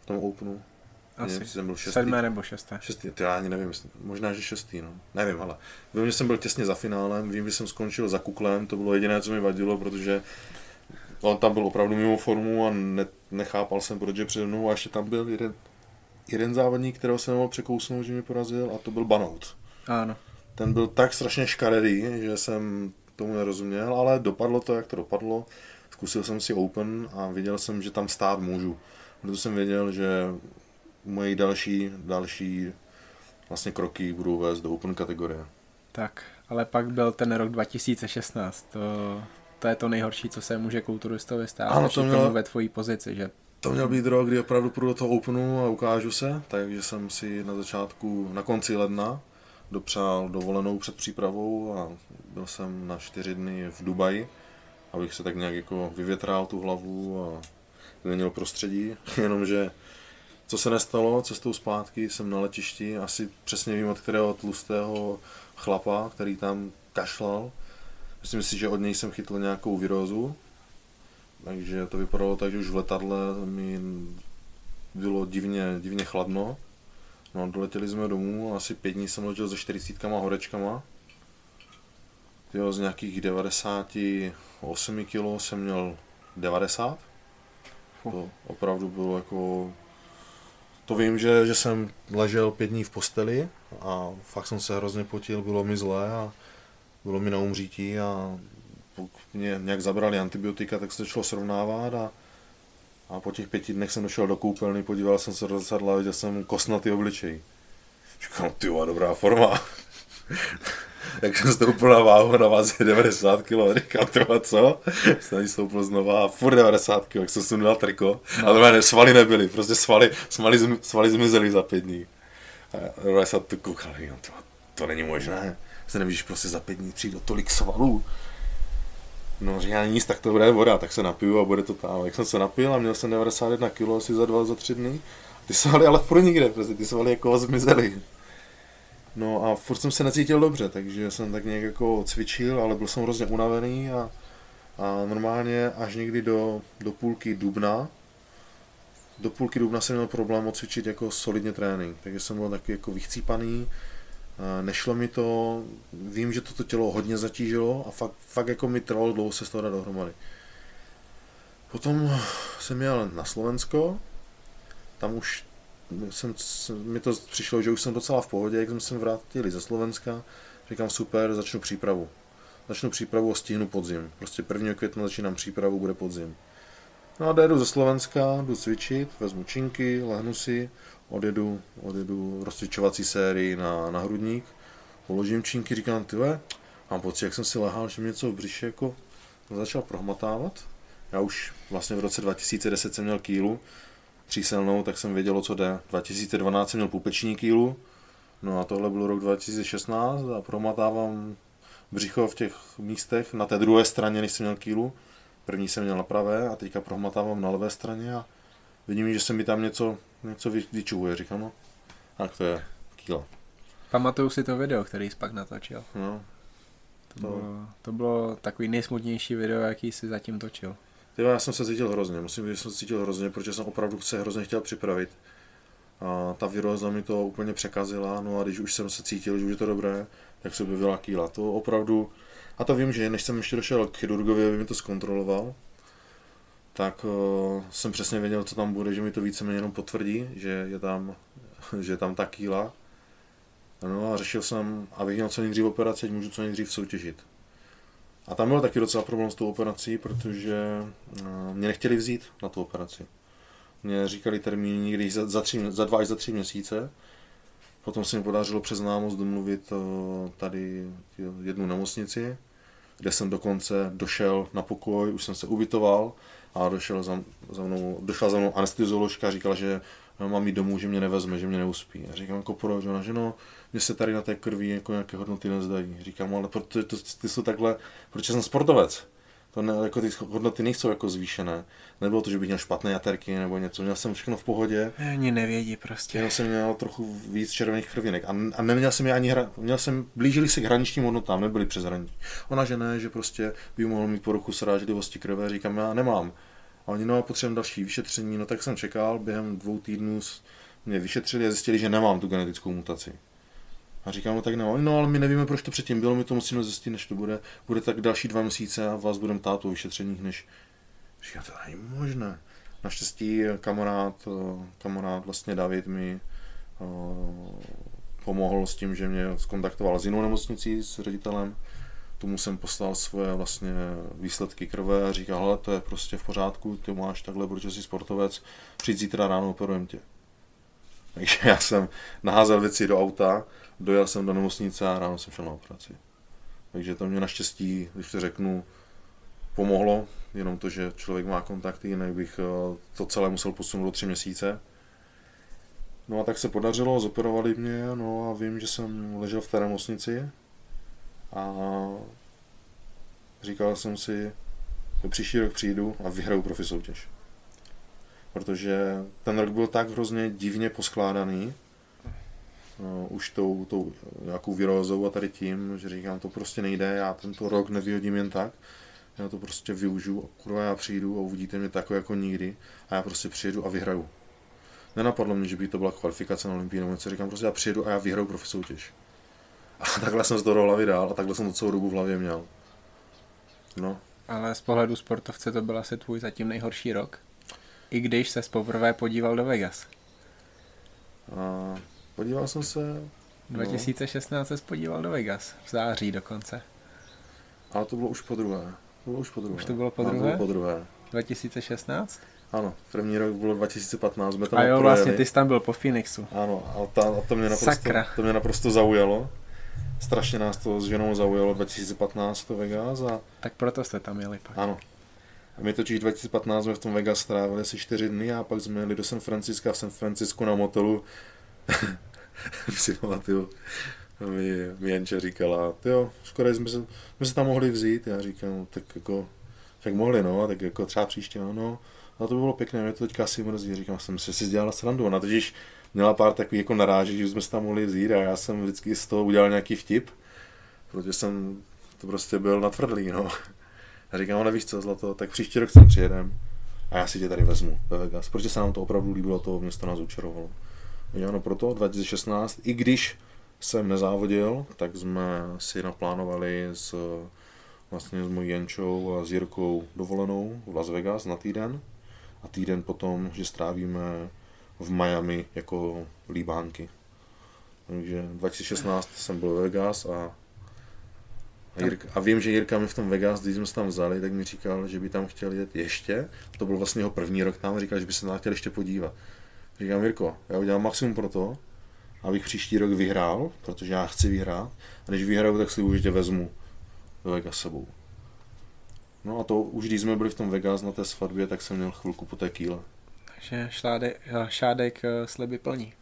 [SPEAKER 2] v tom Openu.
[SPEAKER 1] Asi.
[SPEAKER 2] Nevím, jsem byl šestý.
[SPEAKER 1] Sedmé nebo šesté.
[SPEAKER 2] Šestý, to já ani nevím, možná, že šestý, no. Nevím, ale vím, že jsem byl těsně za finálem, vím, že jsem skončil za kuklem, to bylo jediné, co mi vadilo, protože on tam byl opravdu mimo formu a ne, nechápal jsem, proč je přede mnou a ještě tam byl jeden, jeden závodník, kterého jsem mohl překousnout, že mi porazil a to byl Banout.
[SPEAKER 1] Ano.
[SPEAKER 2] Ten byl tak strašně škaredý, že jsem tomu nerozuměl, ale dopadlo to, jak to dopadlo. Zkusil jsem si Open a viděl jsem, že tam stát můžu. Proto jsem věděl, že moje další, další vlastně kroky budou vést do Open kategorie.
[SPEAKER 1] Tak, ale pak byl ten rok 2016, to, to je to nejhorší, co se může kulturistovi stát, ano, to mělo, ve tvojí pozici, že
[SPEAKER 2] to měl být rok, kdy opravdu půjdu do toho Openu a ukážu se, takže jsem si na začátku, na konci ledna dopřál dovolenou před přípravou a byl jsem na čtyři dny v Dubaji, abych se tak nějak jako vyvětral tu hlavu a změnil prostředí, jenomže co se nestalo, cestou zpátky jsem na letišti, asi přesně vím od kterého tlustého chlapa, který tam kašlal. Myslím si, že od něj jsem chytl nějakou virózu, takže to vypadalo tak, že už v letadle mi bylo divně, divně chladno. No doletěli jsme domů a asi pět dní jsem letěl se 40 horečkama. Jo, z nějakých 98 kg jsem měl 90. To opravdu bylo jako... To vím, že, že jsem ležel pět dní v posteli a fakt jsem se hrozně potil, bylo mi zlé a bylo mi na umřítí a pokud mě nějak zabrali antibiotika, tak se to šlo srovnávat a, a po těch pěti dnech jsem došel do koupelny, podíval jsem se do zrcadla a viděl jsem kosnatý obličej. Říkám, ty dobrá forma. Jak jsem stoupil na váhu na váze 90 kg, říkám, tyva, co? Jsem stoupil znova a furt 90 kg, jak jsem sundal triko. No. Ale ne, svaly nebyly, prostě svaly, svaly, svaly zmizely za pět dní. A já jsem tu koukal, to, to není možné. Se nevíš, prostě za pět dní přijde tolik svalů. No, říká nic, tak to bude voda, tak se napiju a bude to tam. Jak jsem se napil a měl jsem 91 kg asi za dva, za tři dny. Ty svaly ale furt nikde, prostě ty svaly jako zmizely. No a furt jsem se necítil dobře, takže jsem tak nějak jako cvičil, ale byl jsem hrozně unavený a, a normálně až někdy do, do půlky dubna, do půlky dubna jsem měl problém odcvičit jako solidně trénink, takže jsem byl taky jako vychcípaný, Nešlo mi to, vím, že toto tělo hodně zatížilo a fakt, fakt jako mi trvalo dlouho se z toho dát dohromady. Potom jsem jel na Slovensko, tam už jsem, mi to přišlo, že už jsem docela v pohodě, jak jsme se vrátili ze Slovenska, říkám super, začnu přípravu. Začnu přípravu a stihnu podzim. Prostě 1. května začínám přípravu, bude podzim. No a jdu ze Slovenska, jdu cvičit, vezmu činky, lehnu si, odjedu, odjedu rozcvičovací sérii na, na hrudník, položím činky, říkám, ty mám pocit, jak jsem si lehal, že mě něco v břiše jako začal prohmatávat. Já už vlastně v roce 2010 jsem měl kýlu, tříselnou, tak jsem věděl, co jde. 2012 jsem měl půpeční kýlu, no a tohle byl rok 2016 a prohmatávám břicho v těch místech na té druhé straně, než jsem měl kýlu. První jsem měl na pravé a teďka prohmatávám na levé straně a vidím, že se mi tam něco něco vyčuhuje, říkám, no, tak to je kýla.
[SPEAKER 1] Pamatuju si to video, který jsi pak natočil. No. To, to... Bylo, to bylo takový nejsmutnější video, jaký jsi zatím točil.
[SPEAKER 2] Tyba, já jsem se cítil hrozně, musím říct, že jsem se cítil hrozně, protože jsem opravdu se hrozně chtěl připravit. A ta viróza mi to úplně překazila, no a když už jsem se cítil, že už je to dobré, tak se objevila kýla. To opravdu, a to vím, že než jsem ještě došel k chirurgovi, aby mi to zkontroloval, tak uh, jsem přesně věděl, co tam bude, že mi to víceméně jenom potvrdí, že je tam, že je tam ta kýla. No a řešil jsem, abych měl co nejdřív operaci, ať můžu co nejdřív soutěžit. A tam byl taky docela problém s tou operací, protože uh, mě nechtěli vzít na tu operaci. Mě říkali termín někdy za, za, tři, za dva až za tři měsíce. Potom se mi podařilo přes námost domluvit uh, tady jednu nemocnici, kde jsem dokonce došel na pokoj, už jsem se ubytoval a došel za, za mnou, došla za mnou anestezioložka říkala, že no, mám jít domů, že mě nevezme, že mě neuspí. A říkám, jako proč? Ona, že no, mě se tady na té krvi jako nějaké hodnoty nezdají. Říkám, ale protože to, ty jsou takhle, protože jsem sportovec. To ne, jako ty hodnoty nejsou jako zvýšené. Nebylo to, že bych měl špatné jaterky nebo něco. Měl jsem všechno v pohodě.
[SPEAKER 1] Oni nevědí prostě.
[SPEAKER 2] Jenom jsem měl trochu víc červených krvinek. A, a neměl jsem je ani hra, měl jsem, blížili se k hraničním hodnotám, nebyli přes hraniční. Ona, že ne, že prostě by mohl mít poruchu srážlivosti krve. Říkám, já nemám. A oni, no potřebujeme další vyšetření, no tak jsem čekal, během dvou týdnů mě vyšetřili a zjistili, že nemám tu genetickou mutaci. A říkám, no tak nemám, no ale my nevíme, proč to předtím bylo, my to musíme zjistit, než to bude. Bude tak další dva měsíce a vás budeme tát o vyšetřeních, než... Říkám, to není možné. Naštěstí kamarád, kamarád vlastně David mi uh, pomohl s tím, že mě skontaktoval s jinou nemocnicí, s ředitelem, tomu jsem poslal svoje vlastně výsledky krve a říkal, hele, to je prostě v pořádku, ty máš takhle, protože jsi sportovec, přijď zítra ráno, operujem tě. Takže já jsem naházel věci do auta, dojel jsem do nemocnice a ráno jsem šel na operaci. Takže to mě naštěstí, když to řeknu, pomohlo, jenom to, že člověk má kontakty, jinak bych eh, to celé musel posunout do tři měsíce. No a tak se podařilo, zoperovali mě, no a vím, že jsem ležel v té nemocnici a říkal jsem si, že příští rok přijdu a vyhraju profi soutěž. Protože ten rok byl tak hrozně divně poskládaný, no, už tou, tou nějakou virózou a tady tím, že říkám, to prostě nejde, já tento rok nevyhodím jen tak, já to prostě využiju a kurva já přijdu a uvidíte mě takový jako nikdy a já prostě přijedu a vyhraju. Nenapadlo mě, že by to byla kvalifikace na Olympii, nebo něco, říkám prostě já přijedu a já vyhraju profi soutěž. A takhle jsem z toho hlavy dál a takhle jsem to celou dobu v hlavě měl. No.
[SPEAKER 1] Ale z pohledu sportovce to byl asi tvůj zatím nejhorší rok. I když se poprvé podíval do Vegas.
[SPEAKER 2] A podíval jsem se...
[SPEAKER 1] 2016 no. se podíval do Vegas, v září dokonce.
[SPEAKER 2] Ale to bylo už po druhé. To bylo už po druhé.
[SPEAKER 1] Už to bylo po druhé?
[SPEAKER 2] po druhé.
[SPEAKER 1] 2016?
[SPEAKER 2] Ano, první rok bylo 2015, jsme tam
[SPEAKER 1] A jo, projeli. vlastně, ty jsi tam byl po Phoenixu.
[SPEAKER 2] Ano, a, ta, a to, mě naprosto,
[SPEAKER 1] Sakra.
[SPEAKER 2] to mě naprosto zaujalo. Strašně nás to s ženou zaujalo 2015 to Vegas a...
[SPEAKER 1] Tak proto jste tam jeli pak.
[SPEAKER 2] Ano. A my totiž 2015 jsme v tom Vegas strávili asi 4 dny a pak jsme jeli do San Francisca v San Francisco na motelu. si pamatuju, mi, mi Jenče říkala, jo, škoda, jsme se, jsme se tam mohli vzít. Já říkám, no, tak jako, tak mohli, no, tak jako třeba příště, no, no. A to by bylo pěkné, mě to teďka asi mrzí. Říkám, jsem si si dělala srandu. Ona totiž měla pár takových jako narážek, že jsme se tam mohli vzít a já jsem vždycky z toho udělal nějaký vtip, protože jsem to prostě byl natvrdlý, no. A říkám, no nevíš co, zlato, tak příští rok sem přijedem a já si tě tady vezmu ve Vegas, protože se nám to opravdu líbilo, to město nás učarovalo. Ano, proto 2016, i když jsem nezávodil, tak jsme si naplánovali s, vlastně s mojí Jenčou a s Jirkou dovolenou v Las Vegas na týden a týden potom, že strávíme v Miami jako líbánky. Takže 2016 jsem byl v Vegas a a, Jirka, a vím, že Jirka mi v tom Vegas, když jsme se tam vzali, tak mi říkal, že by tam chtěl jet ještě. To byl vlastně jeho první rok tam, říkal, že by se tam chtěl ještě podívat. Říkám, Jirko, já udělám maximum pro to, abych příští rok vyhrál, protože já chci vyhrát. A když vyhraju, tak si určitě vezmu do Vegas sebou. No a to už když jsme byli v tom Vegas na té svatbě, tak jsem měl chvilku po té kýle.
[SPEAKER 1] Takže šládek, šádek eh, sliby plní.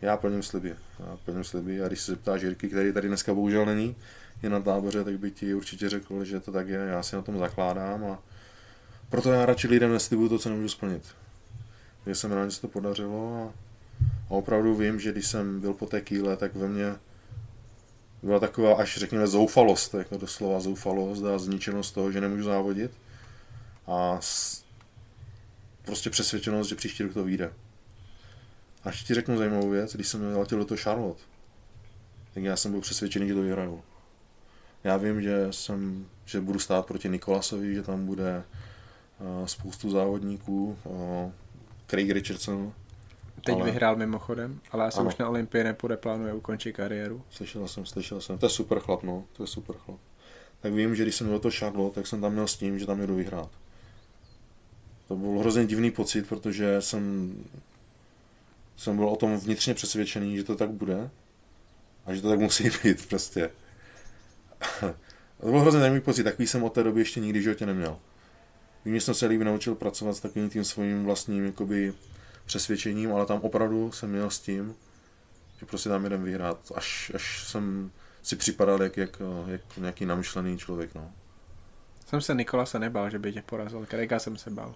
[SPEAKER 2] Já plním sliby. Já plním sliby a když se zeptáš Jirky, který tady dneska bohužel není, je na táboře, tak by ti určitě řekl, že to tak je. Já si na tom zakládám a proto já radši lidem neslibuju to, co nemůžu splnit. Takže jsem rád, že se to podařilo a, a opravdu vím, že když jsem byl po té kýle, tak ve mně byla taková až řekněme zoufalost, jako doslova zoufalost a zničenost toho, že nemůžu závodit a s, prostě přesvědčenost, že příští rok to vyjde. A ještě ti řeknu zajímavou věc, když jsem letěl do toho Charlotte, tak já jsem byl přesvědčený, že to vyhraju. Já vím, že, jsem, že budu stát proti Nikolasovi, že tam bude uh, spoustu závodníků, uh, Craig Richardson.
[SPEAKER 1] Teď ale... vyhrál mimochodem, ale asi ano. už na Olympii nepůjde, plánuje ukončit kariéru.
[SPEAKER 2] Slyšel jsem, slyšel jsem. To je super chlap, no. To je super chlap. Tak vím, že když jsem měl to Charlotte, tak jsem tam měl s tím, že tam jdu vyhrát. To byl hrozně divný pocit, protože jsem, jsem byl o tom vnitřně přesvědčený, že to tak bude a že to tak musí být prostě. to byl hrozně zajímavý pocit, takový jsem od té doby ještě nikdy v životě neměl. Vím, že jsem se líbí naučil pracovat s takovým tím svým vlastním jakoby, přesvědčením, ale tam opravdu jsem měl s tím, že prostě tam jeden vyhrát, až, až jsem si připadal jak, jak, jak nějaký namyšlený člověk. No.
[SPEAKER 1] Jsem se Nikolase nebál, že by tě porazil, Krejka jsem se bál.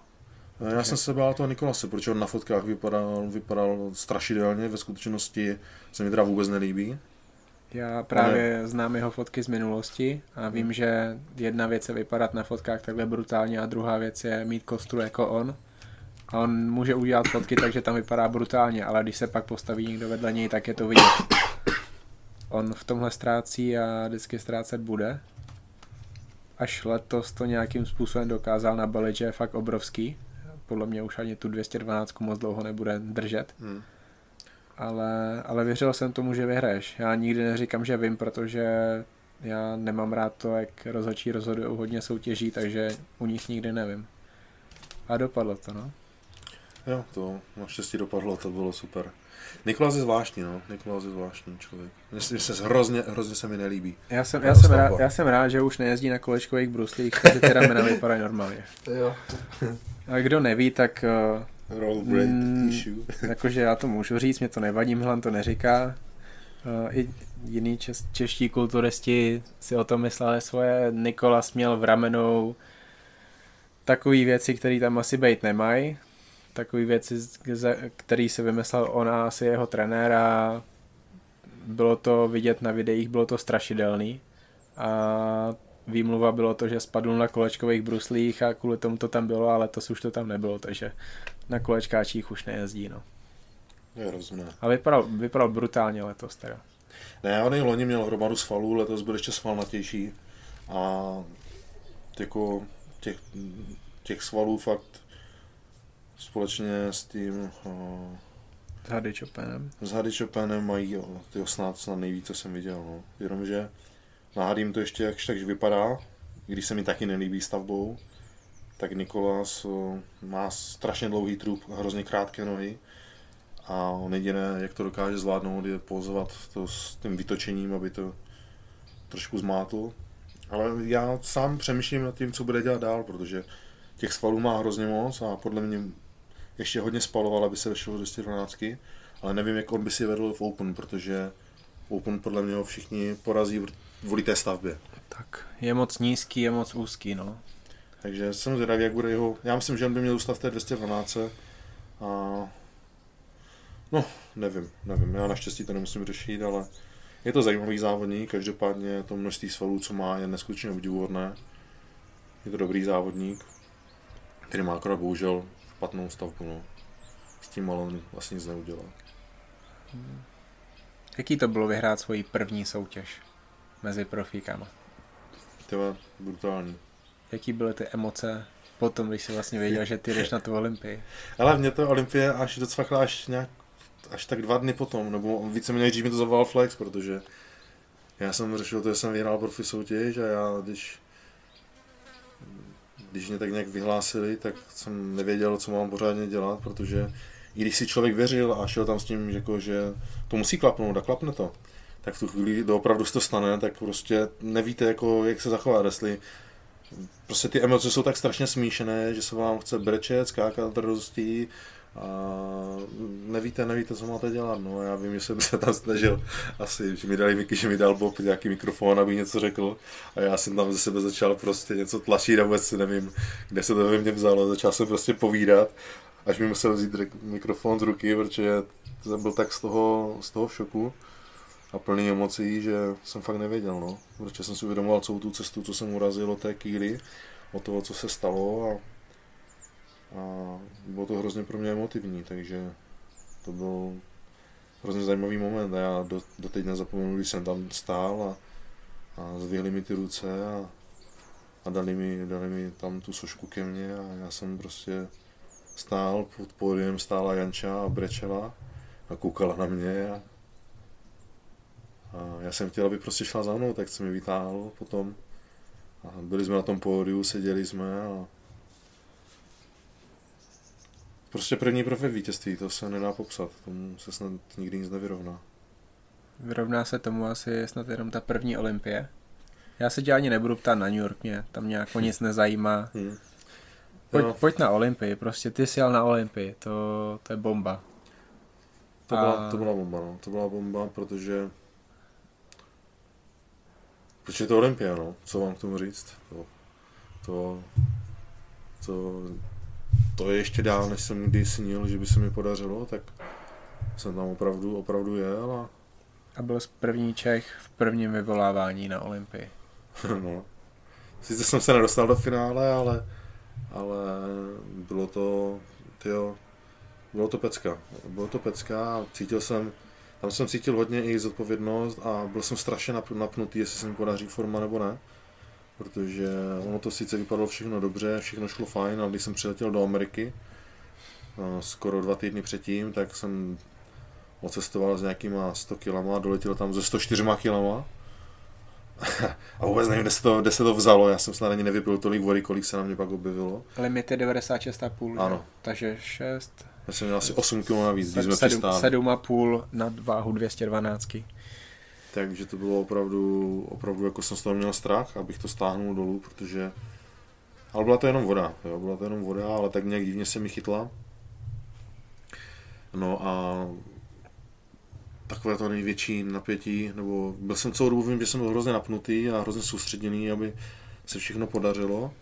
[SPEAKER 2] Já Takže... jsem se bál toho Nikolase, protože on na fotkách vypadal, vypadal strašidelně, ve skutečnosti se mi teda vůbec nelíbí.
[SPEAKER 1] Já právě Ale... znám jeho fotky z minulosti a vím, že jedna věc je vypadat na fotkách takhle brutálně a druhá věc je mít kostru jako on. A on může udělat fotky takže tam vypadá brutálně, ale když se pak postaví někdo vedle něj, tak je to vidět. On v tomhle ztrácí a vždycky ztrácet bude. Až letos to nějakým způsobem dokázal nabalit, že je fakt obrovský. Podle mě už ani tu 212 moc dlouho nebude držet. Hmm ale, ale věřil jsem tomu, že vyhraješ. Já nikdy neříkám, že vím, protože já nemám rád to, jak rozhodčí rozhodují hodně soutěží, takže u nich nikdy nevím. A dopadlo to, no.
[SPEAKER 2] Jo, to naštěstí dopadlo, to bylo super. Nikolas je zvláštní, no. Nikolas je zvláštní člověk. Mně se hrozně, hrozně se mi nelíbí.
[SPEAKER 1] Já jsem, já, jsem rád, já jsem rád, že už nejezdí na kolečkových bruslích, takže ramena vypadají normálně.
[SPEAKER 2] Jo.
[SPEAKER 1] A kdo neví, tak...
[SPEAKER 2] Uh, Roll mm, issue.
[SPEAKER 1] jakože já to můžu říct, mě to nevadí, Milan to neříká. Uh, I jiní čes, čeští kulturisti si o tom mysleli svoje. Nikolas měl v ramenou takové věci, které tam asi být nemají. Takové věci, které si vymyslel on a asi jeho trenér a bylo to vidět na videích, bylo to strašidelný. A výmluva bylo to, že spadl na kolečkových bruslích a kvůli tomu to tam bylo, ale to už to tam nebylo, takže na kolečkáčích už nejezdí. No.
[SPEAKER 2] Je rozumné.
[SPEAKER 1] A vypadal, vypadal brutálně letos teda.
[SPEAKER 2] Ne, on i loni měl hromadu svalů, letos byl ještě svalnatější. A jako těch, těch svalů fakt společně s tím uh,
[SPEAKER 1] s Hardy Chopinem.
[SPEAKER 2] S Hardy Chopinem mají jo, tyho snad, snad nejvíc, co jsem viděl. No. Jenomže Hardym to ještě jakž takž vypadá, když se mi taky nelíbí stavbou, tak Nikolas uh, má strašně dlouhý trup, hrozně krátké nohy. A on jediné, jak to dokáže zvládnout, je pozvat to s tím vytočením, aby to trošku zmátl. Ale já sám přemýšlím nad tím, co bude dělat dál, protože těch svalů má hrozně moc a podle mě ještě hodně spaloval, aby se vešel do 212, ale nevím, jak on by si vedl v Open, protože Open podle mě ho všichni porazí v té stavbě.
[SPEAKER 1] Tak, je moc nízký, je moc úzký, no.
[SPEAKER 2] Takže jsem zvědavý, jak bude jeho... Já myslím, že on by měl zůstat v té 212 a No, nevím, nevím. Já naštěstí to nemusím řešit, ale je to zajímavý závodník. Každopádně to množství svalů, co má, je neskutečně obdivuhodné. Je to dobrý závodník, který má akorát bohužel špatnou stavbu. No. S tím ale on vlastně nic neudělal.
[SPEAKER 1] Hmm. Jaký to bylo vyhrát svoji první soutěž mezi profíkama?
[SPEAKER 2] To brutální.
[SPEAKER 1] Jaký byly ty emoce potom, když jsi vlastně věděl, že ty jdeš na tu Olympii?
[SPEAKER 2] Ale mě to Olympie až docvakla až nějak až tak dva dny potom, nebo víceméně dřív mi to zavolal Flex, protože já jsem řešil to, že jsem vyhrál profi soutěž a já, když, když mě tak nějak vyhlásili, tak jsem nevěděl, co mám pořádně dělat, protože i když si člověk věřil a šel tam s tím, jako, že to musí klapnout a klapne to, tak v tu chvíli opravdu se to stane, tak prostě nevíte, jako, jak se zachovat, jestli prostě ty emoce jsou tak strašně smíšené, že se vám chce brečet, skákat radostí, a nevíte, nevíte, co máte dělat. No, já vím, že jsem se tam snažil asi, že mi dali že mi dal Bob nějaký mikrofon, aby něco řekl a já jsem tam ze sebe začal prostě něco tlačit a vůbec nevím, kde se to ve mně vzalo. Začal jsem prostě povídat, až mi musel vzít mikrofon z ruky, protože jsem byl tak z toho, z toho v šoku a plný emocí, že jsem fakt nevěděl, no. Protože jsem si uvědomoval celou tu cestu, co jsem urazil od té kýry, od toho, co se stalo a a bylo to hrozně pro mě emotivní, takže to byl hrozně zajímavý moment a já do, doteď nezapomenu, když jsem tam stál a, a zvihli mi ty ruce a, a dali, mi, dali mi tam tu sošku ke mně a já jsem prostě stál, pod pódiem stála Janča a brečela a koukala na mě a, a já jsem chtěl, aby prostě šla za mnou, tak jsem mi vytáhl potom a byli jsme na tom pódiu, seděli jsme a Prostě první profi vítězství, to se nedá popsat, tomu se snad nikdy nic nevyrovná.
[SPEAKER 1] Vyrovná se tomu asi snad jenom ta první olympie. Já se tě ani nebudu ptát na New York, mě tam nějak o nic nezajímá. Hmm. Pojď, no. pojď na Olympii, prostě ty jsi jel na Olympii, to, to je bomba.
[SPEAKER 2] To, A... byla, to byla bomba, no. To byla bomba, protože proč je to Olympia, no? Co mám k tomu říct? To, to, to to je ještě dál, než jsem kdy snil, že by se mi podařilo, tak jsem tam opravdu, opravdu jel a...
[SPEAKER 1] A byl jsi první Čech v prvním vyvolávání na Olympii.
[SPEAKER 2] no. Sice jsem se nedostal do finále, ale, ale bylo to, tyjo, bylo to pecka. Bylo to pecka a cítil jsem, tam jsem cítil hodně i zodpovědnost a byl jsem strašně napnutý, jestli se mi podaří forma nebo ne protože ono to sice vypadalo všechno dobře, všechno šlo fajn, ale když jsem přiletěl do Ameriky, skoro dva týdny předtím, tak jsem ocestoval s nějakýma 100 kilama, doletěl tam ze 104 kilama. a vůbec nevím, kde se, to, kde se to vzalo, já jsem snad ani nevypil tolik vody, kolik se na mě pak objevilo.
[SPEAKER 1] Limit je 96,5,
[SPEAKER 2] ano.
[SPEAKER 1] takže 6,
[SPEAKER 2] Já jsem měl asi 8 kg navíc, když jsme přistáli.
[SPEAKER 1] 7,5 na váhu 212.
[SPEAKER 2] Takže to bylo opravdu, opravdu jako jsem z toho měl strach, abych to stáhnul dolů, protože ale byla to jenom voda, jo, byla to jenom voda, ale tak nějak divně se mi chytla. No a takové to největší napětí, nebo byl jsem celou dobu, vím, že jsem byl hrozně napnutý a hrozně soustředěný, aby se všechno podařilo.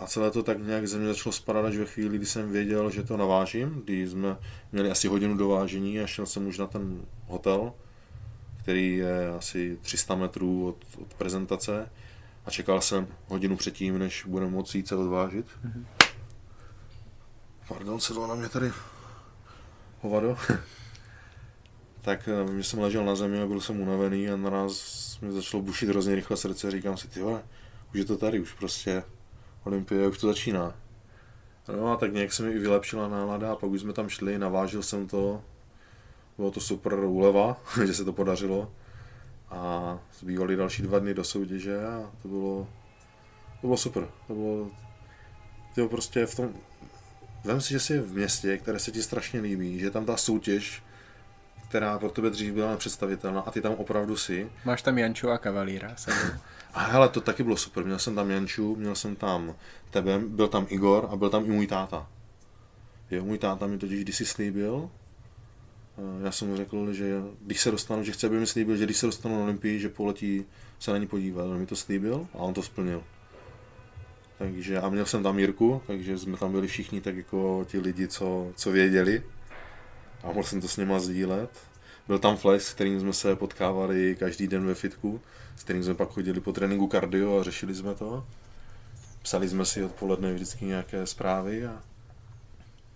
[SPEAKER 2] A celé to tak nějak ze mě začalo spadat až ve chvíli, kdy jsem věděl, že to navážím, kdy jsme měli asi hodinu do vážení a šel jsem už na ten hotel, který je asi 300 metrů od, od prezentace a čekal jsem hodinu předtím, než budeme moci jít se odvážit. Mm-hmm. Pardon, sedlo na mě tady hovado. tak eh, že jsem ležel na zemi a byl jsem unavený a naraz mi začalo bušit hrozně rychle srdce a říkám si, ty vole, už je to tady, už prostě Olympie, už to začíná. No a tak nějak se mi i vylepšila nálada a pak už jsme tam šli, navážil jsem to, bylo to super úleva, že se to podařilo a zbývaly další dva dny do soutěže a to bylo, to bylo super, to bylo, to prostě v tom, vem si, že jsi v městě, které se ti strašně líbí, že tam ta soutěž, která pro tebe dřív byla nepředstavitelná a ty tam opravdu si.
[SPEAKER 1] Máš tam Janču a Kavalíra.
[SPEAKER 2] a hele, to taky bylo super. Měl jsem tam Janču, měl jsem tam tebe, byl tam Igor a byl tam i můj táta. Jo, můj táta mi totiž kdysi slíbil, eh, já jsem mu řekl, že když se dostanu, že chce, aby mi slíbil, že když se dostanu na Olympii, že poletí se na ní podívat. On mi to slíbil a on to splnil. Takže, a měl jsem tam Jirku, takže jsme tam byli všichni tak jako ti lidi, co, co věděli a mohl jsem to s něma sdílet. Byl tam Flex, s kterým jsme se potkávali každý den ve fitku, s kterým jsme pak chodili po tréninku kardio a řešili jsme to. Psali jsme si odpoledne vždycky nějaké zprávy a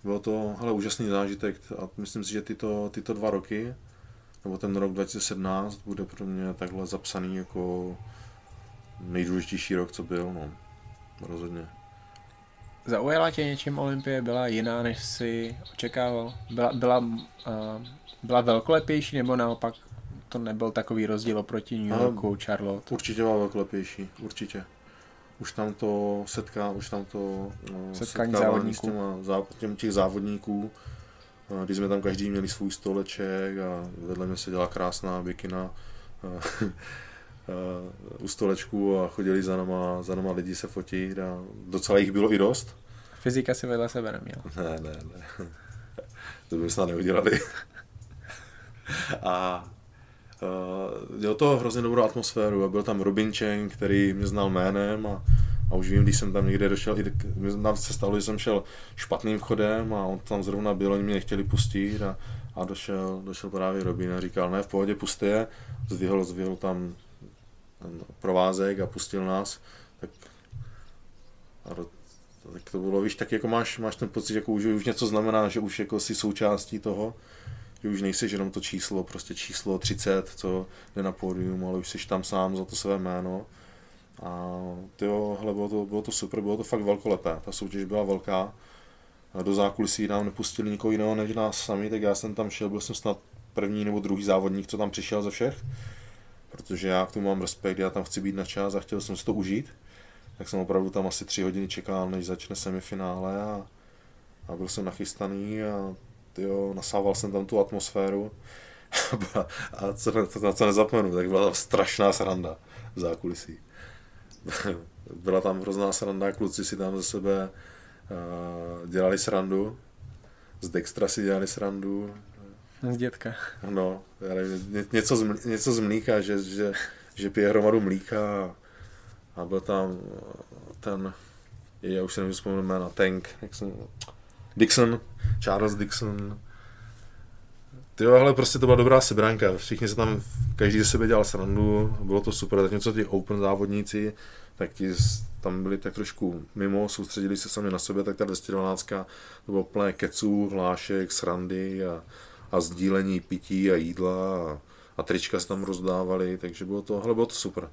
[SPEAKER 2] bylo to hele, úžasný zážitek a myslím si, že tyto, tyto dva roky, nebo ten rok 2017 bude pro mě takhle zapsaný jako nejdůležitější rok, co byl, no, rozhodně.
[SPEAKER 1] Zaujala tě něčím Olympie? Byla jiná, než si očekával? Byla, byla, uh, byla velkolepější nebo naopak to nebyl takový rozdíl oproti New Yorku, Charlotte?
[SPEAKER 2] Určitě byla velkolepější, určitě. Už tam to setká, už tam to uh,
[SPEAKER 1] setkání závodníků.
[SPEAKER 2] S těma, těm, těch závodníků, když jsme tam každý měli svůj stoleček a vedle mě se dělala krásná bikina u stolečku a chodili za nama, za nama lidi se fotit a docela jich bylo i dost.
[SPEAKER 1] Fyzika si vedle sebe neměl.
[SPEAKER 2] Ne, ne, ne. To by snad neudělali. a uh, měl to hrozně dobrou atmosféru a byl tam Robin Cheng, který mě znal jménem a, a už vím, když jsem tam někde došel, i nám se stalo, že jsem šel špatným vchodem a on tam zrovna byl, oni mě nechtěli pustit a, a došel, došel právě Robin a říkal, ne, v pohodě, puste je, zvihl, zvihl tam provázek a pustil nás, tak, a do, tak to bylo, víš, tak jako máš, máš ten pocit, jako už, už něco znamená, že už jako si součástí toho, že už nejsi jenom to číslo, prostě číslo 30, co jde na pódium, ale už jsi tam sám za to své jméno. A tyjo, hele, bylo to, bylo to super, bylo to fakt velkolepé, ta soutěž byla velká. Do zákulisí nám nepustili nikoho jiného než nás sami, tak já jsem tam šel, byl jsem snad první nebo druhý závodník, co tam přišel ze všech protože já k tomu mám respekt, já tam chci být na čas a chtěl jsem si to užít. Tak jsem opravdu tam asi tři hodiny čekal, než začne semifinále a, a byl jsem nachystaný a tyjo, nasával jsem tam tu atmosféru a co, na co nezapomenu, tak byla tam strašná sranda v zákulisí. byla tam hrozná sranda, kluci si tam ze sebe uh, dělali srandu, z Dextra si dělali srandu,
[SPEAKER 1] z dětka.
[SPEAKER 2] No, já nevím, něco, z, něco z mlíka, že, že, že pije hromadu mlíka a, a byl tam ten, já už si nevím vzpomenu jména, Tank, jak jsem, Dixon, Charles Dixon. Ty ale prostě to byla dobrá sebránka, všichni se tam, každý ze sebe dělal srandu, bylo to super, tak něco ty open závodníci, tak ti tam byli tak trošku mimo, soustředili se sami na sebe, tak ta 212 to bylo plné keců, hlášek, srandy a, a sdílení pití a jídla a, a trička se tam rozdávali, takže bylo to, hele, bylo to super.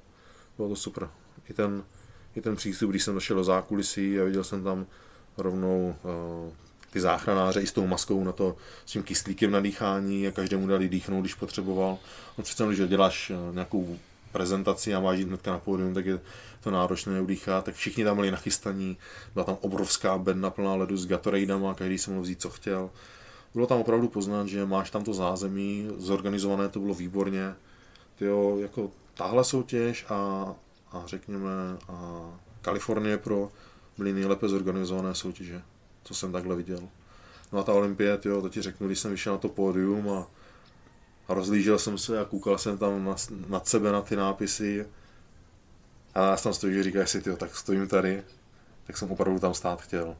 [SPEAKER 2] Bylo to super. I ten, i ten přístup, když jsem došel do zákulisí a viděl jsem tam rovnou uh, ty záchranáře i s tou maskou na to, s tím kyslíkem na dýchání a každému dali dýchnout, když potřeboval. No přece, když děláš uh, nějakou prezentaci a máš jít hnedka na pódium, tak je to náročné udýchat, tak všichni tam byli nachystaní, byla tam obrovská bedna plná ledu s Gatoradama, každý se mohl vzít, co chtěl bylo tam opravdu poznat, že máš tam to zázemí, zorganizované to bylo výborně. Tyjo, jako tahle soutěž a, a řekněme a Kalifornie pro byly nejlépe zorganizované soutěže, co jsem takhle viděl. No a ta Olympie, tyjo, to ti řeknu, když jsem vyšel na to pódium a, a rozlížel jsem se a koukal jsem tam na, nad sebe na ty nápisy a já tam stojím, že říkáš si, tyjo, tak stojím tady, tak jsem opravdu tam stát chtěl.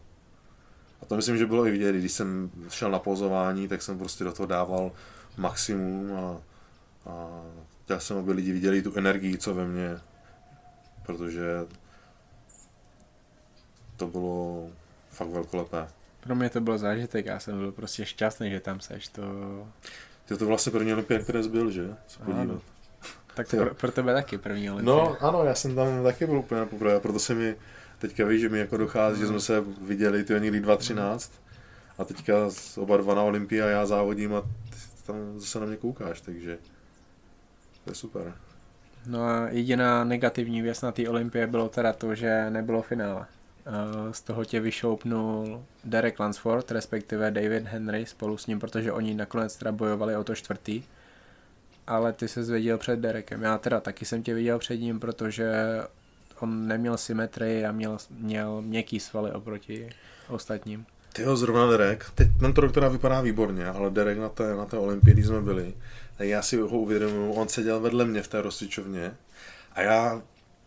[SPEAKER 2] A to myslím, že bylo i vidět, když jsem šel na pozování, tak jsem prostě do toho dával maximum a, a chtěl jsem, aby lidi viděli tu energii, co ve mně, protože to bylo fakt velkolepé.
[SPEAKER 1] Pro mě to byl zážitek, já jsem byl prostě šťastný, že tam seš, to...
[SPEAKER 2] Ty to vlastně první olympia, které jsi byl, že? Podívat.
[SPEAKER 1] Tak to pro, pro, tebe taky první olympia.
[SPEAKER 2] No ano, já jsem tam taky byl úplně poprvé, proto se mi teďka víš, že mi jako dochází, že jsme se viděli ty někdy 2.13 a teďka oba dva na Olympii a já závodím a ty tam zase na mě koukáš, takže to je super.
[SPEAKER 1] No a jediná negativní věc na té Olympii bylo teda to, že nebylo finále. Z toho tě vyšoupnul Derek Lansford, respektive David Henry spolu s ním, protože oni nakonec teda bojovali o to čtvrtý. Ale ty se zvěděl před Derekem. Já teda taky jsem tě viděl před ním, protože on neměl symetrii a měl, měl měkký svaly oproti ostatním.
[SPEAKER 2] Ty ho zrovna Derek, teď tento rok teda vypadá výborně, ale Derek na té, na té olympii, jsme byli, tak já si ho uvědomuji, on seděl vedle mě v té rozcvičovně a já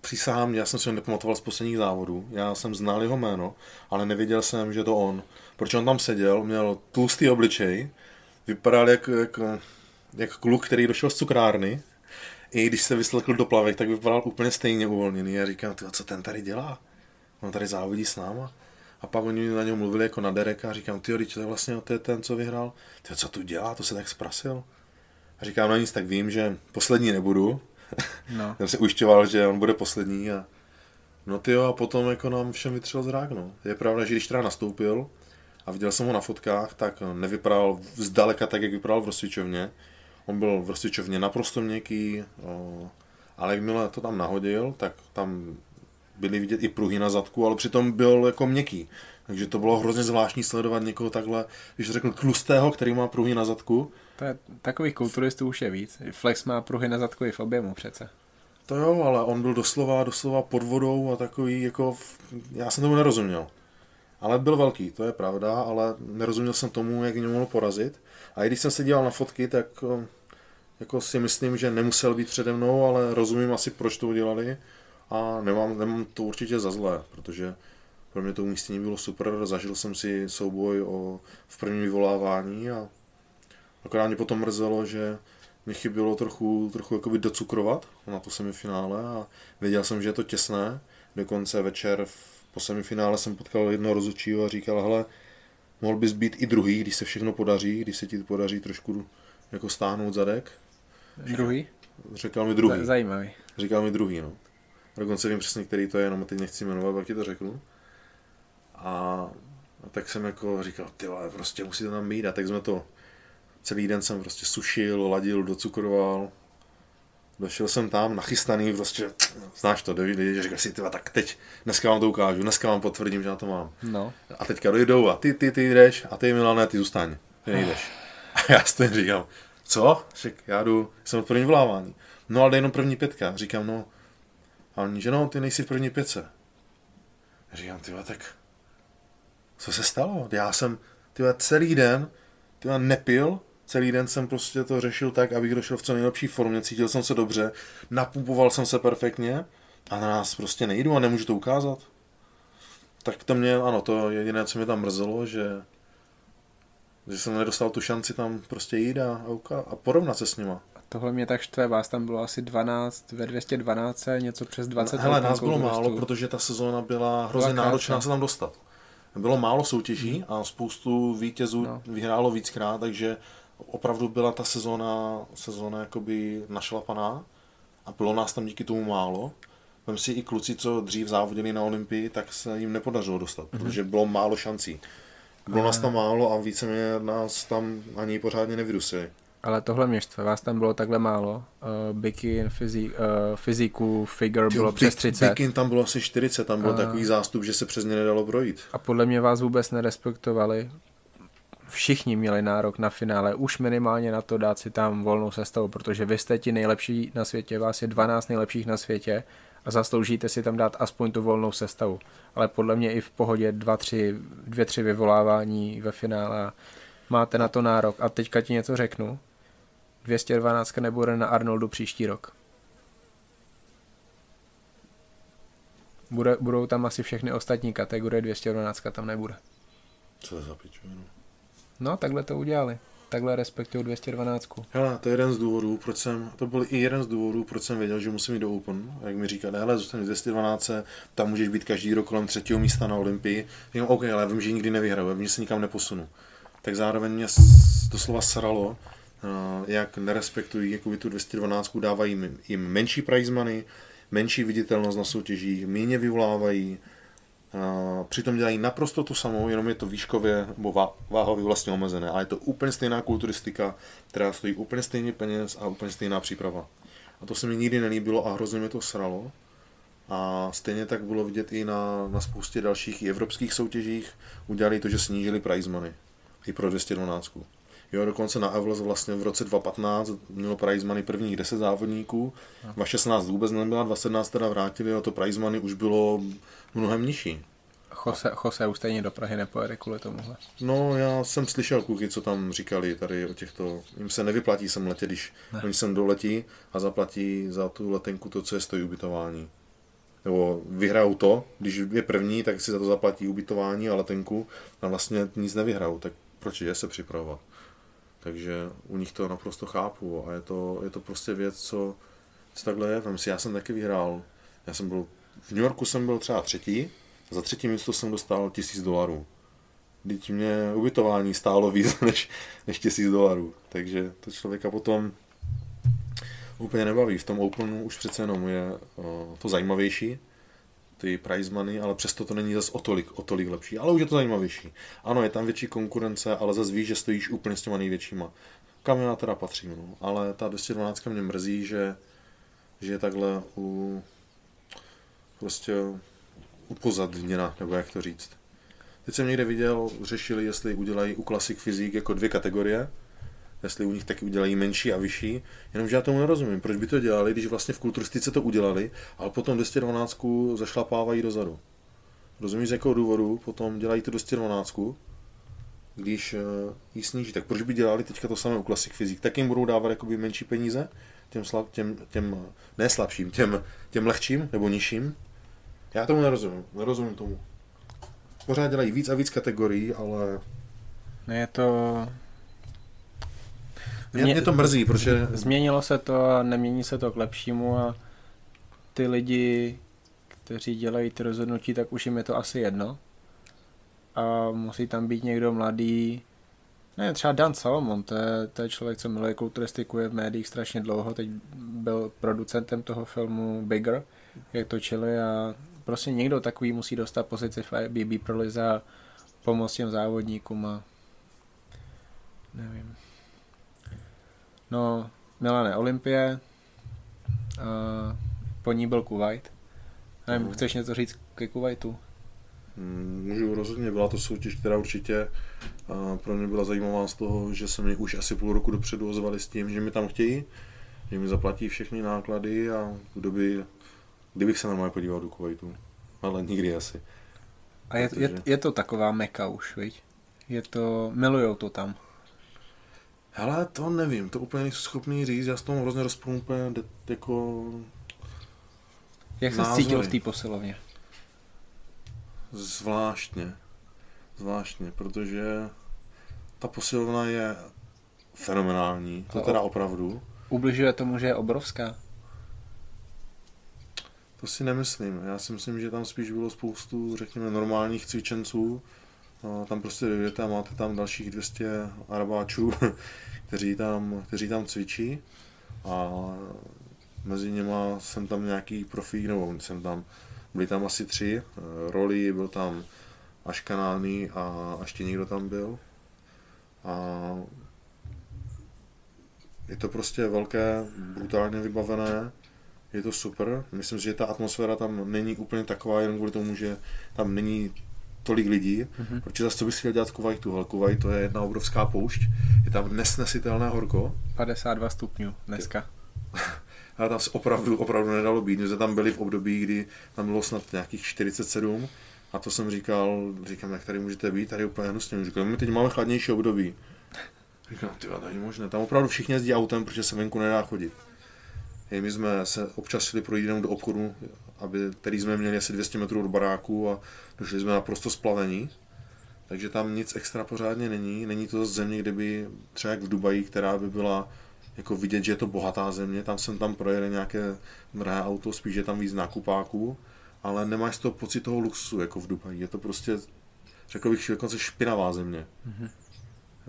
[SPEAKER 2] přísahám, já jsem si ho nepamatoval z posledních závodů, já jsem znal jeho jméno, ale nevěděl jsem, že to on. Protože on tam seděl, měl tlustý obličej, vypadal jak, jak, jak kluk, který došel z cukrárny, i když se vyslekl do plavek, tak vypadal úplně stejně uvolněný. A říkám, co ten tady dělá? On tady závodí s náma. A pak oni na něm mluvili jako na Dereka a říkám, ty to je vlastně to je ten, co vyhrál. Ty co tu dělá, to se tak zprasil. A říkám, no nic, tak vím, že poslední nebudu. No. jsem se ujišťoval, že on bude poslední a no ty jo, a potom jako nám všem vytřel zrák, no. Je pravda, že když teda nastoupil a viděl jsem ho na fotkách, tak nevypadal zdaleka tak, jak vypadal v rozsvičovně. On byl v rozsvičovně naprosto měkký, ale jakmile to tam nahodil, tak tam byly vidět i pruhy na zadku, ale přitom byl jako měkký. Takže to bylo hrozně zvláštní sledovat někoho takhle, když řekl tlustého, který má pruhy na zadku.
[SPEAKER 1] To je, takových kulturistů už je víc. Flex má pruhy na zadku i v objemu přece.
[SPEAKER 2] To jo, ale on byl doslova, doslova pod vodou a takový jako, já jsem tomu nerozuměl. Ale byl velký, to je pravda, ale nerozuměl jsem tomu, jak mě mohl porazit. A i když jsem se díval na fotky, tak jako si myslím, že nemusel být přede mnou, ale rozumím asi, proč to udělali a nemám, nemám to určitě za zlé, protože pro mě to umístění bylo super, zažil jsem si souboj o, v prvním vyvolávání a akorát mě potom mrzelo, že mi chybělo trochu, trochu jakoby docukrovat na to semifinále a věděl jsem, že je to těsné. Dokonce večer v, po semifinále jsem potkal jednoho rozhodčího a říkal, hele, mohl bys být i druhý, když se všechno podaří, když se ti podaří trošku jako stáhnout zadek,
[SPEAKER 1] Druhý?
[SPEAKER 2] Říkal mi druhý.
[SPEAKER 1] Zajímavý.
[SPEAKER 2] Říkal mi druhý, no. Dokonce vím přesně, který to je, jenom teď nechci jmenovat, pak ti to řeknu. A, a tak jsem jako říkal, ty vole, prostě musí to tam být. A tak jsme to, celý den jsem prostě sušil, ladil, docukroval. Došel jsem tam nachystaný, prostě, znáš to, David, říkal si, tyva, tak teď, dneska vám to ukážu, dneska vám potvrdím, že na to mám.
[SPEAKER 1] No.
[SPEAKER 2] A teďka dojdou a ty, ty, ty jdeš a ty Milané, ty zůstaň, ty nejdeš. A já si říkám, co? Řek, já jdu, jsem v první volávání. No ale jenom první pětka. Říkám, no. A oni, že no, ty nejsi v první pětce. Říkám, ty tak co se stalo? Já jsem, ty celý den, ty nepil, celý den jsem prostě to řešil tak, abych došel v co nejlepší formě, cítil jsem se dobře, napumpoval jsem se perfektně a na nás prostě nejdu a nemůžu to ukázat. Tak to mě, ano, to jediné, co mě tam mrzelo, že že jsem nedostal tu šanci tam prostě jít a, a, a porovnat se s nima.
[SPEAKER 1] A tohle mě tak štve, vás tam bylo asi 12, ve 212, něco přes 20.
[SPEAKER 2] No, hele, nás bylo málo, protože ta sezóna byla hrozně byla náročná se tam dostat. Bylo málo soutěží hmm. a spoustu vítězů no. vyhrálo víckrát, takže opravdu byla ta sezóna, sezóna jakoby našlapaná a bylo nás tam díky tomu málo. Vem si i kluci, co dřív závodili na Olympii, tak se jim nepodařilo dostat, mm-hmm. protože bylo málo šancí. Bylo nás tam málo a více mě nás tam ani pořádně nevydusili.
[SPEAKER 1] Ale tohle mě štve, vás tam bylo takhle málo. Uh, bikin, fyzi, uh, fyziku, figure bylo přes 30.
[SPEAKER 2] Bikin tam bylo asi 40, tam byl uh, takový zástup, že se přes ně nedalo projít.
[SPEAKER 1] A podle mě vás vůbec nerespektovali. všichni měli nárok na finále, už minimálně na to dát si tam volnou sestavu, protože vy jste ti nejlepší na světě, vás je 12 nejlepších na světě a zasloužíte si tam dát aspoň tu volnou sestavu. Ale podle mě i v pohodě dva, tři, dvě, tři vyvolávání ve finále máte na to nárok. A teďka ti něco řeknu. 212 nebude na Arnoldu příští rok. Bude, budou tam asi všechny ostatní kategorie, 212 tam nebude.
[SPEAKER 2] Co je za piču, no.
[SPEAKER 1] No, takhle to udělali. Takhle respektují 212.
[SPEAKER 2] Hele, to je jeden z důvodů, proč jsem, to byl i jeden z důvodů, proč jsem věděl, že musím jít do Open. A jak mi říká, ne, hele, zůstane 212, tam můžeš být každý rok kolem třetího místa na Olympii. Říkám, OK, ale vím, že nikdy nevyhraju, vím, že se nikam neposunu. Tak zároveň mě doslova sralo, jak nerespektují jakoby tu 212, dávají jim menší prize money, menší viditelnost na soutěžích, méně vyvolávají, přitom dělají naprosto to samou, jenom je to výškově nebo váhově vlastně omezené. A je to úplně stejná kulturistika, která stojí úplně stejně peněz a úplně stejná příprava. A to se mi nikdy nelíbilo a hrozně mě to sralo. A stejně tak bylo vidět i na, na spoustě dalších i evropských soutěžích. Udělali to, že snížili prize money. I pro 212. Jo, dokonce na Evles vlastně v roce 2015 mělo prize money prvních 10 závodníků, 2016 vůbec nebyla, 2017 teda vrátili a to prize money už bylo mnohem nižší.
[SPEAKER 1] Jose, Jose už stejně do Prahy nepojede kvůli tomuhle.
[SPEAKER 2] No, já jsem slyšel kluky, co tam říkali tady o těchto, jim se nevyplatí sem letět, když ne. oni sem doletí a zaplatí za tu letenku to, co je stojí ubytování. Nebo vyhrajou to, když je první, tak si za to zaplatí ubytování a letenku a vlastně nic nevyhrajou, tak proč je se připravovat? Takže u nich to naprosto chápu a je to, je to prostě věc, co, co takhle je. Vem si, já jsem taky vyhrál. Já jsem byl, v New Yorku jsem byl třeba třetí, za třetí místo jsem dostal tisíc dolarů. Teď mě ubytování stálo víc než, než tisíc dolarů. Takže to člověka potom úplně nebaví. V tom Openu už přece jenom je uh, to zajímavější, ty prize money, ale přesto to není zase o tolik, o tolik lepší. Ale už je to zajímavější. Ano, je tam větší konkurence, ale zase víš, že stojíš úplně s těma největšíma. Kam já teda patřím, no. Ale ta 212 mě mrzí, že, že je takhle u, prostě upozadněna, nebo jak to říct. Teď jsem někde viděl, řešili, jestli udělají u Classic Physique jako dvě kategorie, jestli u nich taky udělají menší a vyšší, jenomže já tomu nerozumím, proč by to dělali, když vlastně v kulturistice to udělali, ale potom 212 zašlapávají dozadu. Rozumíš, z jakého důvodu potom dělají tu 212, když uh, ji sníží, tak proč by dělali teďka to samé u Classic Physique, tak jim budou dávat jakoby menší peníze, těm, slab, těm, těm ne slabším, těm, těm lehčím nebo nižším. Já tomu nerozumím, nerozumím tomu. Pořád dělají víc a víc kategorií, ale...
[SPEAKER 1] Ne, je to
[SPEAKER 2] mě, mě to mrzí, protože...
[SPEAKER 1] Změnilo se to a nemění se to k lepšímu a ty lidi, kteří dělají ty rozhodnutí, tak už jim je to asi jedno. A musí tam být někdo mladý, ne, třeba Dan Salomon, to je, to je člověk, co miluje kulturistiku, je v médiích strašně dlouho, teď byl producentem toho filmu Bigger, jak točili a prostě někdo takový musí dostat pozici v IBB pro Liza pomoct těm závodníkům a nevím. No, Milane Olympie, uh, po ní byl Kuwait. Nevím, mm. chceš něco říct ke Kuwaitu?
[SPEAKER 2] Mm, můžu rozhodně, byla to soutěž, která určitě uh, pro mě byla zajímavá z toho, že se mi už asi půl roku dopředu ozvali s tím, že mi tam chtějí, že mi zaplatí všechny náklady a v době, kdybych se normálně podíval do Kuwaitu. Ale nikdy asi.
[SPEAKER 1] A je, je, je to taková meka už, viď? Je to, milujou to tam.
[SPEAKER 2] Hele, to nevím, to úplně nejsem schopný říct, já s tomu hrozně úplně jako...
[SPEAKER 1] Jak jsi cítil v té posilovně?
[SPEAKER 2] Zvláštně. Zvláštně, protože ta posilovna je fenomenální, to teda opravdu.
[SPEAKER 1] Ubližuje tomu, že je obrovská?
[SPEAKER 2] To si nemyslím. Já si myslím, že tam spíš bylo spoustu, řekněme, normálních cvičenců, tam prostě dojdete a máte tam dalších 200 arabáčů, kteří tam, kteří tam cvičí a mezi něma jsem tam nějaký profík, nebo jsem tam, byli tam asi tři, roli, byl tam Aškanány a ještě někdo tam byl. A je to prostě velké, brutálně vybavené, je to super. Myslím si, že ta atmosféra tam není úplně taková, jenom kvůli tomu, že tam není tolik lidí, mm-hmm. protože zase co bys chtěl dělat v Kuwaitu, ale Kuwait to je jedna obrovská poušť, je tam nesnesitelné horko.
[SPEAKER 1] 52 stupňů dneska.
[SPEAKER 2] ale tam se opravdu, opravdu nedalo být. My jsme tam byli v období, kdy tam bylo snad nějakých 47 a to jsem říkal, říkám, jak tady můžete být, tady je úplně hnusně. Říkal, my teď máme chladnější období. Říkám, ty to není možné. Tam opravdu všichni jezdí autem, protože se venku nedá chodit. Hej, my jsme se občas šli projít jenom do obchodu, aby, který jsme měli asi 200 metrů od baráku a došli jsme naprosto splavení. Takže tam nic extra pořádně není. Není to země, kde by třeba jak v Dubaji, která by byla jako vidět, že je to bohatá země. Tam jsem tam projede nějaké drahé auto, spíš je tam víc nákupáků, ale nemáš to pocit toho luxusu jako v Dubaji. Je to prostě, řekl bych, dokonce špinavá země. Mm-hmm.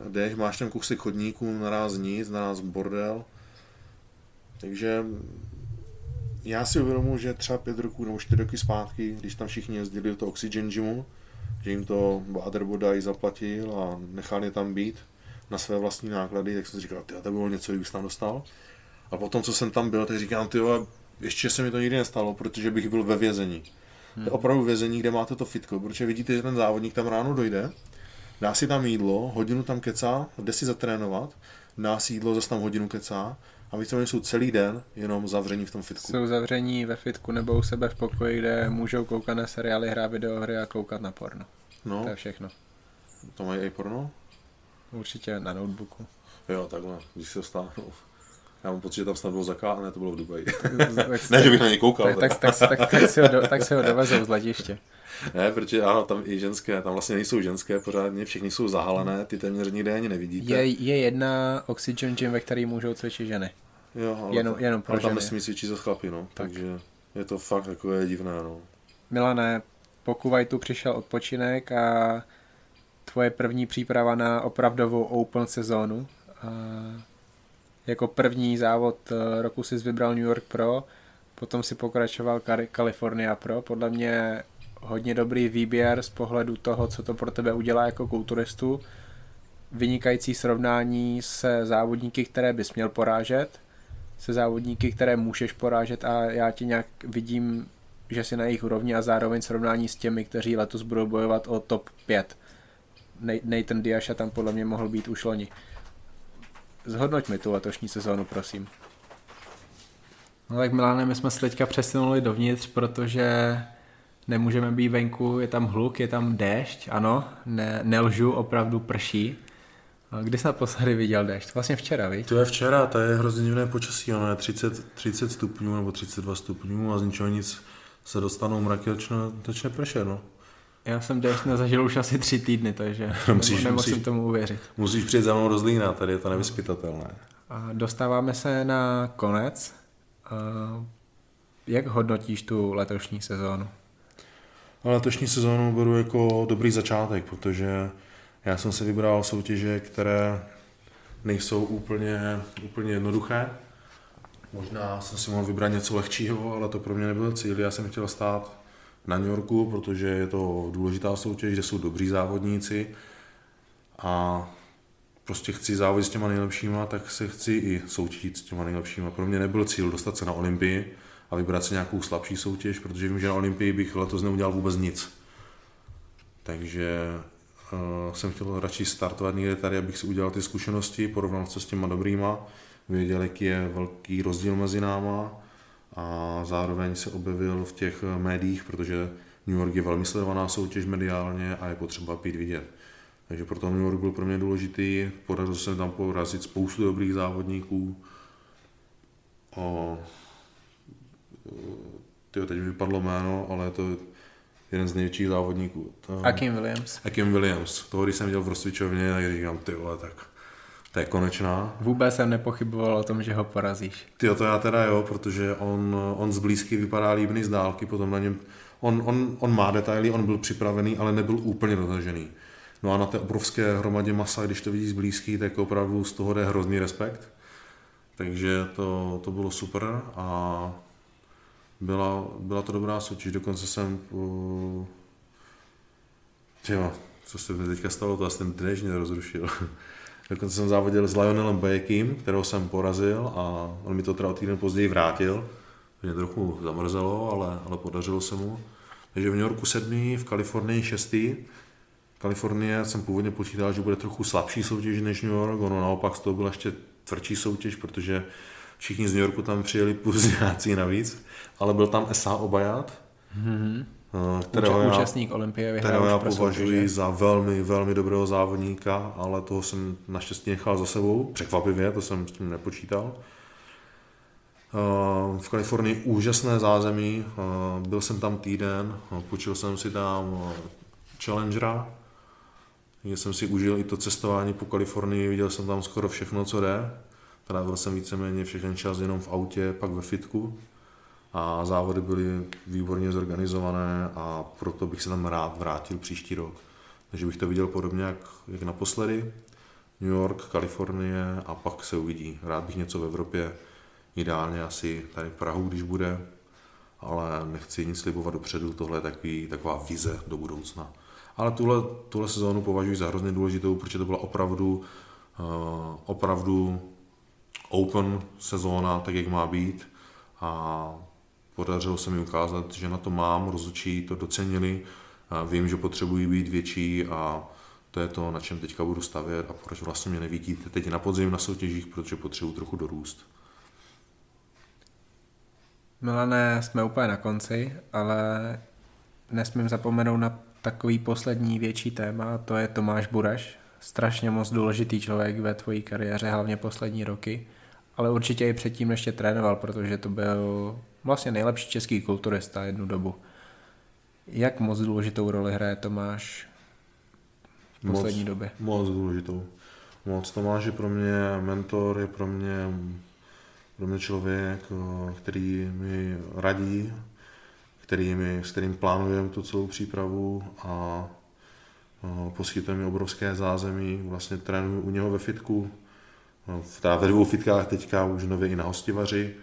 [SPEAKER 2] Jdeš, máš tam kousek chodníků, naraz nic, naraz bordel. Takže já si uvědomuji, že třeba pět roků nebo čtyři roky zpátky, když tam všichni jezdili do toho Oxygen Gymu, že jim to Aderbodaj zaplatil a nechal je tam být na své vlastní náklady, tak jsem si říkal, to bylo něco, kdybych tam dostal. A potom, co jsem tam byl, tak říkám, ty ještě se mi to nikdy nestalo, protože bych byl ve vězení. Hmm. To je opravdu vězení, kde máte to fitko, protože vidíte, že ten závodník tam ráno dojde, dá si tam jídlo, hodinu tam kecá, jde si zatrénovat, dá si jídlo, zase tam hodinu kecá a víceméně jsou celý den jenom zavření v tom fitku.
[SPEAKER 1] Jsou zavření ve fitku nebo u sebe v pokoji, kde můžou koukat na seriály, hrát videohry a koukat na porno. No. To je všechno.
[SPEAKER 2] To mají i porno?
[SPEAKER 1] Určitě na notebooku.
[SPEAKER 2] Jo, takhle, když se stáhnu. Já mám pocit, že tam snad bylo zakázané, to bylo v Dubaji. ne, že bych na ně koukal.
[SPEAKER 1] Tak, tak, tak, tak, tak, si ho do, tak si ho dovezou z letiště.
[SPEAKER 2] Ne, protože ano, tam i ženské, tam vlastně nejsou ženské pořádně, všichni jsou zahalené, ty téměř nikde ani nevidíte.
[SPEAKER 1] Je, je jedna oxygen gym, ve který můžou cvičit ženy.
[SPEAKER 2] Jo, ale,
[SPEAKER 1] jenom, jenom pro
[SPEAKER 2] ale tam
[SPEAKER 1] ženy.
[SPEAKER 2] nesmí cvičit za chlapy, no, tak. takže je to fakt takové divné, no.
[SPEAKER 1] Milané, po Kuwaitu přišel odpočinek a tvoje první příprava na opravdovou open sezónu. A jako první závod eh, roku si vybral New York Pro, potom si pokračoval California Pro. Podle mě hodně dobrý výběr z pohledu toho, co to pro tebe udělá jako kulturistu. Vynikající srovnání se závodníky, které bys měl porážet, se závodníky, které můžeš porážet a já ti nějak vidím, že si na jejich úrovni a zároveň srovnání s těmi, kteří letos budou bojovat o top 5. Nathan Diasha tam podle mě mohl být už loni. Zhodnoť mi tu letošní sezónu, prosím. No tak Miláne, my jsme se teďka přesunuli dovnitř, protože nemůžeme být venku, je tam hluk, je tam déšť, ano, ne, nelžu, opravdu prší. Kdy jsi naposledy viděl déšť? Vlastně včera, víš?
[SPEAKER 2] To je včera, to je hrozně divné počasí, ono je 30, 30 stupňů nebo 32 stupňů a z ničeho nic se dostanou mraky, začne, začne pršet, no.
[SPEAKER 1] Já jsem déšť nezažil už asi tři týdny, takže musíš, nemusím musíš, tomu uvěřit.
[SPEAKER 2] Musíš přijet za mnou do Zlína, tady je to nevyspytatelné.
[SPEAKER 1] A dostáváme se na konec. Jak hodnotíš tu letošní sezónu?
[SPEAKER 2] A letošní sezónu beru jako dobrý začátek, protože já jsem si vybral soutěže, které nejsou úplně, úplně jednoduché. Možná jsem si mohl vybrat něco lehčího, ale to pro mě nebyl cíl. Já jsem chtěl stát na New Yorku, protože je to důležitá soutěž, kde jsou dobří závodníci a prostě chci závodit s těma nejlepšíma, tak se chci i soutěžit s těma nejlepšíma. Pro mě nebyl cíl dostat se na Olympii a vybrat si nějakou slabší soutěž, protože vím, že na Olympii bych letos neudělal vůbec nic. Takže uh, jsem chtěl radši startovat někde tady, abych si udělal ty zkušenosti, porovnal se s těma dobrýma, věděl, jaký je velký rozdíl mezi náma a zároveň se objevil v těch médiích, protože New York je velmi sledovaná soutěž mediálně a je potřeba být vidět. Takže proto New York byl pro mě důležitý, podařilo se tam porazit spoustu dobrých závodníků. Tyjo, teď mi vypadlo jméno, ale je to jeden z největších závodníků. To,
[SPEAKER 1] Akim Williams.
[SPEAKER 2] Akim Williams. Toho, když jsem viděl v rozcvičovně, tak říkám, ty vole, tak to je konečná.
[SPEAKER 1] Vůbec jsem nepochyboval o tom, že ho porazíš.
[SPEAKER 2] Ty to já teda jo, protože on, on z blízky vypadá líbný z dálky, potom na něm, on, on, on má detaily, on byl připravený, ale nebyl úplně dotažený. No a na té obrovské hromadě masa, když to vidíš z blízky, tak opravdu z toho jde hrozný respekt. Takže to, to bylo super a byla, byla to dobrá soutěž, dokonce jsem uh, těma, co se mi teďka stalo, to asi ten mě rozrušil. dokonce jsem závodil s Lionelem Bayekim, kterého jsem porazil a on mi to teda týden později vrátil. Mě trochu zamrzelo, ale, ale podařilo se mu. Takže v New Yorku sedmý, v Kalifornii šestý. Kalifornie jsem původně počítal, že bude trochu slabší soutěž než New York, ono naopak z toho byla ještě tvrdší soutěž, protože všichni z New Yorku tam přijeli plus navíc, ale byl tam Esa Obajat,
[SPEAKER 1] mm-hmm. kterého já, účastník Olympie
[SPEAKER 2] kterého já považuji za velmi, velmi dobrého závodníka, ale toho jsem naštěstí nechal za sebou, překvapivě, to jsem s tím nepočítal. Eh, v Kalifornii úžasné zázemí, eh, byl jsem tam týden, počil jsem si tam Challengera, kde jsem si užil i to cestování po Kalifornii, viděl jsem tam skoro všechno, co jde. Trávil jsem víceméně všechny čas jenom v autě, pak ve fitku a závody byly výborně zorganizované a proto bych se tam rád vrátil příští rok. Takže bych to viděl podobně jak, jak naposledy. New York, Kalifornie a pak se uvidí. Rád bych něco v Evropě, ideálně asi tady Prahu, když bude, ale nechci nic slibovat dopředu, tohle je takový, taková vize do budoucna. Ale tuhle, tuhle sezónu považuji za hrozně důležitou, protože to byla opravdu, uh, opravdu open sezóna, tak jak má být. A podařilo se mi ukázat, že na to mám, rozhodčí to docenili, vím, že potřebují být větší a to je to, na čem teďka budu stavět a proč vlastně mě nevidíte teď na podzim na soutěžích, protože potřebuji trochu dorůst.
[SPEAKER 1] Milané, jsme úplně na konci, ale nesmím zapomenout na takový poslední větší téma, to je Tomáš Buraš. Strašně moc důležitý člověk ve tvojí kariéře, hlavně poslední roky, ale určitě i předtím ještě trénoval, protože to byl vlastně nejlepší český kulturista jednu dobu. Jak moc důležitou roli hraje Tomáš v poslední
[SPEAKER 2] moc,
[SPEAKER 1] době?
[SPEAKER 2] Moc důležitou. Moc. Tomáš je pro mě mentor, je pro mě, pro mě člověk, který mi radí, který mi, s kterým plánujeme tu celou přípravu a poskytuje mi obrovské zázemí. Vlastně trénuji u něho ve fitku, v, teda ve dvou fitkách teďka už nově i na hostivaři.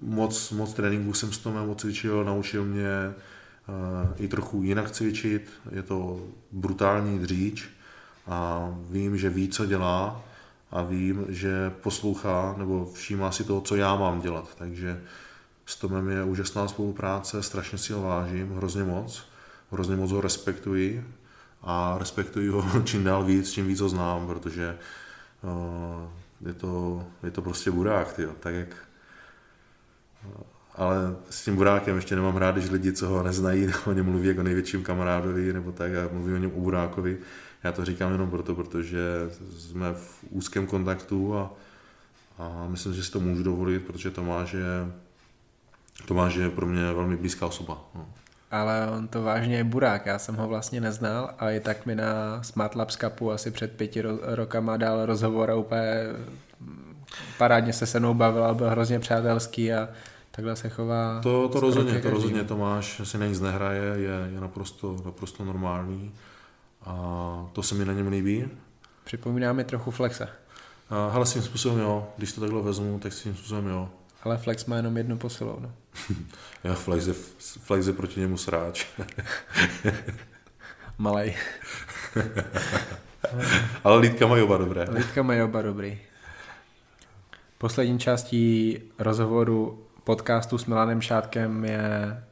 [SPEAKER 2] Moc, moc tréninků jsem s Tomem odcvičil, naučil mě i trochu jinak cvičit. Je to brutální dříč a vím, že ví, co dělá a vím, že poslouchá nebo všímá si toho, co já mám dělat. Takže s Tomem je úžasná spolupráce, strašně si ho vážím, hrozně moc. Hrozně moc ho respektuji a respektuji ho čím dál víc, čím víc ho znám, protože uh, je, to, je to prostě burák, tyjo, tak jak uh, ale s tím burákem ještě nemám rád, když lidi, co ho neznají, o něm mluví jako největším kamarádovi nebo tak a mluví o něm o burákovi. Já to říkám jenom proto, protože jsme v úzkém kontaktu a, a myslím, že si to můžu dovolit, protože Tomáš je, Tomáš je pro mě velmi blízká osoba. No
[SPEAKER 1] ale on to vážně je burák, já jsem ho vlastně neznal a i tak mi na Smart Labs Cupu asi před pěti ro- rokama dal rozhovor a úplně parádně se se mnou bavil a byl hrozně přátelský a takhle se chová.
[SPEAKER 2] To, to rozhodně, to rozhodně Tomáš si na nic nehraje, je, je naprosto, naprosto normální a to se mi na něm líbí.
[SPEAKER 1] Připomíná mi trochu Flexa.
[SPEAKER 2] Hele, svým způsobem jo, když to takhle vezmu, tak svým způsobem jo.
[SPEAKER 1] Ale Flex má jenom jednu posilou, no.
[SPEAKER 2] Já Flex je proti němu sráč.
[SPEAKER 1] Malej.
[SPEAKER 2] Ale lítka mají oba dobré.
[SPEAKER 1] Lítka mají oba dobrý. Poslední částí rozhovoru podcastu s Milanem Šátkem je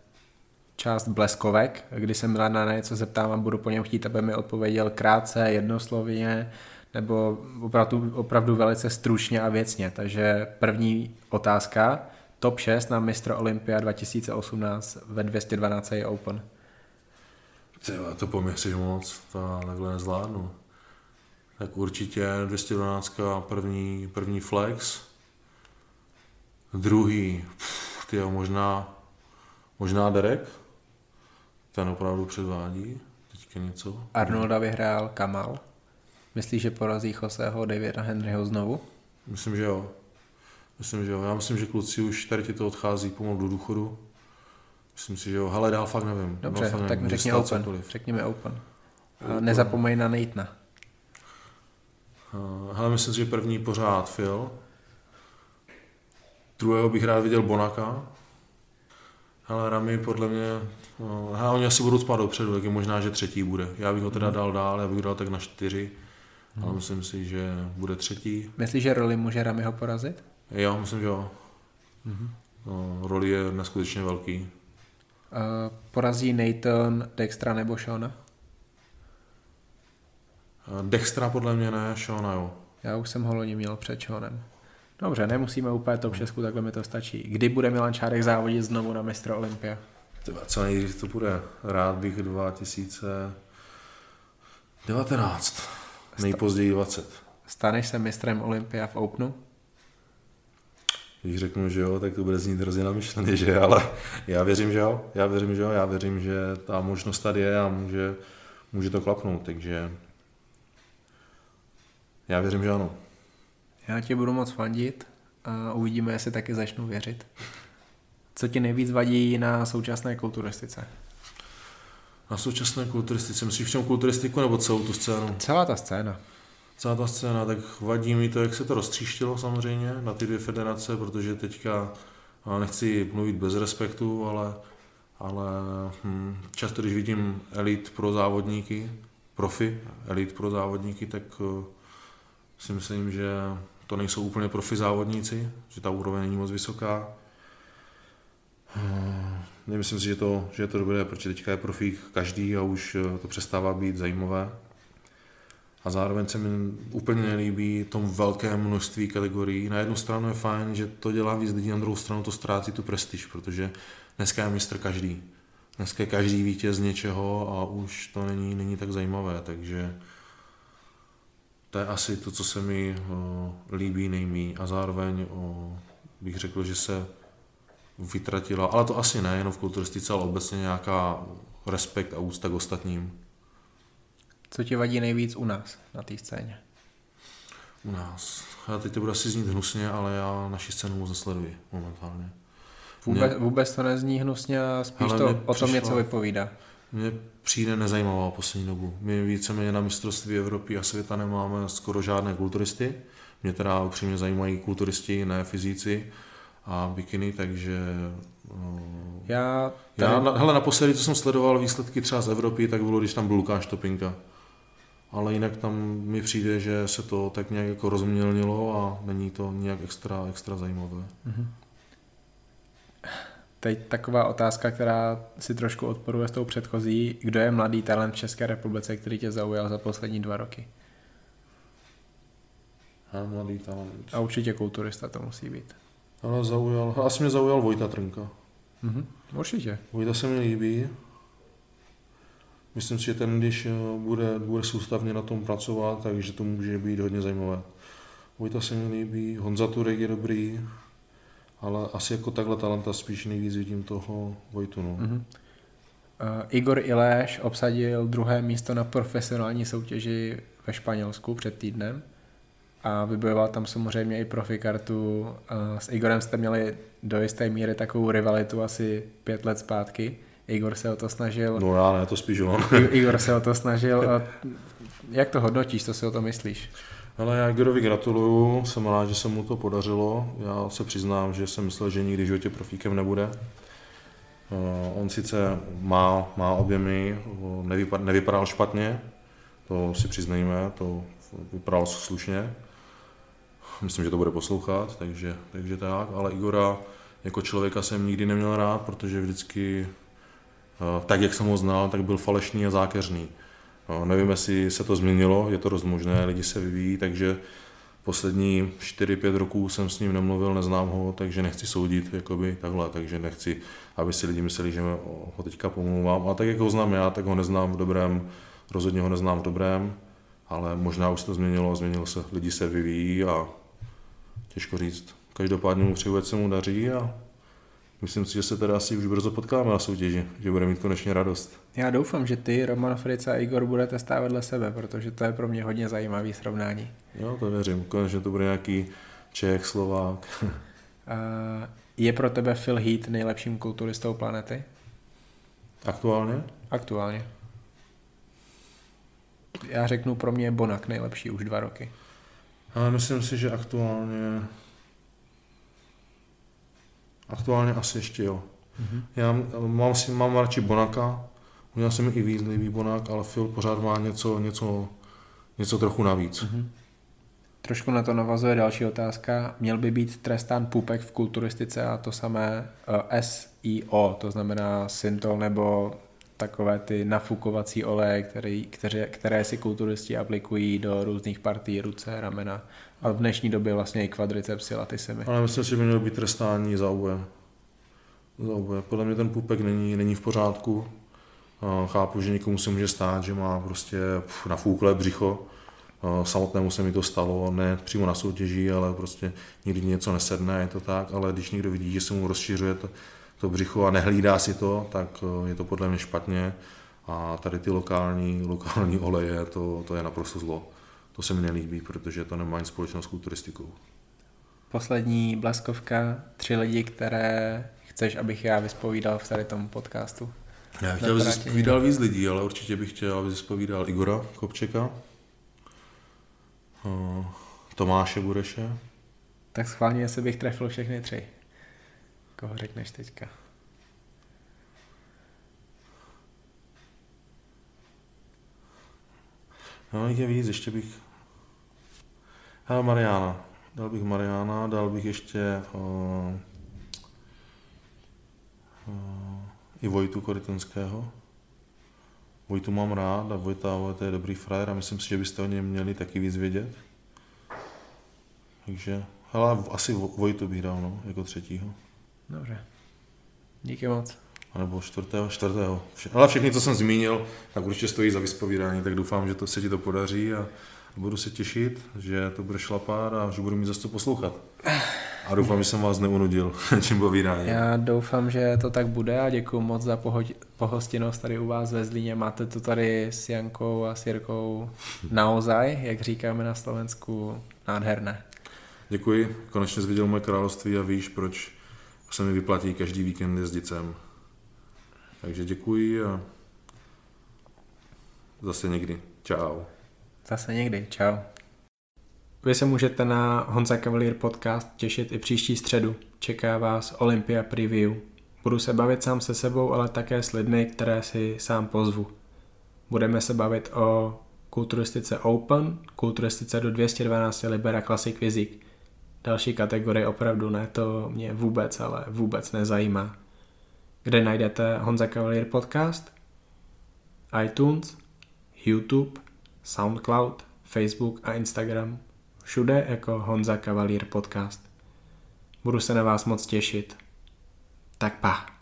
[SPEAKER 1] část bleskovek, kdy se Milana na něco zeptám a budu po něm chtít, aby mi odpověděl krátce, jednoslovně, nebo opravdu, opravdu velice stručně a věcně. Takže první otázka, top 6 na mistra Olympia 2018 ve 212 je Open.
[SPEAKER 2] Tyhle, to po mě moc, to takhle nezvládnu. Tak určitě 212 první, první flex, druhý, ty možná, možná Derek, ten opravdu předvádí teďka něco.
[SPEAKER 1] Arnolda vyhrál Kamal. Myslíš, že porazí Joseho Davida Henryho znovu?
[SPEAKER 2] Myslím, že jo. Myslím, že jo. Já myslím, že kluci už tady ti to odchází pomalu do důchodu. Myslím si, že jo. Hele, dál fakt nevím.
[SPEAKER 1] Dobře, fakt nevím. tak mi řekni open. Cokoliv. Řekni mi open. open. Nezapomeň na Nejtna.
[SPEAKER 2] Uh, hele, myslím si, že první pořád Phil. Druhého bych rád viděl Bonaka. Ale Rami podle mě, no, hele, oni asi budou spát dopředu, tak je možná, že třetí bude. Já bych ho teda mhm. dal dál, já bych dal tak na čtyři, hmm. ale myslím si, že bude třetí.
[SPEAKER 1] Myslíš, že roli může Ramiho porazit?
[SPEAKER 2] Jo, myslím, že jo. Mm-hmm. roli je neskutečně velký.
[SPEAKER 1] Uh, porazí Nathan Dextra nebo Shona?
[SPEAKER 2] Dextra podle mě ne, Shona jo.
[SPEAKER 1] Já už jsem ho loni měl před Seanem. Dobře, nemusíme úplně top 6, takhle mi to stačí. Kdy bude Milan Čárek závodit znovu na mistra Olympia?
[SPEAKER 2] Tyba, co nejdřív to bude? Rád bych 2019. Nejpozději 20.
[SPEAKER 1] Staneš se mistrem Olympia v Openu?
[SPEAKER 2] Když řeknu, že jo, tak to bude znít hrozně namyšleně, že ale já věřím, že jo, já věřím, že jo, já věřím, že ta možnost tady je a může, může to klapnout, takže já věřím, že ano.
[SPEAKER 1] Já tě budu moc fandit a uvidíme, jestli taky začnu věřit. Co ti nejvíc vadí na současné kulturistice?
[SPEAKER 2] Na současné kulturistice, myslíš v čem kulturistiku nebo celou tu scénu?
[SPEAKER 1] Celá ta scéna.
[SPEAKER 2] Celá ta scéna, tak vadí mi to, jak se to roztříštilo samozřejmě na ty dvě federace, protože teďka nechci mluvit bez respektu, ale, ale hm, často, když vidím elit pro závodníky, profi, elit pro závodníky, tak uh, si myslím, že to nejsou úplně profi závodníci, že ta úroveň není moc vysoká. Uh, nemyslím si, že, to, že to dobré, protože teďka je profík každý a už uh, to přestává být zajímavé. A zároveň se mi úplně nelíbí tom velké množství kategorií. Na jednu stranu je fajn, že to dělá víc lidí, na druhou stranu to ztrácí tu prestiž, protože dneska je mistr každý. Dneska je každý vítěz něčeho a už to není, není tak zajímavé, takže to je asi to, co se mi o, líbí nejmí a zároveň o, bych řekl, že se vytratila, ale to asi ne, jenom v kulturistice, ale obecně nějaká respekt a úcta k ostatním.
[SPEAKER 1] Co ti vadí nejvíc u nás na té scéně?
[SPEAKER 2] U nás. Já teď to bude asi znít hnusně, ale já naši scénu moc nesleduji momentálně.
[SPEAKER 1] Vůbec, mě, vůbec to nezní hnusně a spíš to o tom něco vypovídá.
[SPEAKER 2] Mně přijde nezajímavá poslední dobu. My víceméně na mistrovství Evropy a světa nemáme skoro žádné kulturisty. Mě teda upřímně zajímají kulturisti, ne fyzici a bikiny, takže
[SPEAKER 1] no, já,
[SPEAKER 2] tady... já hele, naposledy, co jsem sledoval výsledky třeba z Evropy, tak bylo, když tam byl Lukáš Topinka ale jinak tam mi přijde, že se to tak nějak jako rozmělnilo a není to nějak extra, extra zajímavé. Mm-hmm.
[SPEAKER 1] Teď taková otázka, která si trošku odporuje s tou předchozí. Kdo je mladý talent v České republice, který tě zaujal za poslední dva roky?
[SPEAKER 2] A mladý talent.
[SPEAKER 1] A určitě kulturista to musí být.
[SPEAKER 2] Ale zaujal, asi mě zaujal Vojta Trnka.
[SPEAKER 1] Mm-hmm, určitě.
[SPEAKER 2] Vojta se mi líbí. Myslím si, že ten, když eh, bude, bude soustavně na tom pracovat, takže to může být hodně zajímavé. Vojta se mi líbí, Honza Turek je dobrý, ale asi jako takhle talenta spíš nejvíc vidím toho Vojtu. No. Mm-hmm.
[SPEAKER 1] Uh, Igor Iléš obsadil druhé místo na profesionální soutěži ve Španělsku před týdnem a vybojoval tam samozřejmě i profikartu. Uh, s Igorem jste měli do jisté míry takovou rivalitu asi pět let zpátky. Igor se o to snažil.
[SPEAKER 2] No já ne, to spíš on.
[SPEAKER 1] Igor se o to snažil. A jak to hodnotíš, co si o to myslíš?
[SPEAKER 2] Ale já Igorovi gratuluju, jsem rád, že se mu to podařilo. Já se přiznám, že jsem myslel, že nikdy v životě profíkem nebude. Eh, on sice má, má objemy, nevypadal, nevypadal špatně, to si přiznejme, to vypadal slušně. Myslím, že to bude poslouchat, takže, takže tak, ale Igora jako člověka jsem nikdy neměl rád, protože vždycky tak, jak jsem ho znal, tak byl falešný a zákeřný. Eh, nevím, jestli se to změnilo, je to dost možné, lidi se vyvíjí, takže poslední 4-5 roků jsem s ním nemluvil, neznám ho, takže nechci soudit jakoby takhle, takže nechci, aby si lidi mysleli, že ho teďka pomluvám. A tak, jak ho znám já, tak ho neznám v dobrém, rozhodně ho neznám v dobrém, ale možná už to změnilo, změnilo se, lidi se vyvíjí a těžko říct. Každopádně mu přeju, se mu daří a Myslím si, že se teda asi už brzo potkáme na soutěži, že bude mít konečně radost.
[SPEAKER 1] Já doufám, že ty, Roman Frica a Igor budete stát vedle sebe, protože to je pro mě hodně zajímavý srovnání.
[SPEAKER 2] Jo, to věřím. Konečně to bude nějaký Čech, Slovák.
[SPEAKER 1] je pro tebe Phil Heath nejlepším kulturistou planety?
[SPEAKER 2] Aktuálně?
[SPEAKER 1] Aktuálně. Já řeknu pro mě Bonak nejlepší už dva roky.
[SPEAKER 2] Ale myslím si, že aktuálně Aktuálně asi ještě jo. Mm-hmm. Já mám, si, mám radši Bonaka, udělal jsem mi i víc líbí Bonak, ale Phil pořád má něco, něco, něco trochu navíc. Mm-hmm.
[SPEAKER 1] Trošku na to navazuje další otázka. Měl by být trestán půpek v kulturistice a to samé uh, SIO, to znamená syntol nebo takové ty nafukovací oleje, které, které, které si kulturisti aplikují do různých partí ruce, ramena a v dnešní době vlastně i kvadricepsy, latisemy.
[SPEAKER 2] Ale myslím si, že by mělo být trestání za UV. Za UV. Podle mě ten půpek není, není v pořádku. Chápu, že někomu se může stát, že má prostě nafouklé břicho, samotnému se mi to stalo, ne přímo na soutěži, ale prostě někdy něco nesedne, je to tak, ale když někdo vidí, že se mu rozšiřuje to, to břicho a nehlídá si to, tak eh, je to podle mě špatně a tady ty lokální, lokální oleje, to, to je naprosto zlo. To se mi nelíbí, protože to nemá nic společného s kulturistikou.
[SPEAKER 1] Poslední bleskovka, tři lidi, které chceš, abych já vyspovídal v tady tom podcastu.
[SPEAKER 2] Já chtěl, abys vyspovídal víc lidí, ale určitě bych chtěl, aby vyspovídal Igora Kopčeka, Eh, Tomáše Bureše.
[SPEAKER 1] Tak schválně, jestli bych trefil všechny tři. Koho řekneš teďka?
[SPEAKER 2] No, je víc, ještě bych... Hele, Mariana. Dal bych Mariana, dal bych ještě uh, uh, i Vojtu Korytenského. Vojtu mám rád a Vojta, Vojta je dobrý frajer a myslím si, že byste o něm měli taky víc vědět. Takže, hele, asi Vojtu bych dal, no, jako třetího.
[SPEAKER 1] Dobře. Díky moc.
[SPEAKER 2] A nebo čtvrtého, čtvrtého. Ale všechny, co jsem zmínil, tak určitě stojí za vyspovídání, tak doufám, že to se ti to podaří a budu se těšit, že to bude šlapat a že budu mít zase to poslouchat. A doufám, že jsem vás neunudil tím povídáním.
[SPEAKER 1] Já doufám, že to tak bude a děkuji moc za poho- pohostinnost tady u vás ve Zlíně. Máte to tady s Jankou a s Jirkou naozaj, jak říkáme na Slovensku, nádherné.
[SPEAKER 2] Děkuji, konečně jsi viděl moje království a víš, proč se mi vyplatí každý víkend jezdit sem. Takže děkuji a zase někdy. Čau.
[SPEAKER 1] Zase někdy. Čau. Vy se můžete na Honza Cavalier podcast těšit i příští středu. Čeká vás Olympia Preview. Budu se bavit sám se sebou, ale také s lidmi, které si sám pozvu. Budeme se bavit o kulturistice Open, kulturistice do 212 Libera Classic Physique. Další kategorie opravdu ne, to mě vůbec, ale vůbec nezajímá. Kde najdete Honza Cavalier podcast? iTunes, YouTube, SoundCloud, Facebook a Instagram. Všude jako Honza Cavalier podcast. Budu se na vás moc těšit. Tak pa.